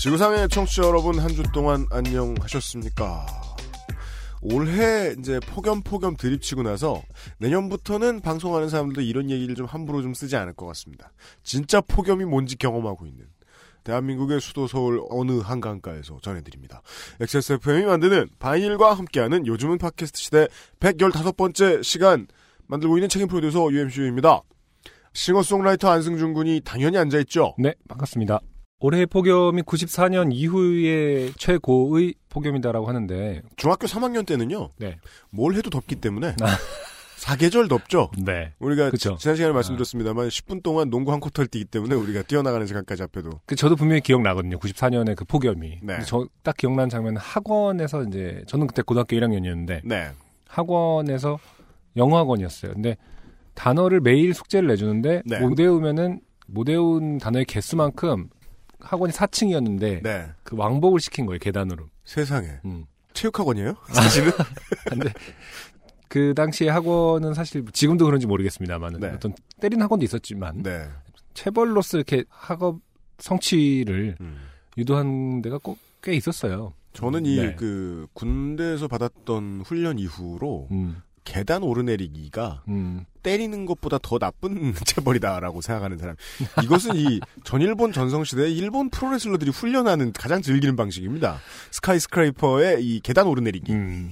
지구상의 청취자 여러분 한 주 동안 안녕하셨습니까? 올해 이제 폭염 폭염 드립치고 나서 내년부터는 방송하는 사람들도 이런 얘기를 좀 함부로 좀 쓰지 않을 것 같습니다. 진짜 폭염이 뭔지 경험하고 있는 대한민국의 수도 서울 어느 한강가에서 전해드립니다. XSFM이 만드는 바인일과 함께하는 요즘은 팟캐스트 시대 115번째 시간 만들고 있는 책임 프로듀서 UMCU입니다. 싱어송라이터 안승준 군이 당연히 앉아있죠. 네, 반갑습니다. 올해 폭염이 94년 이후의 최고의 폭염이다라고 하는데, 중학교 3학년 때는요. 네. 뭘 해도 덥기 때문에 아. 사계절 덥죠. 네. 우리가 그쵸. 지난 시간에 말씀드렸습니다만 10분 동안 농구 한 쿼터를 뛰기 때문에 우리가 뛰어나가는 시간까지 합해도 그 저도 분명히 기억나거든요. 94년에 그 폭염이. 네. 근데 저딱 기억나는 장면은 학원에서 이제 저는 그때 고등학교 1학년이었는데 네. 학원에서 영어 학원이었어요. 근데 단어를 매일 숙제를 내주는데 네. 못 외우면은 못 외운 단어의 개수만큼 학원이 4층이었는데 네. 그 왕복을 시킨 거예요 계단으로. 세상에 음. 체육학원이에요? 사실은 근데 그 당시에 학원은 사실 지금도 그런지 모르겠습니다만 네. 어떤 때린 학원도 있었지만 네. 체벌로서 이렇게 학업 성취를 음. 유도한 데가 꼭 꽤 있었어요. 저는 이 네. 그 군대에서 받았던 훈련 이후로 음, 계단 오르내리기가 음, 때리는 것보다 더 나쁜 체벌이다라고 생각하는 사람. 이것은 이 전일본 전성시대에 일본 프로레슬러들이 훈련하는 가장 즐기는 방식입니다. 스카이스크라이퍼의 이 계단 오르내리기. 음.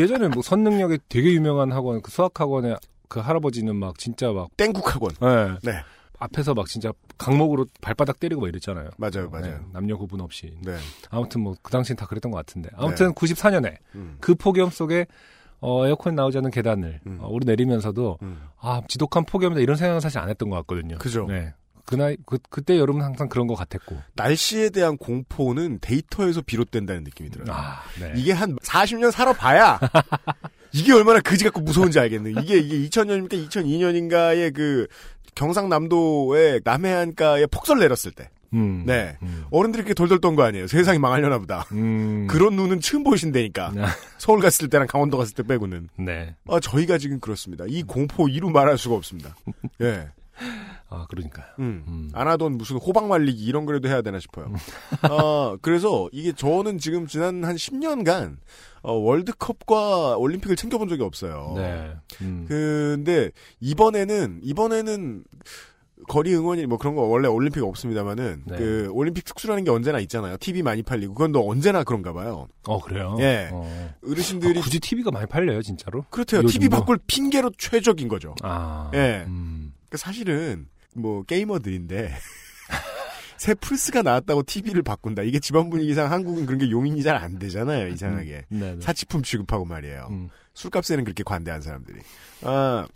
예전에 뭐 선능력에 되게 유명한 학원, 그 수학 학원에 그 할아버지는 막 진짜 막 땡국학원. 예, 네. 앞에서 막 진짜 강목으로 발바닥 때리고 막 이랬잖아요. 맞아요, 맞아요. 네, 남녀 구분 없이. 네. 아무튼 뭐 그 당시엔 다 그랬던 것 같은데. 아무튼 94년에 음. 그 폭염 속에 어, 에어컨 나오지 않는 계단을 음. 어, 오르 내리면서도 음. 아 지독한 폭염이다 이런 생각은 사실 안 했던 것 같거든요. 그죠. 네. 그 나이 그 그때 여름은 항상 그런 것 같았고. 날씨에 대한 공포는 데이터에서 비롯된다는 느낌이 들어요. 아, 네. 이게 한 40년 살아봐야 이게 얼마나 그지 같고 무서운지 알겠네. 이게 이게 2000년입니까 2002년인가의 그 경상남도의 남해안가에 폭설 내렸을 때, 음. 네 음. 어른들이 이렇게 돌돌 떤 거 아니에요. 세상이 망하려나 보다. 음. 그런 눈은 처음 보신다니까. 서울 갔을 때랑 강원도 갔을 때 빼고는. 네. 아 저희가 지금 그렇습니다. 이 공포 이루 말할 수가 없습니다. 예. 아, 그러니까요. 음. 음. 안 하던 무슨 호박 말리기 이런 거라도 해야 되나 싶어요. 아, 그래서 이게 저는 지금 지난 한 10년간 어, 월드컵과 올림픽을 챙겨본 적이 없어요. 네. 음. 근데 이번에는 이번에는 거리 응원이 뭐 그런 거 원래 올림픽 없습니다만은 네. 그 올림픽 특수라는 게 언제나 있잖아요. TV 많이 팔리고 그건 또 언제나 그런가 봐요. 어, 그래요? 예. 어. 어르신들이 아, 굳이 TV가 많이 팔려요, 진짜로? 그렇대요. TV 바꿀 핑계로 최적인 거죠. 아. 예. 음. 그 사실은 뭐 게이머들인데 새 플스가 나왔다고 TV를 바꾼다. 이게 집안 분위기상 한국은 그런 게 용인이 잘 안 되잖아요. 이상하게 음. 네, 네. 사치품 취급하고 말이에요. 음. 술값에는 그렇게 관대한 사람들이. 아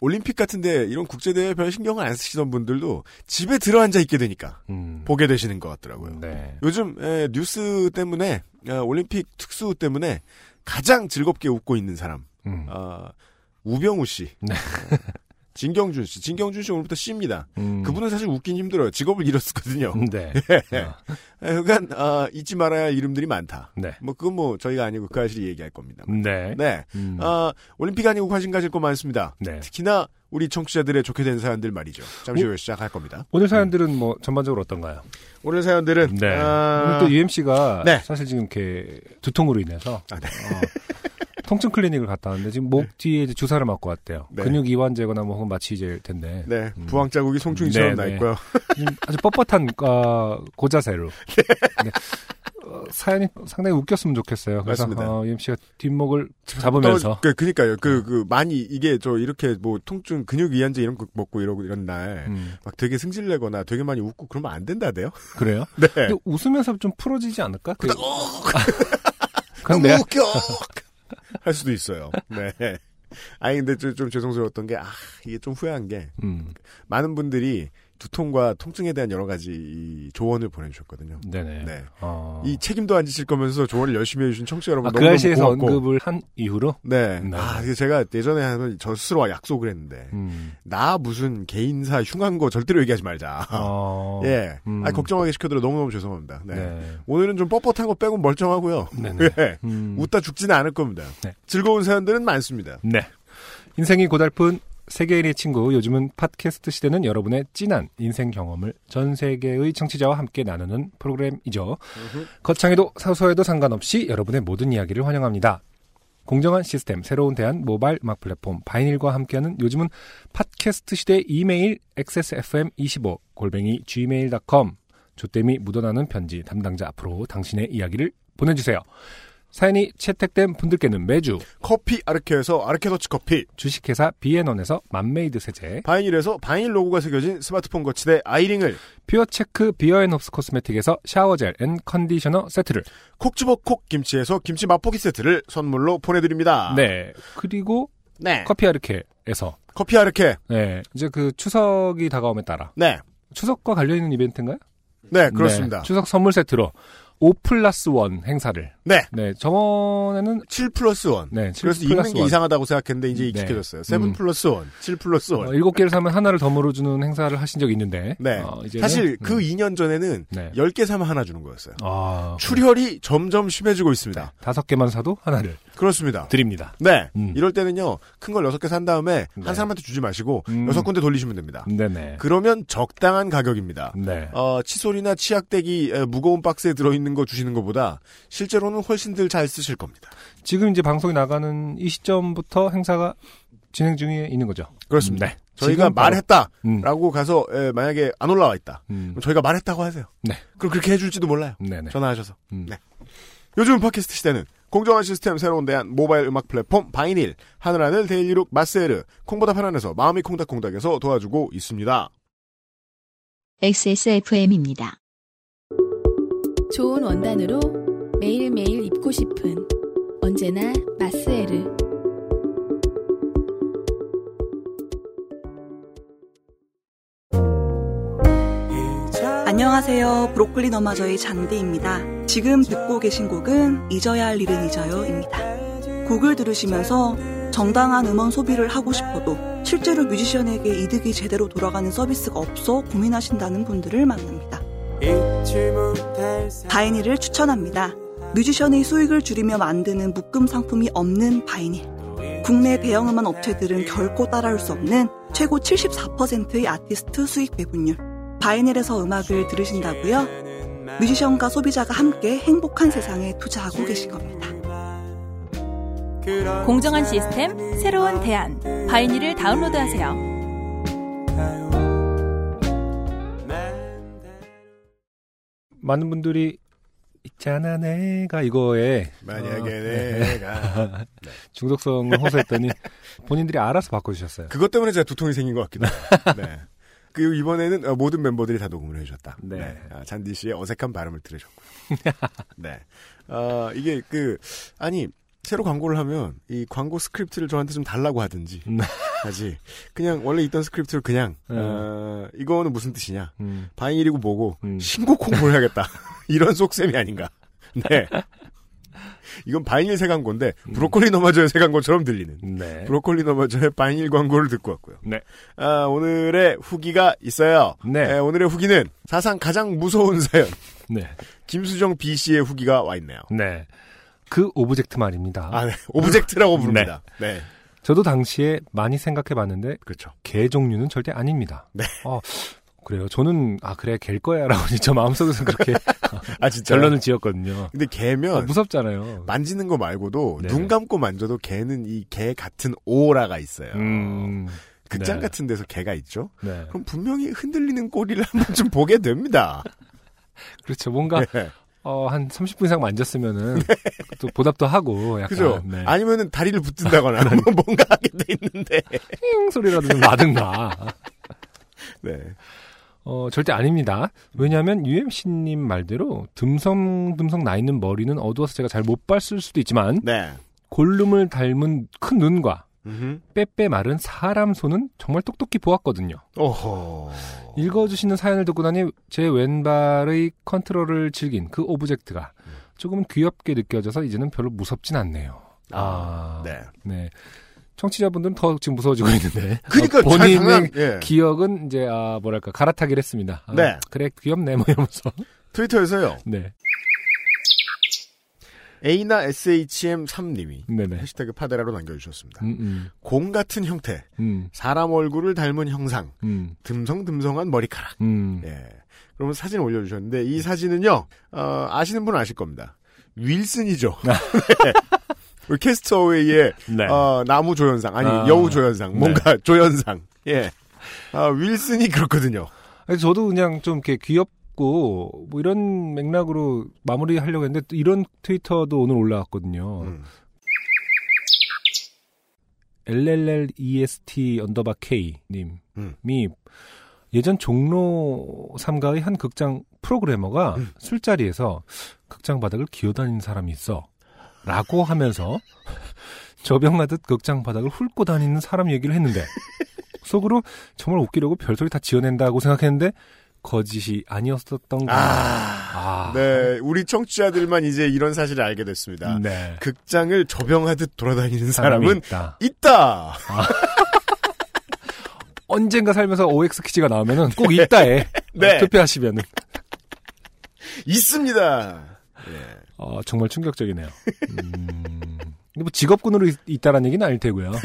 올림픽 같은데 이런 국제대회 별 신경을 안 쓰시던 분들도 집에 들어앉아 있게 되니까 음. 보게 되시는 것 같더라고요. 네. 요즘 에, 뉴스 때문에 아, 올림픽 특수 때문에 가장 즐겁게 웃고 있는 사람 음. 아, 우병우 씨. 네. 진경준 씨. 진경준 씨 오늘부터 C입니다. 음. 그분은 사실 웃긴 힘들어요. 직업을 잃었거든요. 네. 아, 그러니까 아, 잊지 말아야 할 이름들이 많다. 네. 뭐 그건 뭐 저희가 아니고 그 아실이 얘기할 겁니다. 네. 네. 음. 아, 올림픽 아니고 관심 가질 거 많습니다. 네. 특히나 우리 청취자들의 좋게 된 사연들 말이죠. 잠시 어? 후에 시작할 겁니다. 오늘 사연들은 뭐 전반적으로 어떤가요? 오늘 사연들은 네. 아, 오늘 또 UMC가 네. 사실 지금 이렇게 두통으로 인해서 아, 네. 어, 통증 클리닉을 갔다 왔는데 지금 목 뒤에 이제 주사를 맞고 왔대요. 네. 근육 이완제거나 뭐 혹은 마취제일 텐데 네, 음. 부항 자국이 송충이처럼 네, 나 네. 있고요. 지금 아주 뻣뻣한 어, 고자세로. 네. 어, 사연이 상당히 웃겼으면 좋겠어요. 그래서 맞습니다. 어, UMC가 뒷목을 잡으면서 또, 그, 그니까요. 그, 그, 많이, 이게, 저, 이렇게, 뭐, 통증, 근육 이완제 이런 거 먹고 이러고, 이런 날, 음, 막 되게 승질내거나 되게 많이 웃고 그러면 안 된다대요? 그래요? 네. 근데 웃으면서 좀 풀어지지 않을까? 그, 어, 너무 내가 웃겨! 할 수도 있어요. 네. 아니, 근데 좀, 좀 죄송스러웠던 게, 아, 이게 좀 후회한 게, 음, 많은 분들이 두통과 통증에 대한 여러 가지 이 조언을 보내주셨거든요. 네네. 네. 어. 이 책임도 안 지실 거면서 조언을 열심히 해주신 청취자 여러분 아, 그 너무너무 아시에서 고맙고. 언급을 한 이후로 네. 네. 아, 제가 예전에 하는 저 스스로와 약속을 했는데 음. 나 무슨 개인사 흉한 거 절대로 얘기하지 말자. 어. 예. 음. 아, 걱정하게 시켜드려 너무너무 죄송합니다. 네. 네. 오늘은 좀 뻣뻣한 거 빼고 멀쩡하고요. 네네. 예. 음. 웃다 죽지는 않을 겁니다. 네. 즐거운 사연들은 많습니다. 네. 인생이 고달픈 세계인의 친구, 요즘은 팟캐스트 시대는 여러분의 진한 인생 경험을 전 세계의 청취자와 함께 나누는 프로그램이죠. 거창해도 사소해도 상관없이 여러분의 모든 이야기를 환영합니다. 공정한 시스템, 새로운 대안, 모바일 음악 플랫폼, 바이닐과 함께하는 요즘은 팟캐스트 시대 이메일 xsfm25 골뱅이 gmail.com 조땜이 묻어나는 편지 담당자 앞으로 당신의 이야기를 보내주세요. 사연이 채택된 분들께는 매주 커피 아르케에서 아르케더치 커피, 주식회사 비앤원에서 맘메이드 세제, 바이닐에서 바이닐 로고가 새겨진 스마트폰 거치대 아이링을, 퓨어체크 비어앤홉스 코스메틱에서 샤워젤 and 컨디셔너 세트를, 콕 집어 콕 김치에서 김치 맛보기 세트를 선물로 보내드립니다. 네 그리고 네. 커피 아르케에서 커피 아르케. 네 이제 그 추석이 다가옴에 따라 네. 추석과 관련 있는 이벤트인가요? 네, 그렇습니다. 네, 추석 선물 세트로 5 플러스 1 행사를 네. 네 저번에는 7 플러스 1. 네 7 그래서 플러스 읽는 게 1. 이상하다고 생각했는데 이제 네. 익숙해졌어요. 7 음. 플러스 1, 7 플러스 1. 어, 7개를 사면 하나를 덤으로 주는 행사를 하신 적이 있는데 네. 어, 이제는, 사실 음, 그 2년 전에는 네. 10개 사면 하나 주는 거였어요. 아, 출혈이 점점 심해지고 있습니다. 다섯 개만 사도 하나를 그렇습니다. 드립니다. 네. 음. 이럴 때는요, 큰 걸 6개 산 다음에 네. 한 사람한테 주지 마시고 음. 여섯 군데 돌리시면 됩니다. 네네. 그러면 적당한 가격입니다. 네. 어, 칫솔이나 치약대기 에, 무거운 박스에 들어 있는 거 주시는 것보다 실제로는 훨씬들 잘 쓰실 겁니다. 지금 이제 방송이 나가는 이 시점부터 행사가 진행 중에 있는 거죠. 그렇습니다. 네. 저희가 말했다라고 음. 가서 에, 만약에 안 올라와 있다. 음. 그럼 저희가 말했다고 하세요. 네. 그럼 그렇게 해줄지도 몰라요. 네네. 전화하셔서. 음. 네. 요즘 팟캐스트 시대는 공정한 시스템 새로운 대안 모바일 음악 플랫폼 바이닐 하늘하늘 데일리룩 마스에르 콩보다 편안해서 마음이 콩닥콩닥에서 도와주고 있습니다. XSFM입니다. 좋은 원단으로 매일매일 입고 싶은 언제나 마스에르 안녕하세요. 브로콜리 너마저의 잔디입니다. 지금 듣고 계신 곡은 잊어야 할 일은 잊어요입니다. 곡을 들으시면서 정당한 음원 소비를 하고 싶어도 실제로 뮤지션에게 이득이 제대로 돌아가는 서비스가 없어 고민하신다는 분들을 만납니다. 바이닐을 추천합니다. 뮤지션의 수익을 줄이며 만드는 묶음 상품이 없는 바이닐. 국내 대형 음원 업체들은 결코 따라올 수 없는 최고 74%의 아티스트 수익 배분율. 바이닐에서 음악을 들으신다고요? 뮤지션과 소비자가 함께 행복한 세상에 투자하고 계신 겁니다. 공정한 시스템, 새로운 대안. 바이닐을 다운로드하세요. 많은 분들이 있잖아 내가 이거에 만약에 어, 네. 내가 중독성을 호소했더니 본인들이 알아서 바꿔주셨어요. 그것 때문에 제가 두통이 생긴 것 같기도 해요. 네. 그리고 이번에는 어, 모든 멤버들이 다 녹음을 해주셨다. 네. 아, 잔디 씨의 어색한 발음을 들으셨고요. 네. 어, 이게 그 아니 새로 광고를 하면 이 광고 스크립트를 저한테 좀 달라고 하든지 음. 하지. 그냥 원래 있던 스크립트를 그냥 네. 어, 이거는 무슨 뜻이냐. 음. 바이닐이고 뭐고 음. 신곡 홍보를 해야겠다. 이런 속셈이 아닌가. 네. 이건 바이닐 새 광고인데 브로콜리 너마저의 새 광고처럼 들리는. 음. 네. 브로콜리 너마저의 바이닐 광고를 듣고 왔고요. 네. 아, 오늘의 후기가 있어요. 네. 에, 오늘의 후기는 사상 가장 무서운 사연. 네. 김수정 B 씨의 후기가 와 있네요. 네. 그 object 말입니다. 아, 네. object라고 부릅니다. 네. 저도 당시에 많이 생각해 봤는데 그렇죠. 개 종류는 절대 아닙니다. 네. 어, 그래요. 저는 아 그래 갤 거야라고 진짜 마음속에서 그렇게 아, 진짜. 결론을 지었거든요. 근데 개면 아, 무섭잖아요. 만지는 거 말고도 네네. 눈 감고 만져도 개는 이 개 같은 오라가 있어요. 음, 극장 네. 같은 데서 개가 있죠? 네. 그럼 분명히 흔들리는 꼬리를 한번 좀 보게 됩니다. 그렇죠. 뭔가 네. 어, 한 30분 이상 만졌으면은 또 보답도 하고 약간 그죠? 네. 아니면은 다리를 붙든다거나 뭐 뭔가 하게 돼 있는데. 띵 소리라도 좀 나든가. 네. 어, 절대 아닙니다. 왜냐하면 UMC님 말대로 듬성듬성 나 있는 머리는 어두워서 제가 잘 못 봤을 수도 있지만 네. 골룸을 닮은 큰 눈과 음흠. 빼빼 마른 사람 손은 정말 똑똑히 보았거든요. 오호. 읽어주시는 사연을 듣고 나니 제 왼발의 컨트롤을 즐긴 그 object가 조금은 귀엽게 느껴져서 이제는 별로 무섭진 않네요. 아, 네. 네. 청취자분들은 더 지금 무서워지고 있는데. 그러니까 어, 잘 본인의 장난, 예. 기억은 이제, 아, 뭐랄까, 갈아타기를 했습니다. 아, 네. 그래, 귀엽네, 뭐 이러면서. 트위터에서요. 네. A나 SHM3님이 네네. 해시태그 파데라로 남겨주셨습니다. 음, 음, 공 같은 형태, 음, 사람 얼굴을 닮은 형상, 음, 듬성듬성한 머리카락. 음. 예. 그러면 사진 올려주셨는데 이 사진은요 어, 아시는 분은 아실 겁니다. 윌슨이죠. 네. Cast Away의 네. 어, 나무 조연상 아니 아. 여우 조연상 뭔가 조연상 예. 아, 윌슨이 그렇거든요. 아니, 저도 그냥 좀 이렇게 귀엽고, 뭐 이런 맥락으로 마무리 하려고 했는데, 또 이런 트위터도 오늘 올라왔거든요. 음. LLLEST underbar K님이 음. 예전 종로 3가의 한 극장 프로그래머가 음. 술자리에서 극장 바닥을 기어다니는 사람이 있어. 라고 하면서 저병하듯 극장 바닥을 훑고 다니는 사람 얘기를 했는데 속으로 정말 웃기려고 별소리 다 지어낸다고 생각했는데 거짓이 아니었었던 거예요. 아, 네, 우리 청취자들만 이제 이런 사실을 알게 됐습니다. 네. 극장을 조병하듯 돌아다니는 사람은 있다. 있다. 언젠가 살면서 OX 퀴즈가 나오면은 꼭 있다에 네. 투표하시면은 있습니다. 예. 어, 정말 충격적이네요. 음, 근데 뭐 직업군으로 있, 있다라는 얘기는 아닐 테고요.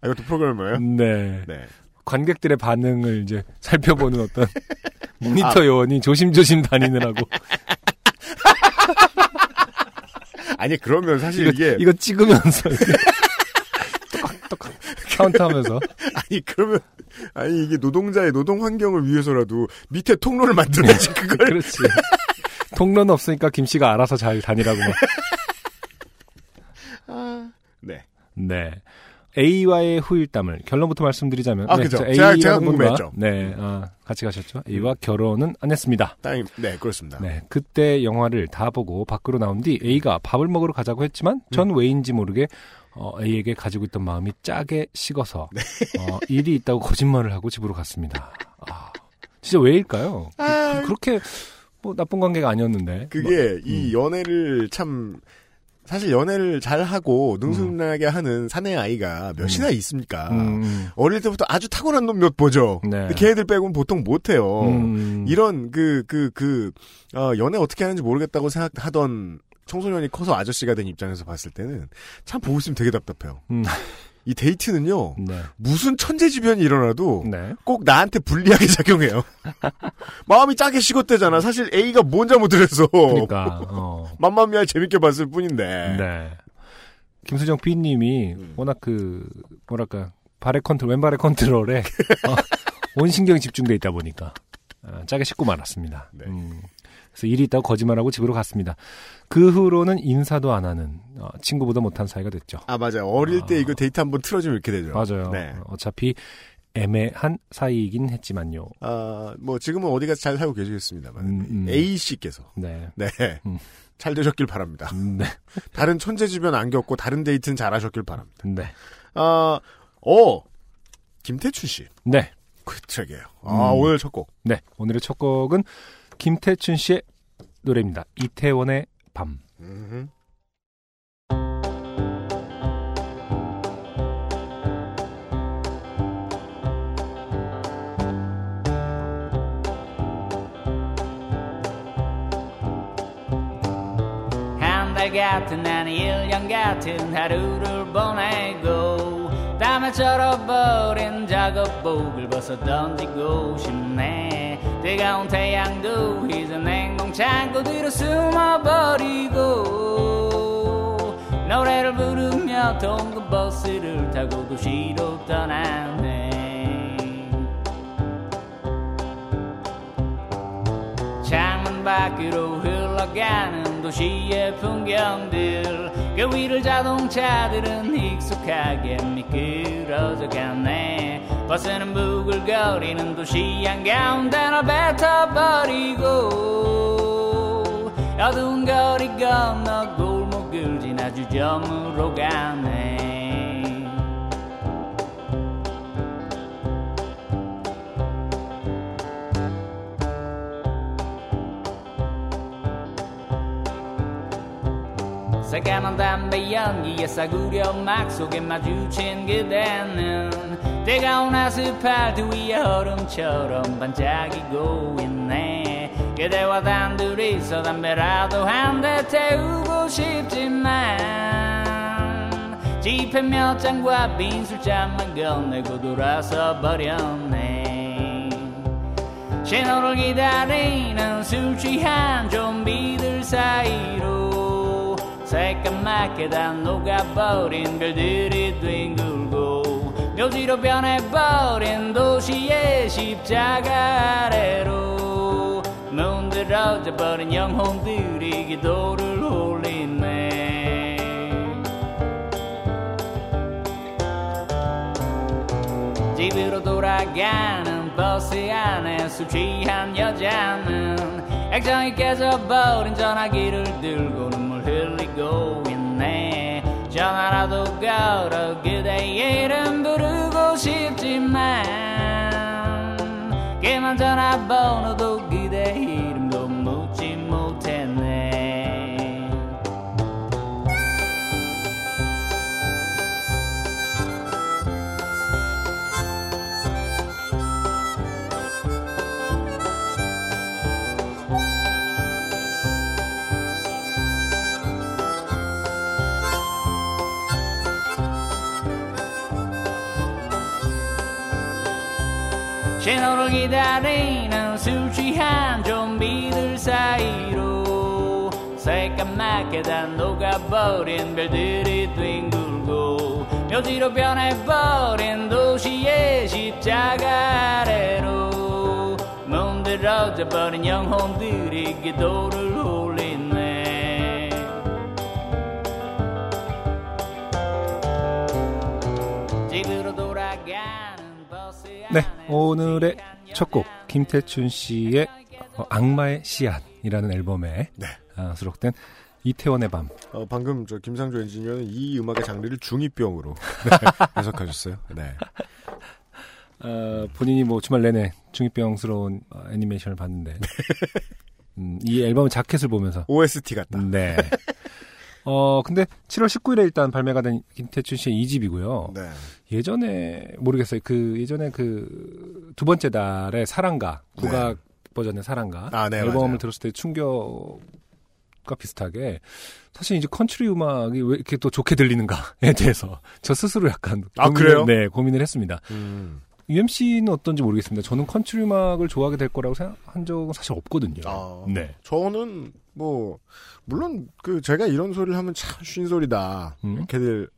아, 이것도 프로그래머예요? 네. 네. 관객들의 반응을 이제 살펴보는 어떤 모니터 아. 요원이 조심조심 다니느라고 아니 그러면 사실 이거, 이게 이거 찍으면서 똑똑똑 카운트하면서 아니 그러면 아니 이게 노동자의 노동 환경을 위해서라도 밑에 통로를 만들어야지 그걸 그렇지. 통로는 없으니까 김 씨가 알아서 잘 다니라고 막. 네. 네. A와의 후일담을 결론부터 말씀드리자면 아, 네, 그죠. 저 제가- 제가 궁금했죠. 네, 아, 같이 가셨죠. A와 결혼은 안 했습니다. 땅이 네 그렇습니다. 네, 그때 영화를 다 보고 밖으로 나온 뒤 A가 밥을 먹으러 가자고 했지만 전 왜인지 모르게 어, A에게 가지고 있던 마음이 짜게 식어서 어, 일이 있다고 거짓말을 하고 집으로 갔습니다. 아, 진짜 왜일까요? 그, 아. 렇게 뭐 나쁜 관계가 아니었는데. 그게 이 음. 연애를 참 사실 연애를 잘 하고 능숙하게 하는 사내 아이가 몇이나 있습니까? 음, 음, 어릴 때부터 아주 타고난 놈몇 보죠. 네. 걔네들 빼고는 보통 못 해요. 음, 이런 그그 그 어, 연애 어떻게 하는지 모르겠다고 생각하던 청소년이 커서 아저씨가 된 입장에서 봤을 때는 참 보고 있으면 되게 답답해요. 음, 이 데이트는요 네. 무슨 천재지변이 일어나도 네. 꼭 나한테 불리하게 작용해요. 마음이 짜게 식었대잖아. 사실 A가 뭔 잘못을 했어. 그러니까, 어. 맘마미아 재밌게 봤을 뿐인데. 네. 김수정 B님이 음. 워낙 그 뭐랄까 발의 컨트롤 왼발의 컨트롤에 어, 온 신경이 집중돼 있다 보니까 어, 짜게 씻고 말았습니다. 네. 음, 그래서 일이 있다고 거짓말하고 집으로 갔습니다. 그 후로는 인사도 안 하는 어, 친구보다 못한 사이가 됐죠. 아 맞아요. 어릴 때 아. 이거 데이트 한번 틀어주면 이렇게 되죠. 맞아요. 네. 어차피 애매한 사이이긴 했지만요. 아 뭐 지금은 어디 가서 잘 살고 계시겠습니다만 음, 음. A 씨께서 네. 네. 음. 잘 되셨길 바랍니다. 음, 네. 다른 천재지변 안 겪고 다른 데이트는 잘 하셨길 바랍니다. 네. 아, 어, 김태춘 씨. 네. 그 트랙이에요. 아, 음. 오늘 첫 곡. 네. 오늘의 첫 곡은 김태춘 씨의 노래입니다. 이태원의 밤. 음흠. 한달 같은 아니 1년 같은 하루를 보내고 땀에 절어버린 작업복을 벗어 던지고 싶네 뜨거운 태양도 이제 냉동 창고 뒤로 숨어버리고 노래를 부르며 동급 버스를 타고 도시로 떠나네. 창문 밖으로 흘러가는 도시의 풍경들 그 위를 자동차들은 익숙하게 미끄러져 가네 버스는 부글거리는 도시 한가운데로 뱉어버리고 어두운 거리 건너 골목 추억을 지나 주점으로 가네 새까만 담배 연기에 싸구려 막 속에 마주친 그대는 뜨거운 아스팔트 위에 얼음처럼 반짝이고 있네. 그대와 단둘이서 담배라도 한 대 태우고 싶지만 지폐 몇 장과 빈 술잔만 건네고 돌아서 버렸네. 신호를 기다리는 술 취한 좀비들 사이로 새까맣게 다 녹아버린 별들이 뒹굴고 묘지로 변해버린 도시의 십자가 아래로 문드러져 버린 영혼들이 기도를 올리네. 집으로 돌아가는 버스 안에 술 취한 여자는 액정이 깨져버린 전화기를 들고 눈 물 흘리고 있네. 전화라도 걸어 그대의 이름 부르고 싶지만 걔만 전화번호도 그대 이름 신호를 기다리는 술 취한 좀비들 사이로 새까맣게 다 녹아버린 별들이 뒹굴고 묘지로 변해버린 도시의 십자가 아래로 문드러져 버린 영혼들이 기도를 올 오늘의 첫 곡 김태춘 씨의 어, 악마의 씨앗이라는 앨범에 네. 아, 수록된 이태원의 밤. 어, 방금 저 김상조 엔지니어는 이 음악의 장르를 중2병으로 네, 해석하셨어요. 네. 어, 본인이 뭐 주말 내내 중이병스러운 어, 애니메이션을 봤는데 음, 이 앨범 자켓을 보면서 OST 같다. 네. 어 근데 7월 19일에 일단 발매가 된 김태춘 씨의 2집이고요. 네. 예전에 모르겠어요. 그 예전에 그 두 번째 달에 사랑가 국악 버전의 사랑가 아, 네, 앨범을 맞아요. 들었을 때 충격과 비슷하게 사실 이제 컨트리 음악이 왜 이렇게 또 좋게 들리는가에 대해서 저 스스로 약간 아, 고민을- 그래요? 네 고민을 했습니다. 음. UMC는 어떤지 모르겠습니다. 저는 컨트리 음악을 좋아하게 될 거라고 생각한 적은 사실 없거든요. 아, 네. 저는 뭐 물론 그 제가 이런 소리를 하면 참 쉰 소리다. 음? 걔들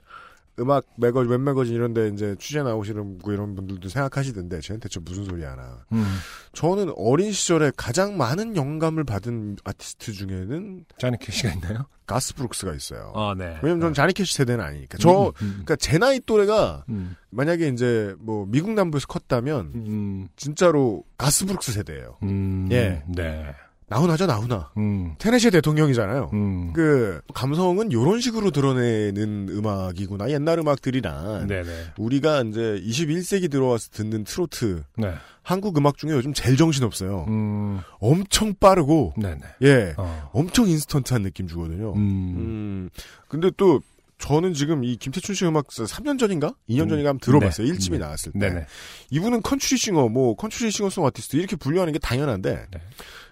음악 매거 웹 매거진 이런데 이제 취재 나오시는 그 이런 분들도 생각하시던데 쟤는 대체 무슨 소리 하나. 음. 저는 어린 시절에 가장 많은 영감을 받은 아티스트 중에는 자니 캐시가 있나요? 가스 브룩스가 있어요. 아, 네. 왜냐면 저는 자니 캐시 세대는 아니니까. 저 음, 음, 그러니까 제 나이 또래가 음, 만약에 이제 뭐 미국 남부에서 컸다면 음, 진짜로 가스 브룩스 세대예요. 음, 예. 네. 나훈아죠 나훈아. 음, 테네시 대통령이잖아요. 음. 그 감성은 요런 식으로 드러내는 음악이구나. 옛날 음악들이란 네네. 우리가 이제 21세기 들어와서 듣는 트로트 네. 한국 음악 중에 요즘 제일 정신없어요. 음, 엄청 빠르고 네네. 예. 어. 엄청 인스턴트한 느낌 주거든요. 음, 음. 근데 또 저는 지금 이 김태춘 씨 음악 3년 전인가? 2년 음. 전인가 한번 들어봤어요. 네. 1집이 네. 나왔을 때. 네네. 이분은 컨트리 싱어, 뭐 컨트리 싱어송 아티스트 이렇게 분류하는 게 당연한데 네.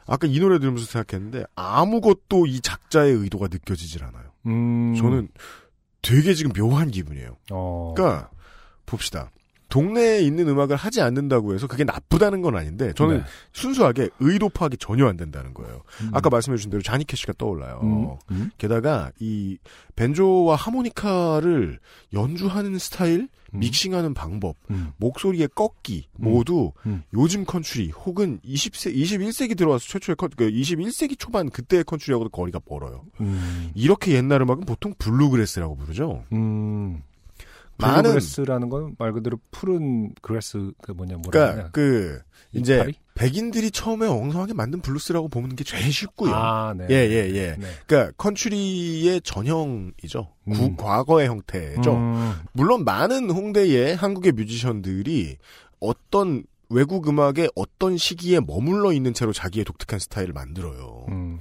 아까 이 노래 들으면서 생각했는데 아무것도 이 작자의 의도가 느껴지질 않아요. 음. 저는 되게 지금 묘한 기분이에요. 어. 그러니까 봅시다. 동네에 있는 음악을 하지 않는다고 해서 그게 나쁘다는 건 아닌데 저는 네. 순수하게 의도 파악이 전혀 안 된다는 거예요. 음. 아까 말씀해 주신 대로 자니 캐시가 떠올라요. 음, 음, 게다가 이 밴조와 하모니카를 연주하는 스타일, 음. 믹싱하는 방법, 음. 목소리의 꺾기 음. 모두 음. 요즘 컨츄리 혹은 20세 21세기 들어와서 최초의 컨, 그 21세기 초반 그때의 컨츄리하고도 거리가 멀어요. 음. 이렇게 옛날 음악은 보통 블루그래스라고 부르죠. 음. 많은 블루그래스라는 건 말 그대로 푸른 그래스 그 뭐냐 뭐라 그러니까. 그 이제 이파리? 백인들이 처음에 엉성하게 만든 블루스라고 보는 게 제일 쉽고요. 아, 네. 예, 예, 예. 네. 그러니까 컨츄리의 전형이죠. 구- 음. 과거의 형태죠. 음, 물론 많은 홍대의 한국의 뮤지션들이 어떤 외국 음악의 어떤 시기에 머물러 있는 채로 자기의 독특한 스타일을 만들어요. 음.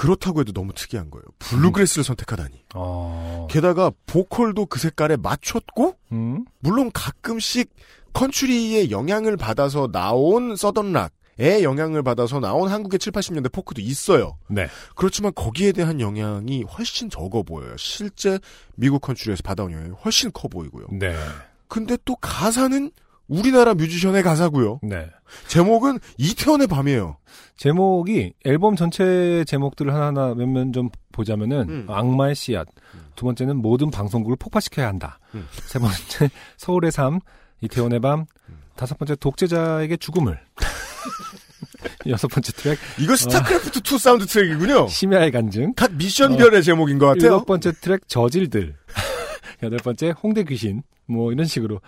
그렇다고 해도 너무 특이한 거예요. 블루그래스를 선택하다니. 어. 게다가 보컬도 그 색깔에 맞췄고 음? 물론 가끔씩 컨츄리의 영향을 받아서 나온 서던락의 영향을 받아서 나온 한국의 7, 80년대 포크도 있어요. 네. 그렇지만 거기에 대한 영향이 훨씬 적어 보여요. 실제 미국 컨츄리에서 받아온 영향이 훨씬 커 보이고요. 네. 근데 또 가사는 우리나라 뮤지션의 가사고요. 네. 제목은 이태원의 밤이에요. 제목이 앨범 전체 제목들을 하나하나 몇몇 좀 보자면은 음. 악마의 씨앗. 두 번째는 모든 방송국을 폭파시켜야 한다. 음. 세 번째 서울의 삶, 이태원의 밤. 다섯 번째 독재자에게 죽음을. 여섯 번째 트랙 이거 스타크래프트 2 사운드 트랙이군요. 심야의 간증. 각 미션별의 제목인 것 같아요. 일곱 번째 트랙 저질들. 여덟 번째 홍대 귀신. 뭐 이런 식으로.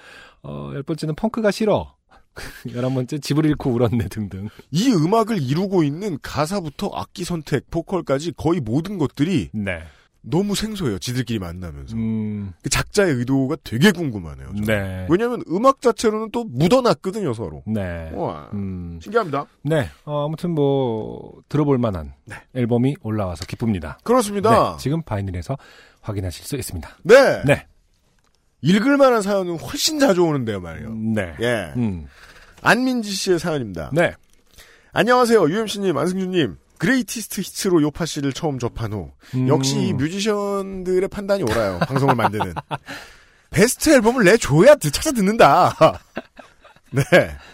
어, 열 번째는 펑크가 싫어. 열한 번째 집을 잃고 울었네 등등. 이 음악을 이루고 있는 가사부터 악기 선택, 보컬까지 거의 모든 것들이 네. 너무 생소해요. 지들끼리 만나면서. 음, 그 작자의 의도가 되게 궁금하네요. 네. 왜냐하면 음악 자체로는 또 묻어놨거든요, 서로. 네. 와, 음, 신기합니다. 네. 어, 아무튼 뭐 들어볼 만한 네. 앨범이 올라와서 기쁩니다. 그렇습니다. 네, 지금 바이닐에서 확인하실 수 있습니다. 네. 네. 읽을 만한 사연은 훨씬 자주 오는데요, 말이에요. 네. 예. 음. 안민지 씨의 사연입니다. 네. 안녕하세요, UMC님, 안승준님. Greatest Hits로 요팟시를 처음 접한 후 음. 역시 이 뮤지션들의 판단이 옳아요. 방송을 만드는 베스트 앨범을 내줘야 드- 찾아 듣는다. 네,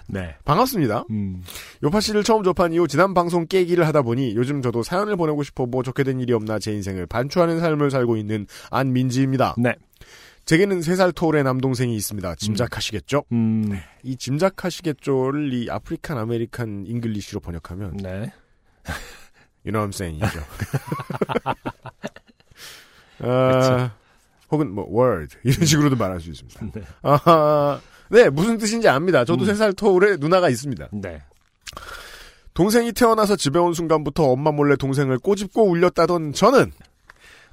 네. 반갑습니다. 음. 요팟시를 처음 접한 이후 지난 방송 깨기를 하다 보니 요즘 저도 사연을 보내고 싶어 뭐 좋게 된 일이 없나 제 인생을 반추하는 삶을 살고 있는 안민지입니다. 네. 제게는 3살 터울의 남동생이 있습니다. 짐작하시겠죠? 음. 이 짐작하시겠죠를 이 African American English로 번역하면 네. You know what I'm saying이죠. 아, 혹은 뭐 word 이런 식으로도 말할 수 있습니다. 네. 아하, 네 무슨 뜻인지 압니다. 저도 음. 세살 터울의 누나가 있습니다. 네. 동생이 태어나서 집에 온 순간부터 엄마 몰래 동생을 꼬집고 울렸다던 저는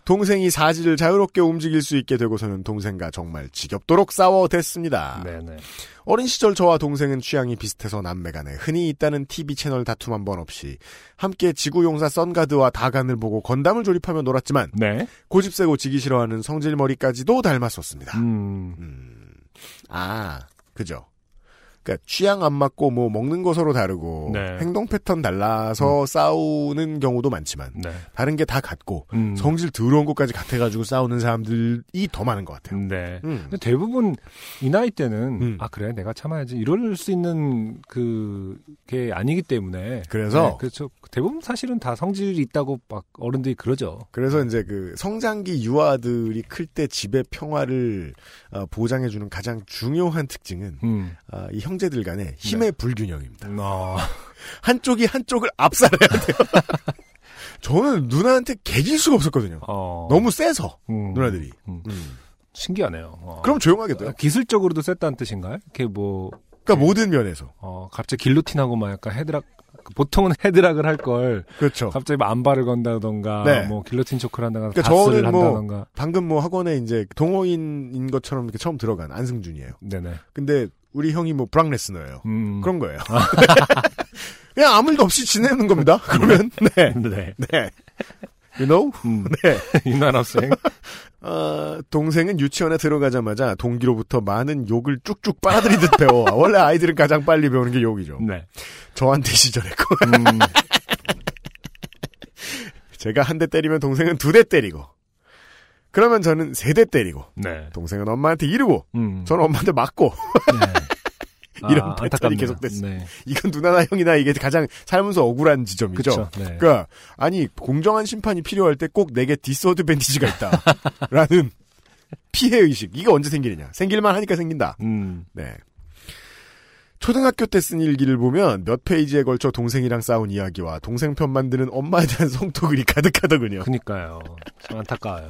동생이 사지를 자유롭게 움직일 수 있게 되고서는 동생과 정말 지겹도록 싸워댔습니다. 네, 네. 어린 시절 저와 동생은 취향이 비슷해서 남매간에 흔히 있다는 TV 채널 다툼 한 번 없이 함께 지구용사 썬가드와 다간을 보고 건담을 조립하며 놀았지만 네. 고집 세고 지기 싫어하는 성질머리까지도 닮았었습니다. 음. 음. 아, 그죠. 그러니까 취향 안 맞고 뭐 먹는 거 서로 다르고 네. 행동 패턴 달라서 싸우는 경우도 많지만 네. 다른 게 다 같고 음. 성질 더러운 것까지 같아가지고 싸우는 사람들이 더 많은 것 같아요. 네. 음. 근데 대부분 이 나이 때는 음. 아 그래 내가 참아야지 이럴 수 있는 그게 아니기 때문에 그래서 네, 그렇죠 대부분 사실은 다 성질이 있다고 막 어른들이 그러죠 그래서 이제 그 성장기 유아들이 클 때 집의 평화를 어, 보장해주는 가장 중요한 특징은 음. 아, 이형 제들 간의 힘의 불균형입니다. 어, 한쪽이 한쪽을 압살해야 돼요. 저는 누나한테 개길 수가 없었거든요. 어. 너무 세서 음. 누나들이. 음. 음. 신기하네요 어. 그럼 조용하게 돼요. 기술적으로도 셌다는 뜻인가요? 이렇게 뭐 그러니까 모든 면에서 어, 갑자기 길로틴하고 막 약간 헤드락 보통은 헤드락을 할 걸 그렇죠. 갑자기 뭐 안발을 건다던가 네. 뭐 길로틴 초크를 한다거나 그러니까 저는 뭐- 한다던가 방금 뭐 학원에 이제 동호인인 것처럼 이렇게 처음 들어간 안승준이에요. 네네 근데 우리 형이 뭐 브락 레스너예요. 음. 그런 거예요. 그냥 아무 일도 없이 지내는 겁니다. 그러면 네, 네 네. You know? 음. 네. 인간학생 어, 동생은 유치원에 들어가자마자 동기로부터 많은 욕을 쭉쭉 빨아들이듯 배워. 원래 아이들은 가장 빨리 배우는 게 욕이죠. 네 저한테 시절했고. 음. 제가 한 대 때리면 동생은 두 대 때리고. 그러면 저는 세 대 때리고. 네. 동생은 엄마한테 이르고. 음. 저는 엄마한테 맞고. 네. 이런 아, 패턴이. 계속됐어요. 네. 이건 누나나 형이나 이게 가장 살면서 억울한 지점이죠. 네. 그러니까 아니 공정한 심판이 필요할 때 꼭 내게 디스어드밴티지가 있다라는 피해 의식 이게 언제 생기느냐 생길만 하니까 생긴다. 음. 네. 초등학교 때 쓴 일기를 보면 몇 페이지에 걸쳐 동생이랑 싸운 이야기와 동생 편 만드는 엄마에 대한 성토글이 가득하더군요. 그니까요. 참 안타까워요.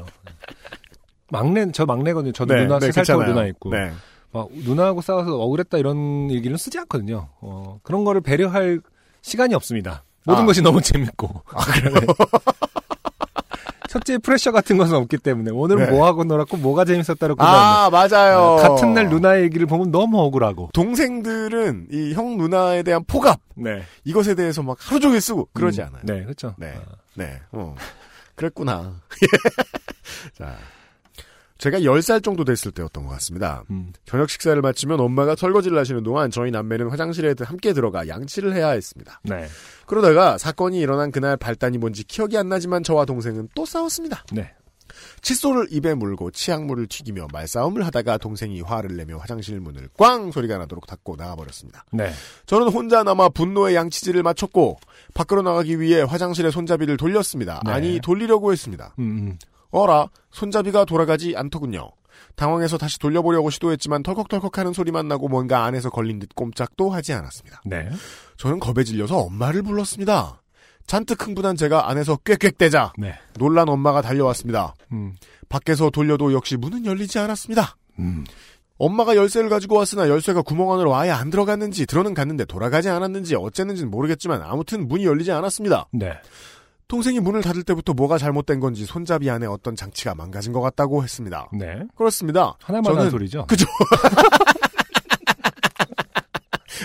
막내 저 막내거든요. 저도 네, 누나 네, 세살. 누나 있고 네. 막 누나하고 싸워서 억울했다 이런 얘기는 쓰지 않거든요. 어, 그런 거를 배려할 시간이 없습니다. 모든 아. 것이 너무 재밌고. 네. 첫째 프레셔 같은 것은 없기 때문에 오늘은 네. 뭐 하고 놀았고 뭐가 재밌었다고 아, 맞아요. 같은 날 누나의 얘기를 보면 너무 억울하고. 동생들은 이 형 누나에 대한 포갑 네. 이것에 대해서 막 하루 종일 쓰고 그러지 음, 않아요. 네, 그렇죠. 네. 아, 네. 어. 그랬구나. 자. 제가 10살 정도 됐을 때였던 것 같습니다. 음. 저녁 식사를 마치면 엄마가 설거지를 하시는 동안 저희 남매는 화장실에 함께 들어가 양치를 해야 했습니다. 네. 그러다가 사건이 일어난 그날 발단이 뭔지 기억이 안 나지만 저와 동생은 또 싸웠습니다. 네. 칫솔을 입에 물고 치약물을 튀기며 말싸움을 하다가 동생이 화를 내며 화장실 문을 꽝 소리가 나도록 닫고 나가버렸습니다. 네. 저는 혼자 남아 분노의 양치질을 마쳤고 밖으로 나가기 위해 화장실에 손잡이를 돌렸습니다. 네. 아니 돌리려고 했습니다. 음, 음. 어라 손잡이가 돌아가지 않더군요. 당황해서 다시 돌려보려고 시도했지만 털컥털컥 하는 소리만 나고 뭔가 안에서 걸린 듯 꼼짝도 하지 않았습니다. 네. 저는 겁에 질려서 엄마를 불렀습니다. 잔뜩 흥분한 제가 안에서 꽥꽥대자 네. 놀란 엄마가 달려왔습니다. 음. 밖에서 돌려도 역시 문은 열리지 않았습니다. 음. 엄마가 열쇠를 가지고 왔으나 열쇠가 구멍 안으로 아예 안 들어갔는지 들어는 갔는데 돌아가지 않았는지 어쨌는지는 모르겠지만 아무튼 문이 열리지 않았습니다. 네. 동생이 문을 닫을 때부터 뭐가 잘못된 건지 손잡이 안에 어떤 장치가 망가진 것 같다고 했습니다. 네. 그렇습니다. 하나만 한 저는 소리죠. 그죠.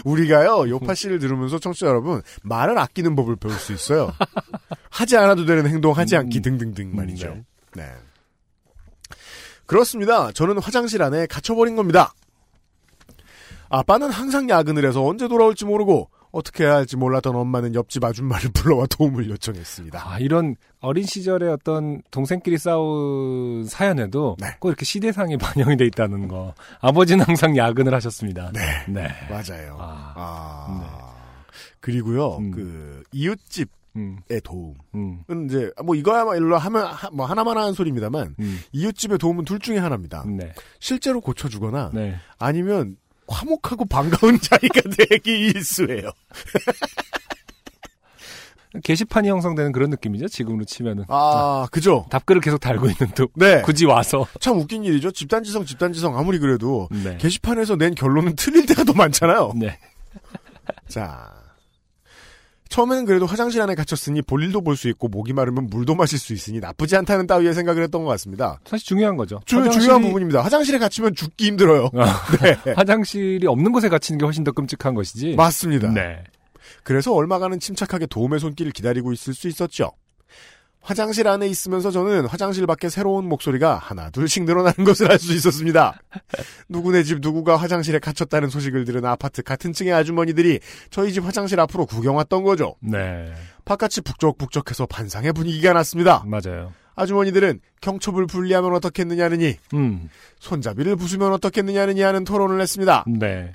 우리가요 요파 씨를 들으면서 청취자 여러분 말을 아끼는 법을 배울 수 있어요. 하지 않아도 되는 행동 하지 않기 음. 등등등 말이죠. 네. 네. 그렇습니다. 저는 화장실 안에 갇혀버린 겁니다. 아빠는 항상 야근을 해서 언제 돌아올지 모르고 어떻게 해야 할지 몰랐던 엄마는 옆집 아줌마를 불러와 도움을 요청했습니다. 아, 이런 어린 시절의 어떤 동생끼리 싸운 사연에도 네. 꼭 이렇게 시대상이 반영이 돼 있다는 거. 아버지는 항상 야근을 하셨습니다. 네. 네. 맞아요. 아. 아. 그리고요, 음. 그, 이웃집의 음, 도움. 음, 은 이제, 뭐, 이거야말로 하면, 하- 뭐, 하나만 하는 소리입니다만, 음. 이웃집의 도움은 둘 중에 하나입니다. 네. 실제로 고쳐주거나, 네. 아니면, 화목하고 반가운 자리가 되기 일수예요. 게시판이 형성되는 그런 느낌이죠. 지금으로 치면은. 아, 그죠? 답글을 계속 달고 있는 또 네. 굳이 와서. 참 웃긴 일이죠. 집단지성, 집단지성, 아무리 그래도, 네. 게시판에서 낸 결론은 틀릴 때가 더 많잖아요. 네. 자. 처음에는 그래도 화장실 안에 갇혔으니 볼일도 볼 수 있고 목이 마르면 물도 마실 수 있으니 나쁘지 않다는 따위의 생각을 했던 것 같습니다. 사실 중요한 거죠. 주, 화장실이- 중요한 부분입니다. 화장실에 갇히면 죽기 힘들어요. 아, 네. 화장실이 없는 곳에 갇히는 게 훨씬 더 끔찍한 것이지. 맞습니다. 네. 그래서 얼마간은 침착하게 도움의 손길을 기다리고 있을 수 있었죠. 화장실 안에 있으면서 저는 화장실 밖에 새로운 목소리가 하나 둘씩 늘어나는 것을 알 수 있었습니다. 누구네 집 누구가 화장실에 갇혔다는 소식을 들은 아파트 같은 층의 아주머니들이 저희 집 화장실 앞으로 구경 왔던 거죠. 네. 바깥이 북적북적해서 반상의 분위기가 났습니다. 맞아요. 아주머니들은 경첩을 분리하면 어떻겠느냐느니 음. 손잡이를 부수면 어떻겠느냐느니 하는 토론을 했습니다. 네.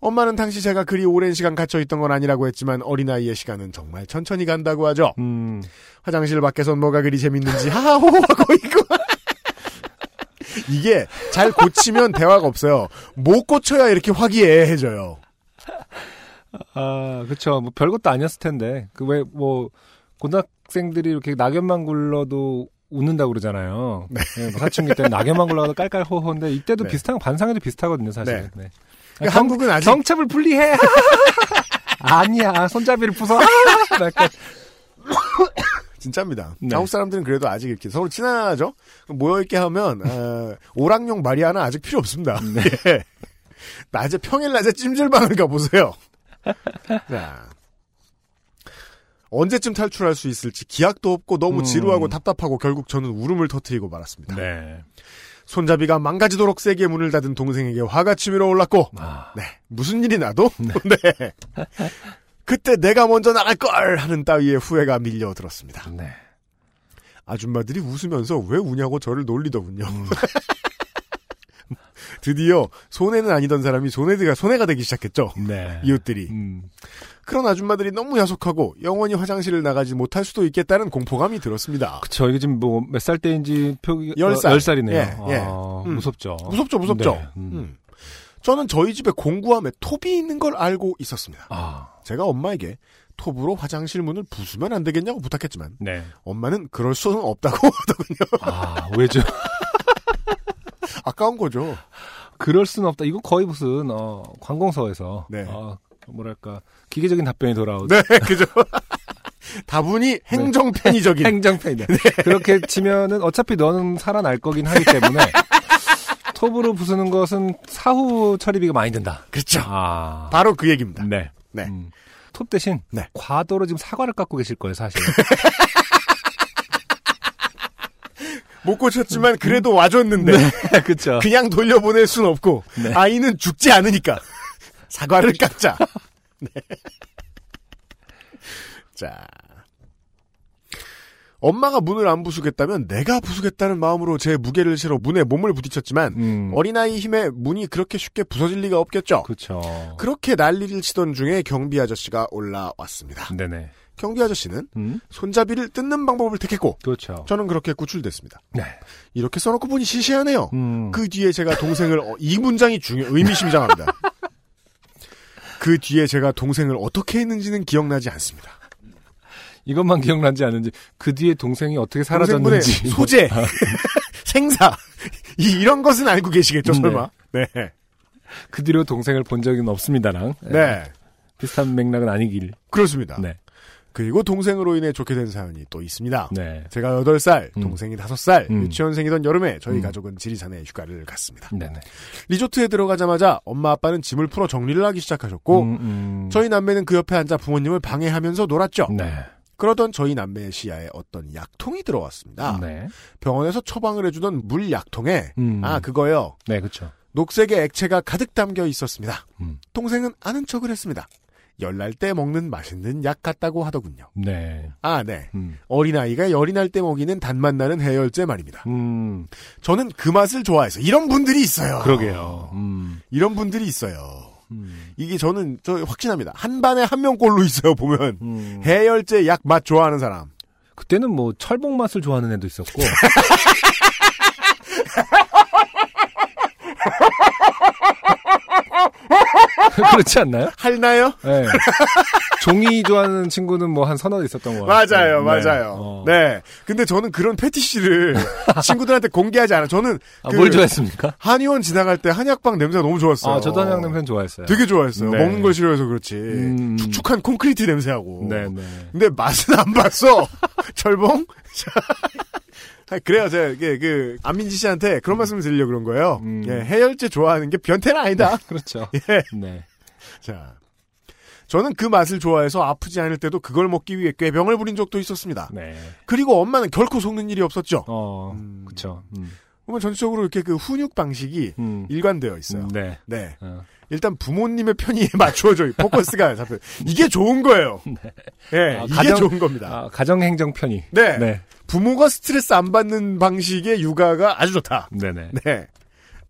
엄마는 당시 제가 그리 오랜 시간 갇혀 있던 건 아니라고 했지만 어린아이의 시간은 정말 천천히 간다고 하죠. 음. 화장실 밖에선 뭐가 그리 재밌는지 하하호호하고 있고 이게 잘 고치면 대화가 없어요. 못 고쳐야 이렇게 화기애애해져요. 아, 그쵸. 뭐 별것도 아니었을 텐데. 그 왜 뭐 고등학생들이 이렇게 낙엽만 굴러도 웃는다고 그러잖아요. 네. 뭐 사춘기 때는 낙엽만 굴러도 깔깔호호인데 이때도 네. 비슷한 거, 반상회도 비슷하거든요, 사실. 네. 네. 그러니까 한국은 아직 경첩을 분리해. 아니야, 손잡이를 부숴. 약간 진짜입니다. 네. 한국 사람들은 그래도 아직 이렇게 서로 친하죠? 모여 있게 하면, 어, 오락용 마리아나 아직 필요 없습니다. 예. 낮에, 평일 낮에 찜질방을 가 보세요. 자. 언제쯤 탈출할 수 있을지 기약도 없고 너무 음. 지루하고 답답하고 결국 저는 울음을 터뜨리고 말았습니다. 네. 손잡이가 망가지도록 세게 문을 닫은 동생에게 화가 치밀어 올랐고, 아, 네. 무슨 일이 나도? 네. 그때 내가 먼저 나갈 걸! 하는 따위의 후회가 밀려들었습니다. 네. 아줌마들이 웃으면서 왜 우냐고 저를 놀리더군요. 드디어 손해는 아니던 사람이 손해가 손해가 되기 시작했죠. 네. 이웃들이. 음. 그런 아줌마들이 너무 야속하고 영원히 화장실을 나가지 못할 수도 있겠다는 공포감이 들었습니다. 그쵸. 이게 지금 뭐 몇 살 때인지 표기 열 살. 열 살이네요. 예, 예. 아, 음. 무섭죠. 무섭죠, 무섭죠. 네, 음. 음. 저는 저희 집에 공구함에 톱이 있는 걸 알고 있었습니다. 아, 제가 엄마에게 톱으로 화장실 문을 부수면 안 되겠냐고 부탁했지만 네. 엄마는 그럴 수는 없다고 하더군요. 아, 왜죠? 아까운 거죠. 그럴 수는 없다. 이거 거의 무슨 어, 관공서에서 네. 어, 뭐랄까 기계적인 답변이 돌아오죠. 네, 그죠. 다분히 행정 편의적인. 행정 편이다. 그렇게 치면은 어차피 너는 살아날 거긴 하기 때문에 톱으로 부수는 것은 사후 처리비가 많이 든다. 그렇죠. 아, 바로 그 얘기입니다. 네. 네. 음. 톱 대신 네. 과도로 지금 사과를 깎고 계실 거예요, 사실. 못 고쳤지만 그래도 와줬는데 그렇죠. 그냥 돌려보낼 순 없고 네. 아이는 죽지 않으니까 사과를 깎자. 네. 자. 엄마가 문을 안 부수겠다면 내가 부수겠다는 마음으로 제 무게를 실어 문에 몸을 부딪혔지만 음. 어린아이 힘에 문이 그렇게 쉽게 부서질 리가 없겠죠. 그렇죠. 그렇게 난리를 치던 중에 경비 아저씨가 올라왔습니다. 네네. 경비 아저씨는 음. 손잡이를 뜯는 방법을 택했고 그렇죠. 저는 그렇게 구출됐습니다. 네. 이렇게 써놓고 보니 시시하네요. 음. 그 뒤에 제가 동생을 어, 이 문장이 중요 의미심장합니다. 그 뒤에 제가 동생을 어떻게 했는지는 기억나지 않습니다. 이것만 기억나지 않은지 그 뒤에 동생이 어떻게 사라졌는지 소재, 생사 이, 이런 것은 알고 계시겠죠 네. 설마? 네, 그 뒤로 동생을 본 적은 없습니다랑 네, 비슷한 맥락은 아니길. 그렇습니다. 네. 그리고 동생으로 인해 좋게 된 사연이 또 있습니다. 네. 제가 8살, 음. 동생이 5살, 음. 유치원생이던 여름에 저희 음. 가족은 지리산에 휴가를 갔습니다. 네네. 리조트에 들어가자마자 엄마 아빠는 짐을 풀어 정리를 하기 시작하셨고 음, 음. 저희 남매는 그 옆에 앉아 부모님을 방해하면서 놀았죠. 네. 그러던 저희 남매의 시야에 어떤 약통이 들어왔습니다. 네. 병원에서 처방을 해주던 물 약통에 음. 아 그거요. 네, 그렇죠. 녹색의 액체가 가득 담겨 있었습니다. 음. 동생은 아는 척을 했습니다. 열날 때 먹는 맛있는 약 같다고 하더군요. 네. 아, 네. 음. 어린아이가 열이 날 때 먹이는 단맛 나는 해열제 말입니다. 음. 저는 그 맛을 좋아해서 이런 분들이 있어요. 그러게요. 음. 이런 분들이 있어요. 음. 이게 저는 저 확신합니다. 한 반에 한 명꼴로 있어요. 보면 음. 해열제 약 맛 좋아하는 사람. 그때는 뭐 철봉 맛을 좋아하는 애도 있었고. 그렇지 않나요? 할나요? 네. 종이 좋아하는 친구는 뭐 한 서너 있었던 거 맞아요, 같아요. 맞아요. 어. 네. 근데 저는 그런 패티시를 친구들한테 공개하지 않아. 저는 아, 그 뭘 좋아했습니까? 한의원 지나갈 때 한약방 냄새가 너무 좋았어요. 아, 저도 한약 냄새는 좋아했어요. 되게 좋아했어요. 네. 먹는 걸 싫어해서 그렇지. 음. 축축한 콘크리트 냄새하고. 네, 네. 근데 맛은 안 봤어. 철봉? 아, 그래요. 제가 이게 그 안민지 씨한테 그런 말씀을 드리려고 그런 거예요. 음. 예, 해열제 좋아하는 게 변태는 아니다. 그렇죠. 예. 네. 자. 저는 그 맛을 좋아해서 아프지 않을 때도 그걸 먹기 위해 꾀병을 부린 적도 있었습니다. 네. 그리고 엄마는 결코 속는 일이 없었죠. 어, 음. 그쵸. 음. 보면 전체적으로 이렇게 그 훈육 방식이 음. 일관되어 있어요. 음, 네. 네. 어. 일단 부모님의 편의에 맞추어져 포커스가 잡혀. 이게 좋은 거예요. 예, 아, 이게 가정- 좋은 겁니다. 아, 가정행정 편의. 네. 네. 부모가 스트레스 안 받는 방식의 육아가 아주 좋다. 네네. 네.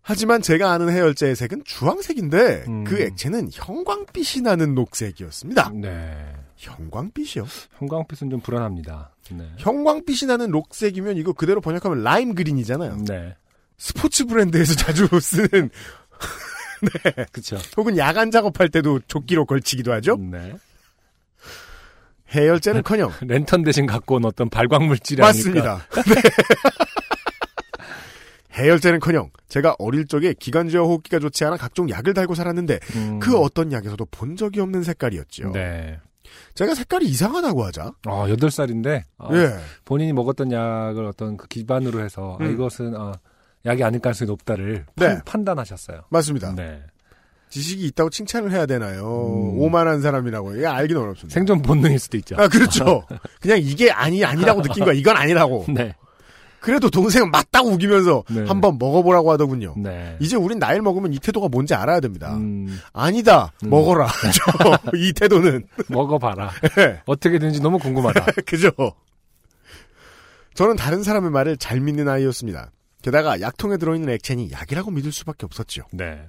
하지만 제가 아는 해열제의 색은 주황색인데 음. 그 액체는 형광빛이 나는 녹색이었습니다. 네. 형광빛이요? 형광빛은 좀 불안합니다. 네. 형광빛이 나는 녹색이면 이거 그대로 번역하면 라임 그린이잖아요. 네. 스포츠 브랜드에서 자주 쓰는 그쵸. 혹은 야간 작업할 때도 조끼로 걸치기도 하죠. 네. 해열제는커녕 랜턴 대신 갖고 온 어떤 발광 물질이 아닐까. 맞습니다. 네. 해열제는커녕 제가 어릴 적에 기관지와 호흡기가 좋지 않아 각종 약을 달고 살았는데 음. 그 어떤 약에서도 본 적이 없는 색깔이었죠. 네. 제가 색깔이 이상하다고 하자. 어, 8살인데, 예. 본인이 먹었던 약을 어떤 그 기반으로 해서, 아, 음. 이것은, 어, 약이 아닐 가능성이 높다를 네. 판, 단하셨어요 맞습니다. 네. 지식이 있다고 칭찬을 해야 되나요? 음. 오만한 사람이라고. 이게 알기는 어렵습니다. 생존 본능일 수도 있죠. 아, 그렇죠. 그냥 이게 아니, 아니라고 느낀 거야. 이건 아니라고. 네. 그래도 동생은 맞다고 우기면서 네. 한번 먹어보라고 하더군요. 네. 이제 우린 나이를 먹으면 이 태도가 뭔지 알아야 됩니다. 음, 아니다. 음. 먹어라. 저, 이 태도는. 먹어봐라. 네. 어떻게 되는지 너무 궁금하다. 그죠? 저는 다른 사람의 말을 잘 믿는 아이였습니다. 게다가 약통에 들어있는 액체니 약이라고 믿을 수밖에 없었죠. 네.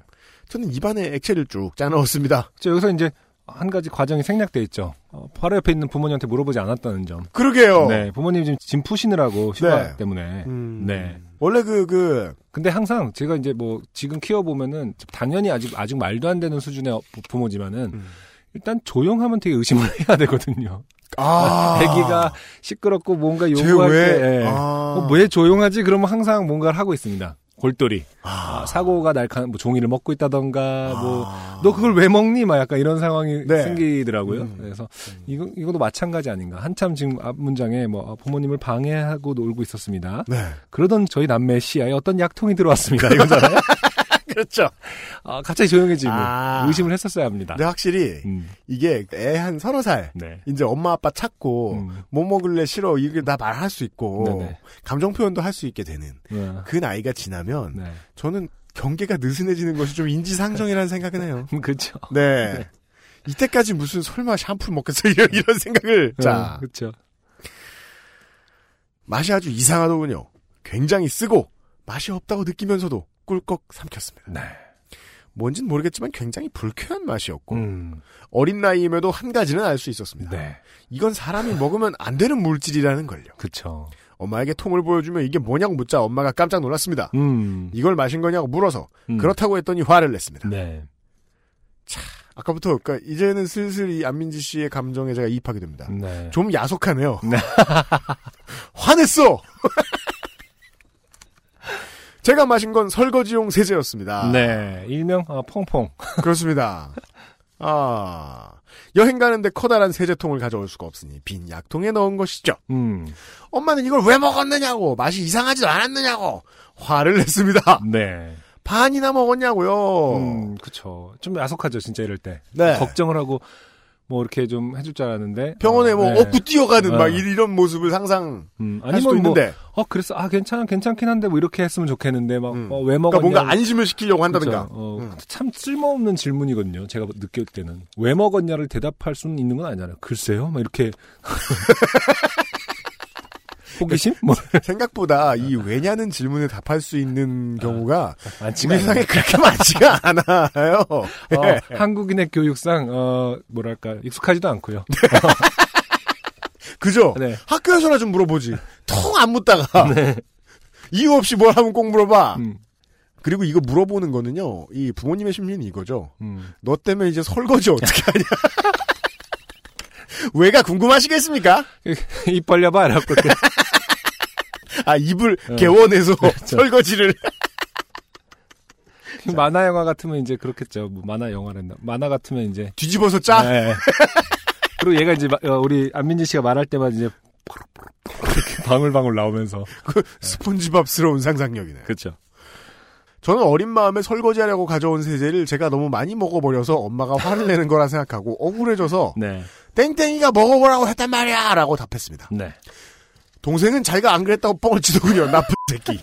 저는 입안에 액체를 쭉 짜넣었습니다. 저 여기서 이제 한 가지 과정이 생략돼 있죠. 어, 바로 옆에 있는 부모님한테 물어보지 않았다는 점. 그러게요. 네, 부모님이 지금 짐 푸시느라고 휴가 네. 때문에. 음, 네. 원래 그, 그, 근데 항상 제가 이제 뭐 지금 키워 보면은 당연히 아직 아직 말도 안 되는 수준의 부- 부모지만은 음. 일단 조용하면 되게 의심을 해야 되거든요. 아. 아기가 시끄럽고 뭔가 쟤 요구할 왜? 때 예. 아. 어, 왜 조용하지? 그러면 항상 뭔가를 하고 있습니다. 골똘히 아. 아, 사고가 날카뭐 종이를 먹고 있다던가 뭐 아. 너 그걸 왜 먹니? 막 약간 이런 상황이 네. 생기더라고요. 음. 그래서 이거 이것도 마찬가지 아닌가. 한참 지금 앞 문장에 뭐 부모님을 방해하고 놀고 있었습니다. 네. 그러던 저희 남매 시야에 어떤 약통이 들어왔습니다. 이거잖아요. 그렇죠. 아, 갑자기 조용해지고 아. 의심을 했었어야 합니다. 근데 확실히 음, 이게 애 한 서너 살 네. 이제 엄마 아빠 찾고 음. 뭐 먹을래 싫어 이게 다 말할 수 있고 네네. 감정 표현도 할 수 있게 되는 네. 그 나이가 지나면 네. 저는 경계가 느슨해지는 것이 좀 인지상정이라는 생각은 해요. 그렇죠. 네. 이때까지 무슨 설마 샴푸를 먹겠어 이런, 이런 생각을 자 그렇죠. 맛이 아주 이상하더군요. 굉장히 쓰고 맛이 없다고 느끼면서도 꿀꺽 삼켰습니다. 네. 뭔진 모르겠지만 굉장히 불쾌한 맛이었고 음. 어린 나이임에도 한 가지는 알 수 있었습니다. 네. 이건 사람이 먹으면 안 되는 물질이라는 걸요. 그렇죠. 엄마에게 통을 보여주며 이게 뭐냐고 묻자 엄마가 깜짝 놀랐습니다. 음. 이걸 마신 거냐고 물어서 음. 그렇다고 했더니 화를 냈습니다. 네. 아까부터 그러니까 이제는 슬슬 이 안민지 씨의 감정에 제가 이입하게 됩니다. 네. 좀 야속하네요. 네. 화냈어. 제가 마신 건 설거지용 세제였습니다. 네. 일명 어, 퐁퐁. 그렇습니다. 아 여행 가는데 커다란 세제통을 가져올 수가 없으니 빈 약통에 넣은 것이죠. 음. 엄마는 이걸 왜 먹었느냐고 맛이 이상하지도 않았느냐고 화를 냈습니다. 네. 반이나 먹었냐고요. 음, 그쵸. 좀 야속하죠, 진짜 이럴 때. 네. 걱정을 하고, 뭐, 이렇게 좀 해줄 줄 알았는데. 병원에 어, 뭐 네. 업고 뛰어가는 어. 막 이런 모습을 상상 음, 할 수도 아니면 뭐, 있는데 어, 그랬어. 아, 괜찮아, 괜찮긴 한데, 뭐, 이렇게 했으면 좋겠는데, 막, 음. 어, 왜 그러니까 먹었냐. 뭔가 안심을 시키려고 한다든가. 그쵸. 어, 음. 참 쓸모없는 질문이거든요. 제가 느낄 때는. 왜 먹었냐를 대답할 수는 있는 건 아니잖아요. 글쎄요? 막 이렇게. 호기심? 뭐, 생각보다 이 왜냐는 질문에 답할 수 있는 경우가 많지가 우리 세상에. 그렇게 많지가 않아요. 어, 네. 한국인의 교육상, 어, 뭐랄까, 익숙하지도 않고요. 그죠? 네. 학교에서나 좀 물어보지. 통 안 묻다가 이유 없이 뭘 하면 꼭 물어봐. 음, 그리고 이거 물어보는 거는요. 이 부모님의 심리는 이거죠. 음. 너 때문에 이제 설거지 어떻게 하냐. 왜가 궁금하시겠습니까? 입 벌려봐, 라고. 아 입을 어. 개원해서 그렇죠. 설거지를 만화 영화 같으면 이제 그렇겠죠. 뭐 만화 영화란다. 만화 같으면 이제. 뒤집어서 짜. 네. 그리고 얘가 이제 마- 어, 우리 안민지 씨가 말할 때마다 이제 이렇게 방울방울 나오면서. 그 스폰지밥스러운 상상력이네. 그렇죠. 저는 어린 마음에 설거지하려고 가져온 세제를 제가 너무 많이 먹어버려서 엄마가 화를 내는 거라 생각하고 억울해져서 네. 땡땡이가 먹어보라고 했단 말이야 라고 답했습니다. 네. 동생은 자기가 안 그랬다고 뻥을 치더군요. 나쁜 새끼.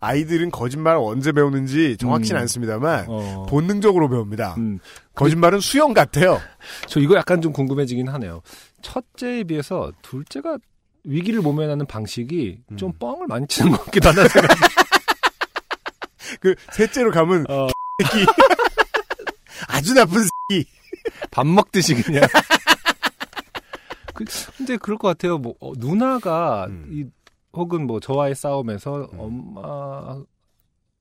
아이들은 거짓말을 언제 배우는지 정확치는 음. 않습니다만 어. 본능적으로 배웁니다. 음. 거짓말은 수영 같아요. 저 이거 약간 좀 궁금해지긴 하네요. 첫째에 비해서 둘째가 위기를 모면하는 방식이 좀 음. 뻥을 많이 치는 것 같기도 하다는 생각. 그 셋째로 가면 어, 새끼 아주 나쁜 새끼. 밥 먹듯이 그냥. 그, 근데 그럴 것 같아요. 뭐 어, 누나가 음. 이 혹은 뭐 저와의 싸움에서 음. 엄마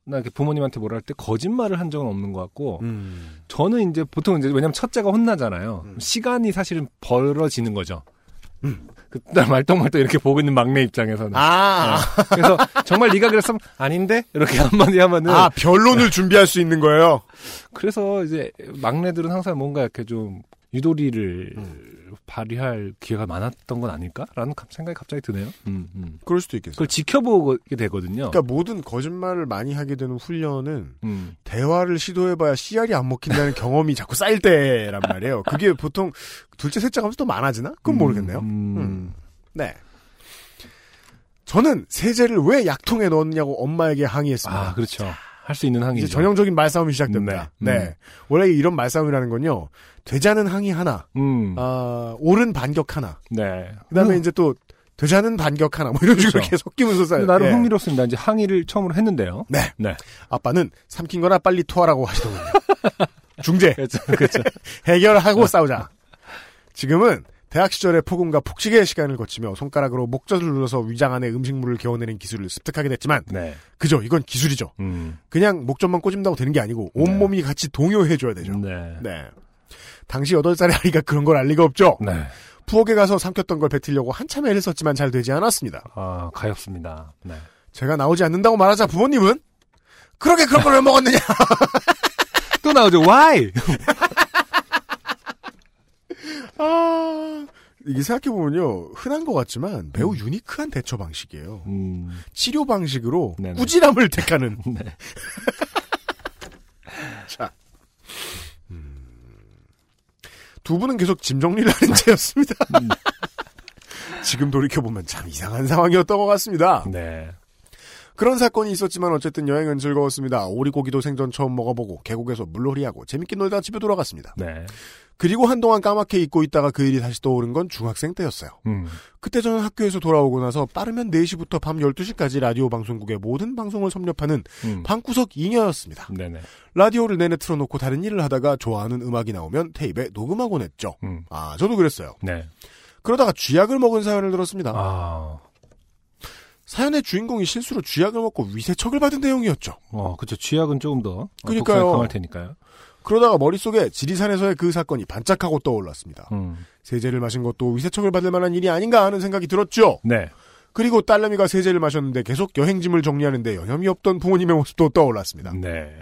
나 이렇게 부모님한테 뭐라 할 때 거짓말을 한 적은 없는 것 같고 음. 저는 이제 보통 이제 왜냐면 첫째가 혼나잖아요. 음. 시간이 사실은 벌어지는 거죠. 음. 그날 말똥말똥 이렇게 보고 있는 막내 입장에서는. 아, 네. 그래서 정말 네가 그랬으면 아닌데 이렇게 한마디 하면은 아 변론을 준비할 수 있는 거예요. 그래서 이제 막내들은 항상 뭔가 이렇게 좀 유도리를 음. 발휘할 기회가 많았던 건 아닐까라는 감- 생각이 갑자기 드네요. 음, 음. 그럴 수도 있겠어요. 그걸 지켜보게 되거든요. 그러니까 모든 거짓말을 많이 하게 되는 훈련은 음. 대화를 시도해봐야 씨알이 안 먹힌다는 경험이 자꾸 쌓일 때란 말이에요. 그게 보통 둘째, 셋째 가면서 또 많아지나? 그건 모르겠네요. 음. 음. 네. 저는 세제를 왜 약통에 넣었냐고 엄마에게 항의했습니다. 아, 그렇죠. 할 수 있는 항의죠. 이제 전형적인 말싸움이 시작됩니다. 네. 네. 음. 원래 이런 말싸움이라는 건요. 않은 항의 하나, 음. 아, 옳은 반격 하나, 네. 그 다음에 음. 이제 또 않은 반격 하나, 뭐 이런 식으로 그렇죠. 이렇게 섞이면서 쌓여요. 나름 예. 흥미롭습니다. 이제 항의를 처음으로 했는데요. 네. 네. 아빠는 삼킨 거나 빨리 토하라고 하시더군요. 중재. 그렇죠. 그렇죠. 해결하고 싸우자. 지금은 대학 시절에 폭음과 폭식의 시간을 거치며 손가락으로 목젖을 눌러서 위장 안에 음식물을 개어내는 기술을 습득하게 됐지만 네. 그죠 이건 기술이죠. 음. 그냥 목젖만 꽂은다고 되는 게 아니고 네. 온몸이 같이 동요해줘야 되죠. 네. 네. 당시 8살의 아이가 그런 걸 알 리가 없죠. 네. 부엌에 가서 삼켰던 걸 뱉으려고 한참 애를 썼지만 잘 되지 않았습니다. 아, 가엾습니다. 네. 제가 나오지 않는다고 말하자 부모님은 그렇게 그런 걸 왜 먹었느냐? 또 나오죠. Why? 아, 이게 생각해보면요. 흔한 것 같지만 매우 유니크한 대처 방식이에요. 음, 치료 방식으로 네네. 꾸지람을 택하는. 네. 자. 음. 두 분은 계속 짐 정리를 하는 채였습니다. 음. 지금 돌이켜보면 참 이상한 상황이었던 것 같습니다. 네. 그런 사건이 있었지만 어쨌든 여행은 즐거웠습니다. 오리고기도 생전 처음 먹어보고 계곡에서 물놀이하고 재밌게 놀다 집에 돌아갔습니다. 네. 그리고 한동안 까맣게 잊고 있다가 그 일이 다시 떠오른 건 중학생 때였어요. 음, 그때 저는 학교에서 돌아오고 나서 빠르면 4시부터 밤 12시까지 라디오 방송국의 모든 방송을 섭렵하는 음. 방구석 잉여였습니다. 네네. 라디오를 내내 틀어놓고 다른 일을 하다가 좋아하는 음악이 나오면 테이프에 녹음하곤 했죠. 음, 아, 저도 그랬어요. 네. 그러다가 쥐약을 먹은 사연을 들었습니다. 아, 사연의 주인공이 실수로 쥐약을 먹고 위세척을 받은 내용이었죠. 어, 그쵸. 쥐약은 조금 더. 그러니까요. 강할 테니까요. 그러다가 머릿속에 지리산에서의 그 사건이 반짝하고 떠올랐습니다. 음, 세제를 마신 것도 위세척을 받을 만한 일이 아닌가 하는 생각이 들었죠. 네. 그리고 딸내미가 세제를 마셨는데 계속 여행짐을 정리하는데 여념이 없던 부모님의 모습도 떠올랐습니다. 네.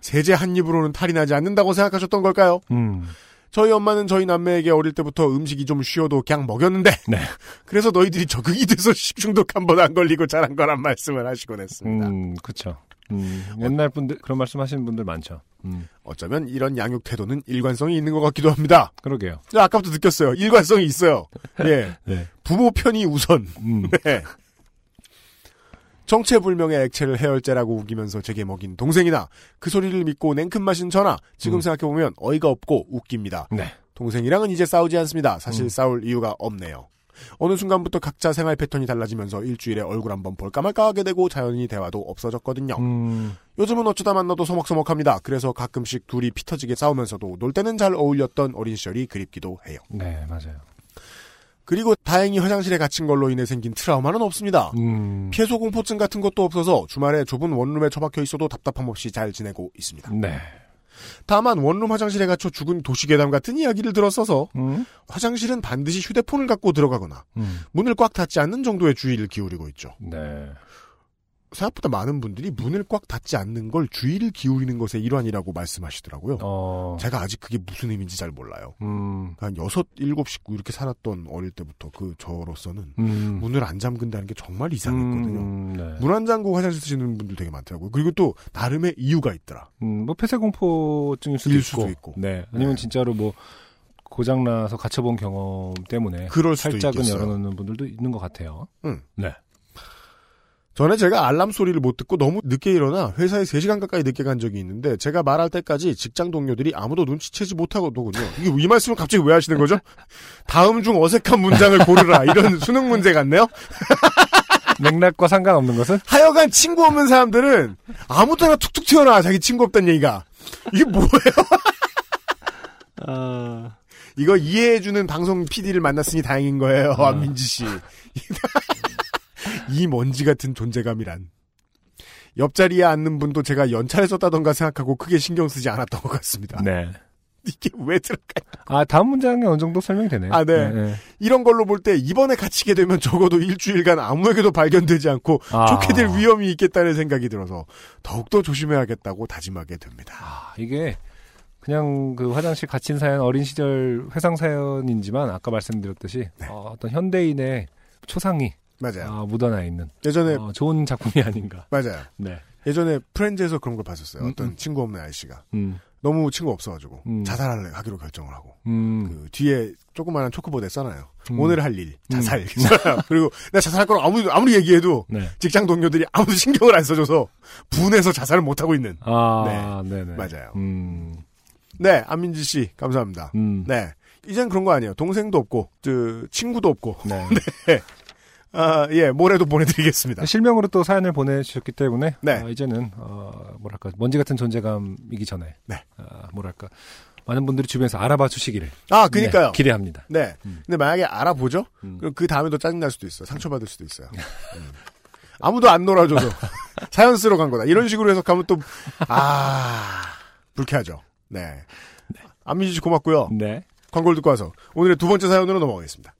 세제 한 입으로는 탈이 나지 않는다고 생각하셨던 걸까요? 음, 저희 엄마는 저희 남매에게 어릴 때부터 음식이 좀 쉬어도 그냥 먹였는데 네. 그래서 너희들이 적응이 돼서 식중독 한 번 안 걸리고 자란 거란 말씀을 하시곤 했습니다. 음, 그쵸. 음, 옛날 분들, 그런 말씀 하시는 분들 많죠. 음, 어쩌면 이런 양육 태도는 일관성이 있는 것 같기도 합니다. 그러게요. 저 아까부터 느꼈어요. 일관성이 있어요. 예. 네. 부모 편이 우선. 음, 네. 정체불명의 액체를 해열제라고 우기면서 제게 먹인 동생이나 그 소리를 믿고 냉큼 마신 전화 지금 음. 생각해보면 어이가 없고 웃깁니다. 네. 동생이랑은 이제 싸우지 않습니다. 사실 음. 싸울 이유가 없네요. 어느 순간부터 각자 생활 패턴이 달라지면서 일주일에 얼굴 한번 볼까 말까 하게 되고 자연히 대화도 없어졌거든요. 음, 요즘은 어쩌다 만나도 서먹서먹합니다. 그래서 가끔씩 둘이 피 터지게 싸우면서도 놀 때는 잘 어울렸던 어린 시절이 그립기도 해요. 네, 맞아요. 그리고 다행히 화장실에 갇힌 걸로 인해 생긴 트라우마는 없습니다. 음, 피해소 공포증 같은 것도 없어서 주말에 좁은 원룸에 처박혀 있어도 답답함 없이 잘 지내고 있습니다. 네. 다만 원룸 화장실에 갇혀 죽은 도시괴담 같은 이야기를 들었어서 음, 화장실은 반드시 휴대폰을 갖고 들어가거나 음, 문을 꽉 닫지 않는 정도의 주의를 기울이고 있죠. 네. 생각보다 많은 분들이 문을 꽉 닫지 않는 걸 주의를 기울이는 것의 일환이라고 말씀하시더라고요. 어, 제가 아직 그게 무슨 의미인지 잘 몰라요. 음, 한 여섯, 일곱 식구 이렇게 살았던 어릴 때부터 그 저로서는 음, 문을 안 잠근다는 게 정말 이상했거든요. 음, 네. 문안 잠그고 화장실 쓰시는 분들 되게 많더라고요. 그리고 또 나름의 이유가 있더라. 음, 뭐 폐쇄공포증일 수도 수도 있고. 네, 아니면 네. 진짜로 뭐 고장나서 갇혀본 경험 때문에 그럴 수도 살짝은 있겠어요. 열어놓는 분들도 있는 것 같아요. 응. 네. 전에 제가 알람 소리를 못 듣고 너무 늦게 일어나 회사에 3시간 가까이 늦게 간 적이 있는데 제가 말할 때까지 직장 동료들이 아무도 눈치채지 못하거든요. 이게 이 말씀을 갑자기 왜 하시는 거죠? 다음 중 어색한 문장을 고르라. 이런 수능 문제 같네요. 맥락과 상관없는 것은 하여간 친구 없는 사람들은 아무 때나 툭툭 튀어나와 자기 친구 없다는 얘기가. 이게 뭐예요? 아, 이거 이해해주는 방송 PD를 만났으니 다행인 거예요. 아. 안민지 씨. 이 먼지 같은 존재감이란. 옆자리에 앉는 분도 제가 연차를 썼다던가 생각하고 크게 신경 쓰지 않았던 것 같습니다. 네. 이게 왜 들어가요? 아, 다음 문장에 어느 정도 설명이 되네요. 아, 네. 이런 걸로 볼 때 이번에 갇히게 되면 적어도 일주일간 아무에게도 발견되지 않고 아. 좋게 될 위험이 있겠다는 생각이 들어서 더욱더 조심해야겠다고 다짐하게 됩니다. 아, 이게 그냥 그 화장실 갇힌 사연 어린 시절 회상 사연이지만 아까 말씀드렸듯이 네. 어, 떤 현대인의 초상이 맞아요. 아, 묻어나 있는 예전에 어, 좋은 작품이 아닌가. 맞아요. 네. 예전에 프렌즈에서 그런 걸 봤었어요. 음, 어떤 음. 친구 없는 아저씨가 음, 너무 친구 없어가지고 음. 자살을 하기로 결정을 하고 음, 그 뒤에 조그마한 초크보드에 써놔요. 음. 오늘 할 일, 자살. 그리고 내가 자살할 거라고 아무리, 아무리 얘기해도 네. 직장 동료들이 아무도 신경을 안 써줘서 분해서 자살을 못 하고 있는. 아, 네, 네. 맞아요. 음, 네, 안민지 씨, 감사합니다. 음, 네. 이젠 그런 거 아니에요. 동생도 없고, 저, 친구도 없고. 네. 아, 예, 모레도 보내드리겠습니다. 실명으로 또 사연을 보내주셨기 때문에 네. 아, 이제는 어, 뭐랄까 먼지 같은 존재감이기 전에 네. 아, 뭐랄까 많은 분들이 주변에서 알아봐 주시기를 아, 그니까요. 네, 기대합니다. 네. 음. 근데 만약에 알아보죠? 음. 그럼 그 다음에도 짜증 날 수도 있어요. 상처받을 수도 있어요. 음. 아무도 안 놀아줘서 사연 쓰러 간 거다. 이런 식으로 해석하면 또, 아, 불쾌하죠. 네. 안민지 씨 고맙고요. 네. 광고를 듣고 와서 오늘의 두 번째 사연으로 넘어가겠습니다.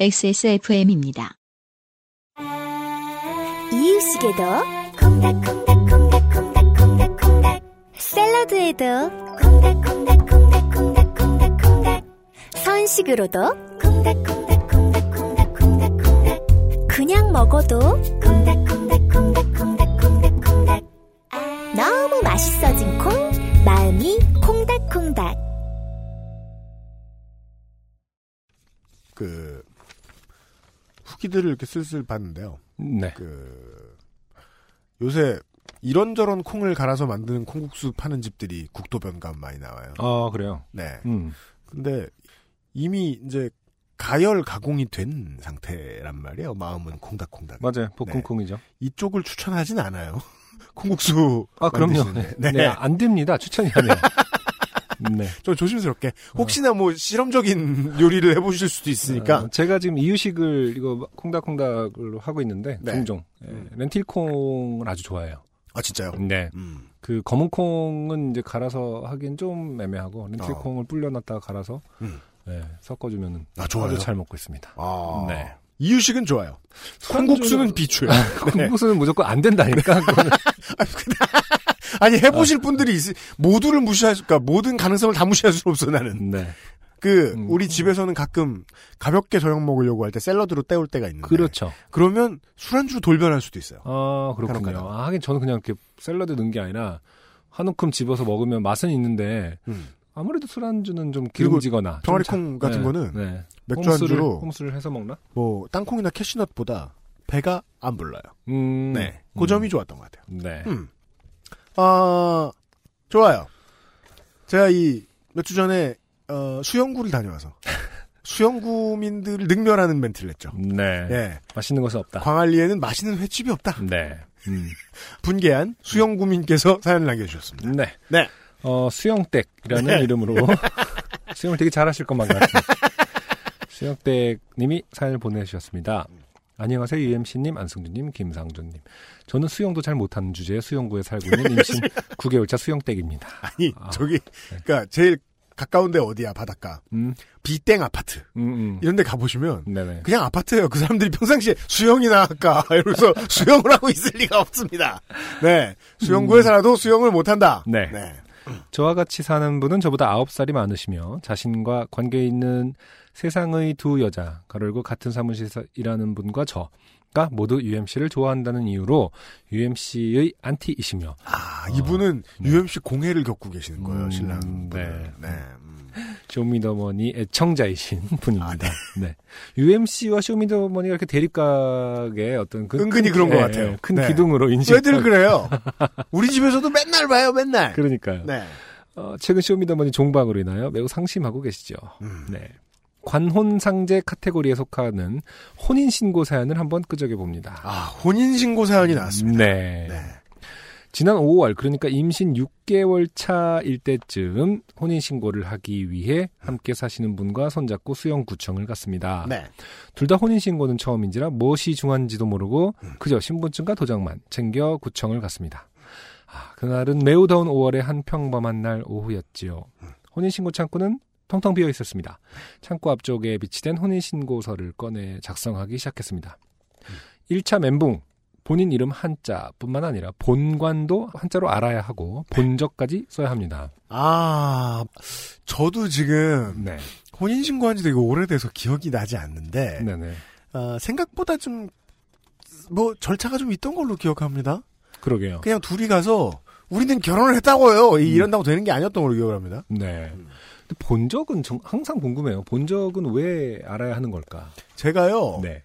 XSFM입니다. 이유식에도 콩닥콩닥콩닥콩닥콩닥콩닥 샐러드에도 콩닥콩닥콩닥콩닥콩닥콩닥. 선식으로도 콩닥콩닥콩닥콩닥콩닥콩닥 그냥 먹어도 콩닥콩닥콩닥콩닥콩닥콩닥. 너무 맛있어진 콩 마음이 콩닥콩닥. 그 후기들을 이렇게 슬슬 봤는데요. 네. 그 요새 이런저런 콩을 갈아서 만드는 콩국수 파는 집들이 국도변 가면 많이 나와요. 아, 그래요. 네. 음. 근데 이미 이제 가열 가공이 된 상태란 말이에요. 마음은 콩닥콩닥. 맞아요. 볶음콩이죠. 이쪽을 추천하진 않아요. 콩국수 아, 그럼요. 네. 네. 네, 안 됩니다. 추천이 안 해요. 네. 좀 조심스럽게 혹시나 뭐 실험적인 요리를 해보실 수도 있으니까 어, 제가 지금 이유식을 이거 콩닥콩닥으로 하고 있는데 네. 종종 예, 렌틸콩을 아주 좋아해요. 아 진짜요? 네. 음. 그 검은 콩은 이제 갈아서 하기엔 좀 애매하고 렌틸콩을 불려놨다가 갈아서 음. 예, 섞어주면은 아 좋아요. 잘 먹고 있습니다. 아. 네. 이유식은 좋아요. 콩국수는 비추요. 콩국수는 무조건 안 된다니까. 아니 해보실 분들이 있, 모두를 무시할 수, 그러니까 모든 가능성을 다 무시할 수는 없어 나는. 네. 그 음. 우리 집에서는 가끔 가볍게 저녁 먹으려고 할 때 샐러드로 때울 때가 있는데. 그렇죠. 그러면 술안주로 돌변할 수도 있어요. 아 그렇군요. 간혹 아, 하긴 저는 그냥 이렇게 샐러드 넣은 게 아니라 한 움큼 집어서 먹으면 맛은 있는데 음. 아무래도 술안주는 좀 기름지거나 병아리 좀콩 같은 네, 거는 네. 맥주 홍수를- 안주로 홍수를 해서 먹나? 뭐 땅콩이나 캐시넛보다 배가 안 불러요. 음, 네, 그 점이 좋았던 것 같아요. 네. 음. 아 좋아요. 제가 이 몇 주 전에 어, 수영구를 다녀와서 수영구민들을 능멸하는 멘트를 했죠. 네. 예, 맛있는 것은 없다. 광안리에는 맛있는 횟집이 없다. 네. 음. 분개한 수영구민께서 사연을 남겨주셨습니다. 네. 네. 어, 수영댁이라는 네. 이름으로 수영을 되게 잘하실 것만 같은 수영댁님이 사연을 보내주셨습니다. 안녕하세요. UMC님, 안승준님, 김상준님. 저는 수영도 잘 못하는 주제에 수영구에 살고 있는 임신 9개월차 수영댁입니다. 아니 아, 저기 그러니까 제일 가까운데 어디야 바닷가 음, 비땡 아파트 음, 음. 이런 데 가보시면 네네. 그냥 아파트예요. 그 사람들이 평상시에 수영이나 할까 이러면서 수영을 하고 있을 리가 없습니다. 네 수영구에 살아도 수영을 못한다. 네. 저와 같이 사는 분은 저보다 9살이 많으시며 자신과 관계 있는 세상의 두 여자, 괄호 열고 같은 사무실에서 일하는 분과 저가 모두 UMC를 좋아한다는 이유로 UMC의 안티이시며 아 이분은 네. UMC 공해를 겪고 계시는 거예요. 음, 신랑 네. 분은. 네. 음. 쇼미더머니 애청자이신 분입니다. 네. UMC와 쇼미더머니가 이렇게 대립각의 어떤 그 은근히 큰- 그런 것 예, 같아요. 예, 큰 네. 기둥으로 인식. 왜들 그래요? 우리 집에서도 맨날 봐요, 맨날. 그러니까요. 네. 어, 최근 쇼미더머니 종방으로 인하여 매우 상심하고 계시죠. 음. 네. 관혼상제 카테고리에 속하는 혼인신고 사연을 한번 끄적여 봅니다. 아 혼인신고 사연이 나왔습니다. 네. 네. 지난 5월, 그러니까 임신 6개월 차일 때쯤 혼인신고를 하기 위해 함께 사시는 분과 손잡고 수영구청을 갔습니다. 네. 둘 다 혼인신고는 처음인지라 무엇이 중요한지도 모르고 음. 그저 신분증과 도장만 챙겨 구청을 갔습니다. 아, 그날은 매우 더운 5월의 한 평범한 날 오후였지요. 음. 혼인신고 창구는 텅텅 비어 있었습니다. 창구 앞쪽에 비치된 혼인신고서를 꺼내 작성하기 시작했습니다. 음. 1차 멘붕. 본인 이름 한자뿐만 아니라 본관도 한자로 알아야 하고 본적까지 써야 합니다. 아 저도 지금 네. 혼인신고한 지 되게 오래돼서 기억이 나지 않는데 네네. 어, 생각보다 좀 뭐 절차가 좀 있던 걸로 기억합니다. 그러게요. 그냥 둘이 가서 우리는 결혼을 했다고요. 이- 음. 이런다고 되는 게 아니었던 걸로 기억을 합니다. 네. 음. 근데 본적은 정- 항상 궁금해요. 본 적은 왜 알아야 하는 걸까? 제가요. 네.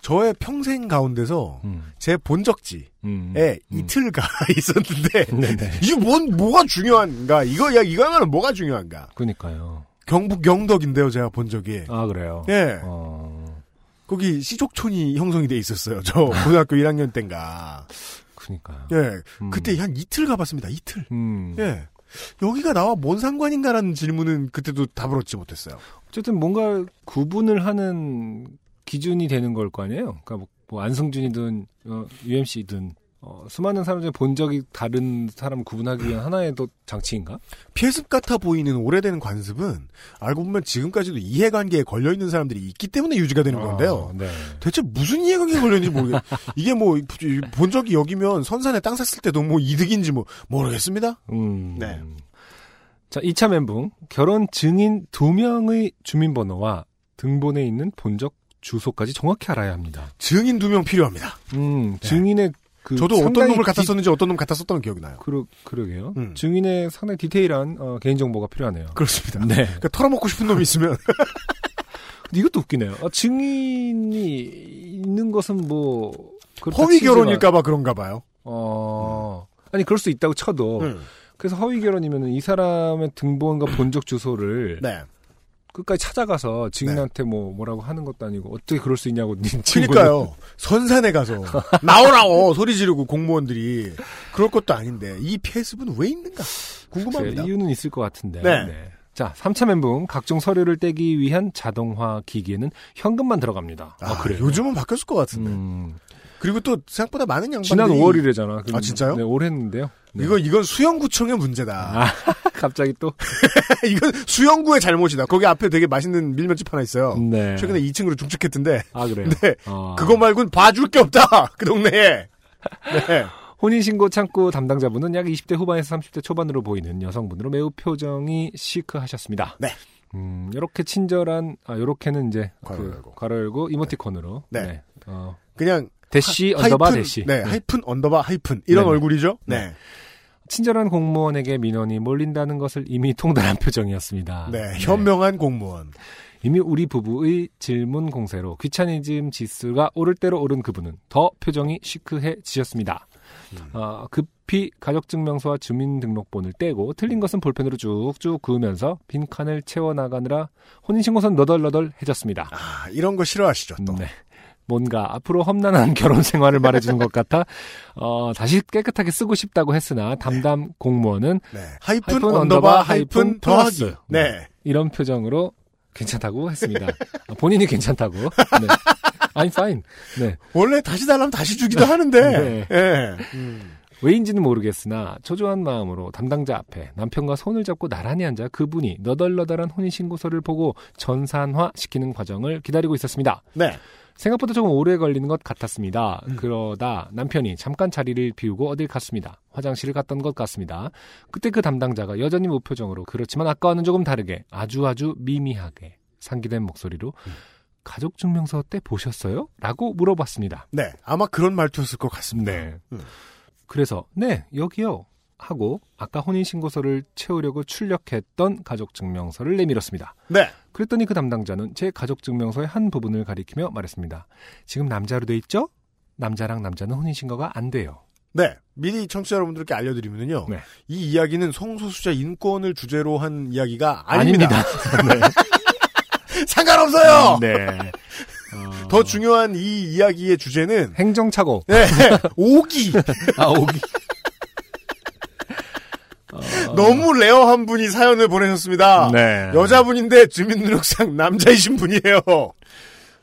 저의 평생 가운데서 음. 제 본적지에 음. 이틀 가 있었는데 네네. 이게 뭔 뭐가 중요한가? 이거 야 이거야말로 뭐가 중요한가? 그니까요. 경북 영덕인데요, 제가 본 적이. 아, 그래요? 예. 어, 거기 시족촌이 형성이 돼 있었어요. 저 고등학교 1학년 때인가. 그니까요. 예. 음. 그때 한 이틀 가봤습니다. 이틀. 음. 예. 여기가 나와 뭔 상관인가라는 질문은 그때도 답을 얻지 못했어요. 어쨌든 뭔가 구분을 하는 기준이 되는 걸 거 아니에요? 그러니까 뭐, 뭐 안승준이든 어, UMC든 어, 수많은 사람 중에 본 적이 다른 사람을 구분하기 위한 하나의 또 장치인가? 피해습 같아 보이는 오래된 관습은 알고 보면 지금까지도 이해관계에 걸려 있는 사람들이 있기 때문에 유지가 되는 건데요. 아, 네. 대체 무슨 이해관계에 걸렸는지 모르겠. 이게 뭐 본 적이 여기면 선산에 땅 샀을 때도 뭐 이득인지 뭐 모르겠습니다. 음. 네. 자, 2차 멘붕. 결혼 증인 2명의 주민번호와 등본에 있는 본적 주소까지 정확히 알아야 합니다. 증인 두 명 필요합니다. 음, 증인의 그 저도 어떤 놈을 갖다 디- 썼는지 어떤 놈 갖다 썼던 기억이 나요. 그러, 그러게요. 음. 증인의 상당히 디테일한 어, 개인정보가 필요하네요. 그렇습니다. 네. 그러니까 털어먹고 싶은 놈이 있으면 근데 이것도 웃기네요. 어, 증인이 있는 것은 뭐 허위 결혼일까봐 그런가 봐요. 어 아니 그럴 수 있다고 쳐도 음. 그래서 허위 결혼이면은 이 사람의 등본과 본적 주소를 네. 끝까지 찾아가서 증인한테 뭐 뭐라고 하는 것도 아니고 어떻게 그럴 수 있냐고. 그러니까요. 선산에 가서 나오라고 소리 지르고 공무원들이 그럴 것도 아닌데 이 피해습은 왜 있는가 궁금합니다. 이유는 있을 것 같은데. 네. 자, 3차 멘붕 각종 서류를 떼기 위한 자동화 기기에는 현금만 들어갑니다. 아, 그래요? 요즘은 바뀌었을 것 같은데. 음, 그리고 또 생각보다 많은 양반들이 지난 5월이래잖아. 아, 진짜요? 네, 올했는데요. 네. 이거 이건 수영구청의 문제다. 아, 갑자기 또. 이건 수영구의 잘못이다. 거기 앞에 되게 맛있는 밀면집 하나 있어요. 네. 최근에 2층으로 중축했던데. 아, 그래요? 네. 어. 그거 말고는 봐줄 게 없다. 그 동네에. 네. 혼인신고 창구 담당자분은 약 20대 후반에서 30대 초반으로 보이는 여성분으로 매우 표정이 시크하셨습니다. 네. 음, 요렇게 친절한, 아, 요렇게는 이제, 괄호 그, 열고. 괄호 열고, 이모티콘으로. 네. 어, 그냥 대시, 하- underbar 하이픈, 대시. 네, 하이픈 underbar 하이픈 이런 네네. 얼굴이죠. 네. 네. 친절한 공무원에게 민원이 몰린다는 것을 이미 통달한 표정이었습니다. 네. 현명한 공무원. 이미 우리 부부의 질문 공세로 귀차니즘 지수가 오를 대로 오른 그분은 더 표정이 시크해지셨습니다. 음. 어, 급히 가족증명서와 주민등록본을 떼고 틀린 것은 볼펜으로 쭉쭉 그으면서 빈칸을 채워나가느라 혼인신고서는 너덜너덜해졌습니다. 아, 이런 거 싫어하시죠, 또. 네. 뭔가 앞으로 험난한 결혼 생활을 말해주는 것 같아 어, 다시 깨끗하게 쓰고 싶다고 했으나 담당 공무원은 네. 하이픈, 하이픈 underbar 하이픈. 플러스. 네. 이런 표정으로 괜찮다고 했습니다. 아, 본인이 괜찮다고. 네. I'm fine. 네. 원래 다시 달라면 다시 주기도 하는데. 네. 예. 왜인지는 모르겠으나 초조한 마음으로 담당자 앞에 남편과 손을 잡고 나란히 앉아 그분이 너덜너덜한 혼인신고서를 보고 전산화 시키는 과정을 기다리고 있었습니다. 네. 생각보다 조금 오래 걸리는 것 같았습니다. 그러다 남편이 잠깐 자리를 비우고 어딜 갔습니다. 화장실을 갔던 것 같습니다. 그때 그 담당자가 여전히 무표정으로 그렇지만 아까와는 조금 다르게 아주 아주 미미하게 상기된 목소리로 가족 증명서 때 보셨어요? 라고 물어봤습니다. 네. 아마 그런 말투였을 것 같습니다. 네. 음. 그래서 네 여기요 하고 아까 혼인신고서를 채우려고 출력했던 가족증명서를 내밀었습니다. 네. 그랬더니 그 담당자는 제 가족 증명서의 한 부분을 가리키며 말했습니다. 지금 남자로 돼 있죠? 남자랑 남자는 혼인 신고가 안 돼요. 네. 미리 청취자 여러분들께 알려드리면요. 네. 이 이야기는 성소수자 인권을 주제로 한 이야기가 아닙니다. 상관없어요! 네. 더 중요한 이 이야기의 주제는 행정착오. 네. 오기. 아, 오기. 너무 rare한 분이 사연을 보내셨습니다. 네. 여자분인데 주민등록상 남자이신 분이에요.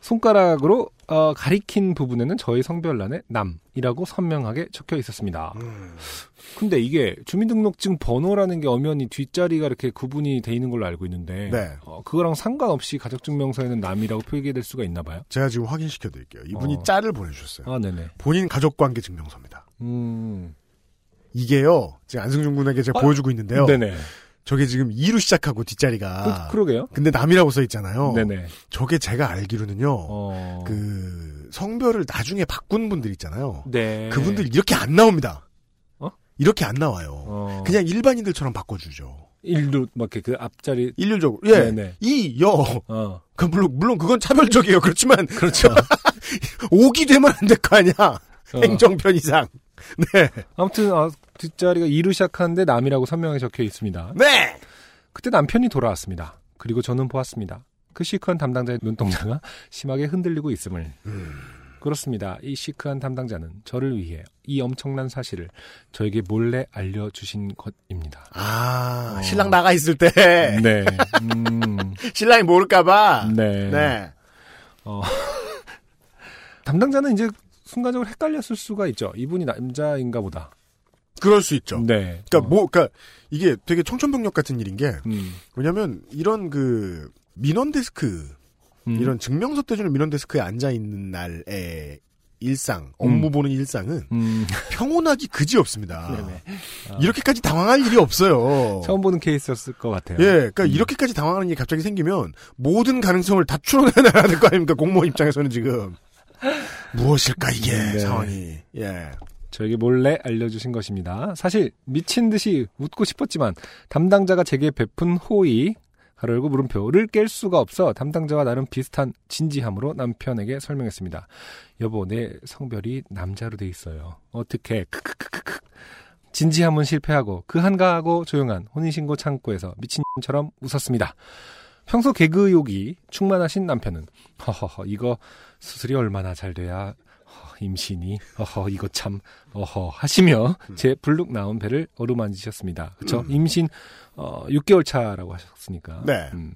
손가락으로 어, 가리킨 부분에는 저희 성별란에 남이라고 선명하게 적혀 있었습니다. 근데 이게 주민등록증 번호라는 게 엄연히 뒷자리가 이렇게 구분이 돼 있는 걸로 알고 있는데 네. 어, 그거랑 상관없이 가족증명서에는 남이라고 표기될 수가 있나 봐요? 제가 지금 확인시켜 드릴게요. 이분이 어. 짤을 보내주셨어요. 아, 네네. 본인 가족관계 증명서입니다. 음. 이게요. 지금 안승준 군에게 제가 아, 보여주고 있는데요. 네네. 저게 지금 2로 시작하고 뒷자리가 그, 러게요 근데 남이라고 써 있잖아요. 네네. 저게 제가 알기로는요. 어. 그 성별을 나중에 바꾼 분들 있잖아요. 네. 그분들 이렇게 안 나옵니다. 어? 이렇게 안 나와요. 어. 그냥 일반인들처럼 바꿔주죠. 일로 막 이렇게 그 앞자리 일률적으로. 예. 네네. 이, 여. 어. 그 물론 물론 그건 차별적이에요. 그렇지만 그렇죠. 오기 되면 안 될 거 아니야. 어. 행정편 이상. 네. 아무튼 아, 뒷자리가 2로 시작하는데 남이라고 선명하게 적혀 있습니다. 네. 그때 남편이 돌아왔습니다. 그리고 저는 보았습니다. 그 시크한 담당자의 눈동자가 심하게 흔들리고 있음을. 그렇습니다. 이 시크한 담당자는 저를 위해 이 엄청난 사실을 저에게 몰래 알려주신 것입니다. 아, 어. 신랑 나가 있을 때 네. 음, 신랑이 모를까봐. 네. 네. 어. 담당자는 이제 순간적으로 헷갈렸을 수가 있죠. 이분이 남자인가 보다. 그럴 수 있죠. 네. 그러니까 어, 뭐, 그러니까 이게 되게 청천벽력 같은 일인 게 음, 왜냐면 이런 그 민원 데스크 음. 이런 증명서 떼주는 민원 데스크에 앉아 있는 날의 일상, 업무 음. 보는 일상은 음, 평온하기 그지 없습니다. 아. 이렇게까지 당황할 일이 없어요. 처음 보는 케이스였을 것 같아요. 예, 그러니까 음. 이렇게까지 당황하는 일이 갑자기 생기면 모든 가능성을 다 추론해내야 될 거 아닙니까? 공무원 입장에서는 지금 무엇일까 이게 네. 상황이. 예. 저에게 몰래 알려주신 것입니다. 사실 미친 듯이 웃고 싶었지만 담당자가 제게 베푼 호의 가로 열고 물음표를 깰 수가 없어 담당자와 나름 비슷한 진지함으로 남편에게 설명했습니다. 여보 내 성별이 남자로 돼 있어요. 어떻게 크크크크크 진지함은 실패하고 그 한가하고 조용한 혼인신고 창구에서 미친처럼 웃었습니다. 평소 개그 욕이 충만하신 남편은 허허허 이거 수술이 얼마나 잘 돼야 허, 임신이 어허 이거 참 어허 하시며 제 불룩 나온 배를 어루만지셨습니다. 그렇죠? 임신 어 6개월 차라고 하셨으니까. 네. 음.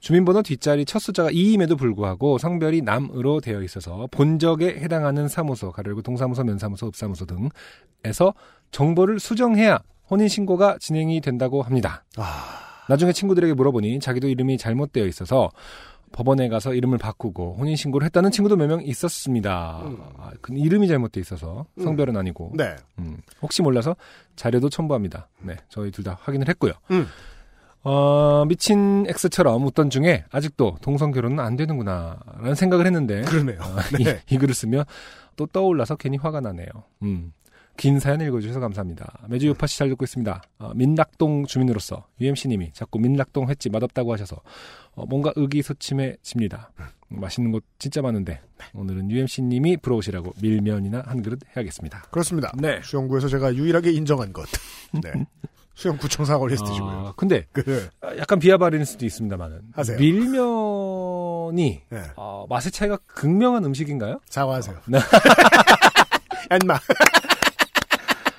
주민번호 뒷자리 첫 숫자가 2임에도 불구하고 성별이 남으로 되어 있어서 본적에 해당하는 사무소, 가르고 동사무소, 면사무소, 읍사무소 등에서 정보를 수정해야 혼인 신고가 진행이 된다고 합니다. 아, 나중에 친구들에게 물어보니 자기도 이름이 잘못되어 있어서 법원에 가서 이름을 바꾸고 혼인 신고를 했다는 친구도 몇 명 있었습니다. 아, 그 이름이 잘못되어 있어서 성별은 아니고. 네. 음, 혹시 몰라서 자료도 첨부합니다. 네, 저희 둘 다 확인을 했고요. 음. 어, 미친 X처럼 웃던 중에 아직도 동성 결혼은 안 되는구나, 라는 생각을 했는데. 그러네요. 어, 네. 이, 이 글을 쓰며 또 떠올라서 괜히 화가 나네요. 음. 긴 사연 읽어주셔서 감사합니다. 매주 요파시 잘 듣고 있습니다. 어, 민락동 주민으로서 UMC님이 자꾸 민락동 횟집 맛없다고 하셔서 어, 뭔가 의기소침해집니다. 음, 맛있는 곳 진짜 많은데 오늘은 UMC님이 부러우시라고 밀면이나 한 그릇 해야겠습니다. 그렇습니다. 네. 수영구에서 제가 유일하게 인정한 것. 네. 수영구청사 걸리스트시고요. 어, 근데 그, 약간 비하발일 수도 있습니다만은 하세요. 밀면이 네. 어, 맛의 차이가 극명한 음식인가요? 사과하세요. 네. 엠마.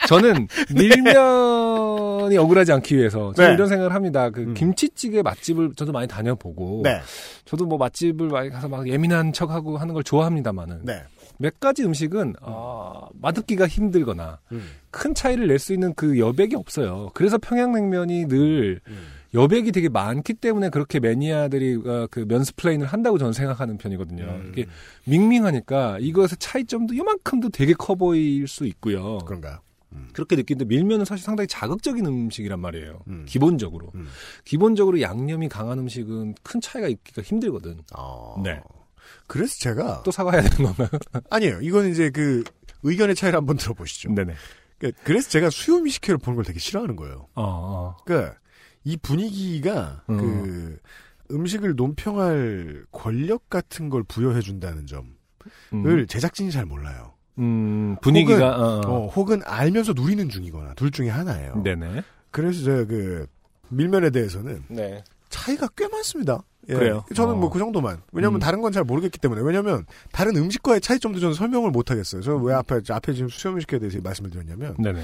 저는 밀면이 억울하지 않기 위해서 저는 네. 이런 생각을 합니다. 그 음. 김치찌개 맛집을 저도 많이 다녀보고 네. 저도 뭐 맛집을 많이 가서 막 예민한 척하고 하는 걸 좋아합니다만은 네. 몇 가지 음식은 어, 맛듣기가 힘들거나 음. 큰 차이를 낼 수 있는 그 여백이 없어요. 그래서 평양냉면이 늘 음. 여백이 되게 많기 때문에 그렇게 매니아들이 어, 그 면스플레인을 한다고 저는 생각하는 편이거든요. 음. 이게 밍밍하니까 이것의 차이점도 요만큼도 되게 커 보일 수 있고요. 그런가요? 그렇게 느끼는데 밀면은 사실 상당히 자극적인 음식이란 말이에요. 음. 기본적으로. 음. 기본적으로 양념이 강한 음식은 큰 차이가 있기가 힘들거든. 어. 네. 그래서 제가 또 사과해야 되는 건가요? 아니에요. 이건 이제 그 의견의 차이를 한번 들어보시죠. 네네. 그러니까 그래서 제가 수요 미식회를 보는 걸 되게 싫어하는 거예요. 어, 어. 그러니까 이 분위기가 음. 그 음식을 논평할 권력 같은 걸 부여해 준다는 점을 음, 제작진이 잘 몰라요. 음, 분위기가, 어, 어. 어, 혹은 알면서 누리는 중이거나 둘 중에 하나예요. 네네. 그래서 제가 그 밀면에 대해서는 네. 차이가 꽤 많습니다. 예. 그래요? 저는 어. 뭐그 정도만. 왜냐면 음. 다른 건 잘 모르겠기 때문에. 왜냐면 다른 음식과의 차이점도 저는 설명을 못 하겠어요. 저는 왜 앞에 앞에 지금 수염 음식에 대해서 말씀을 드렸냐면 네네.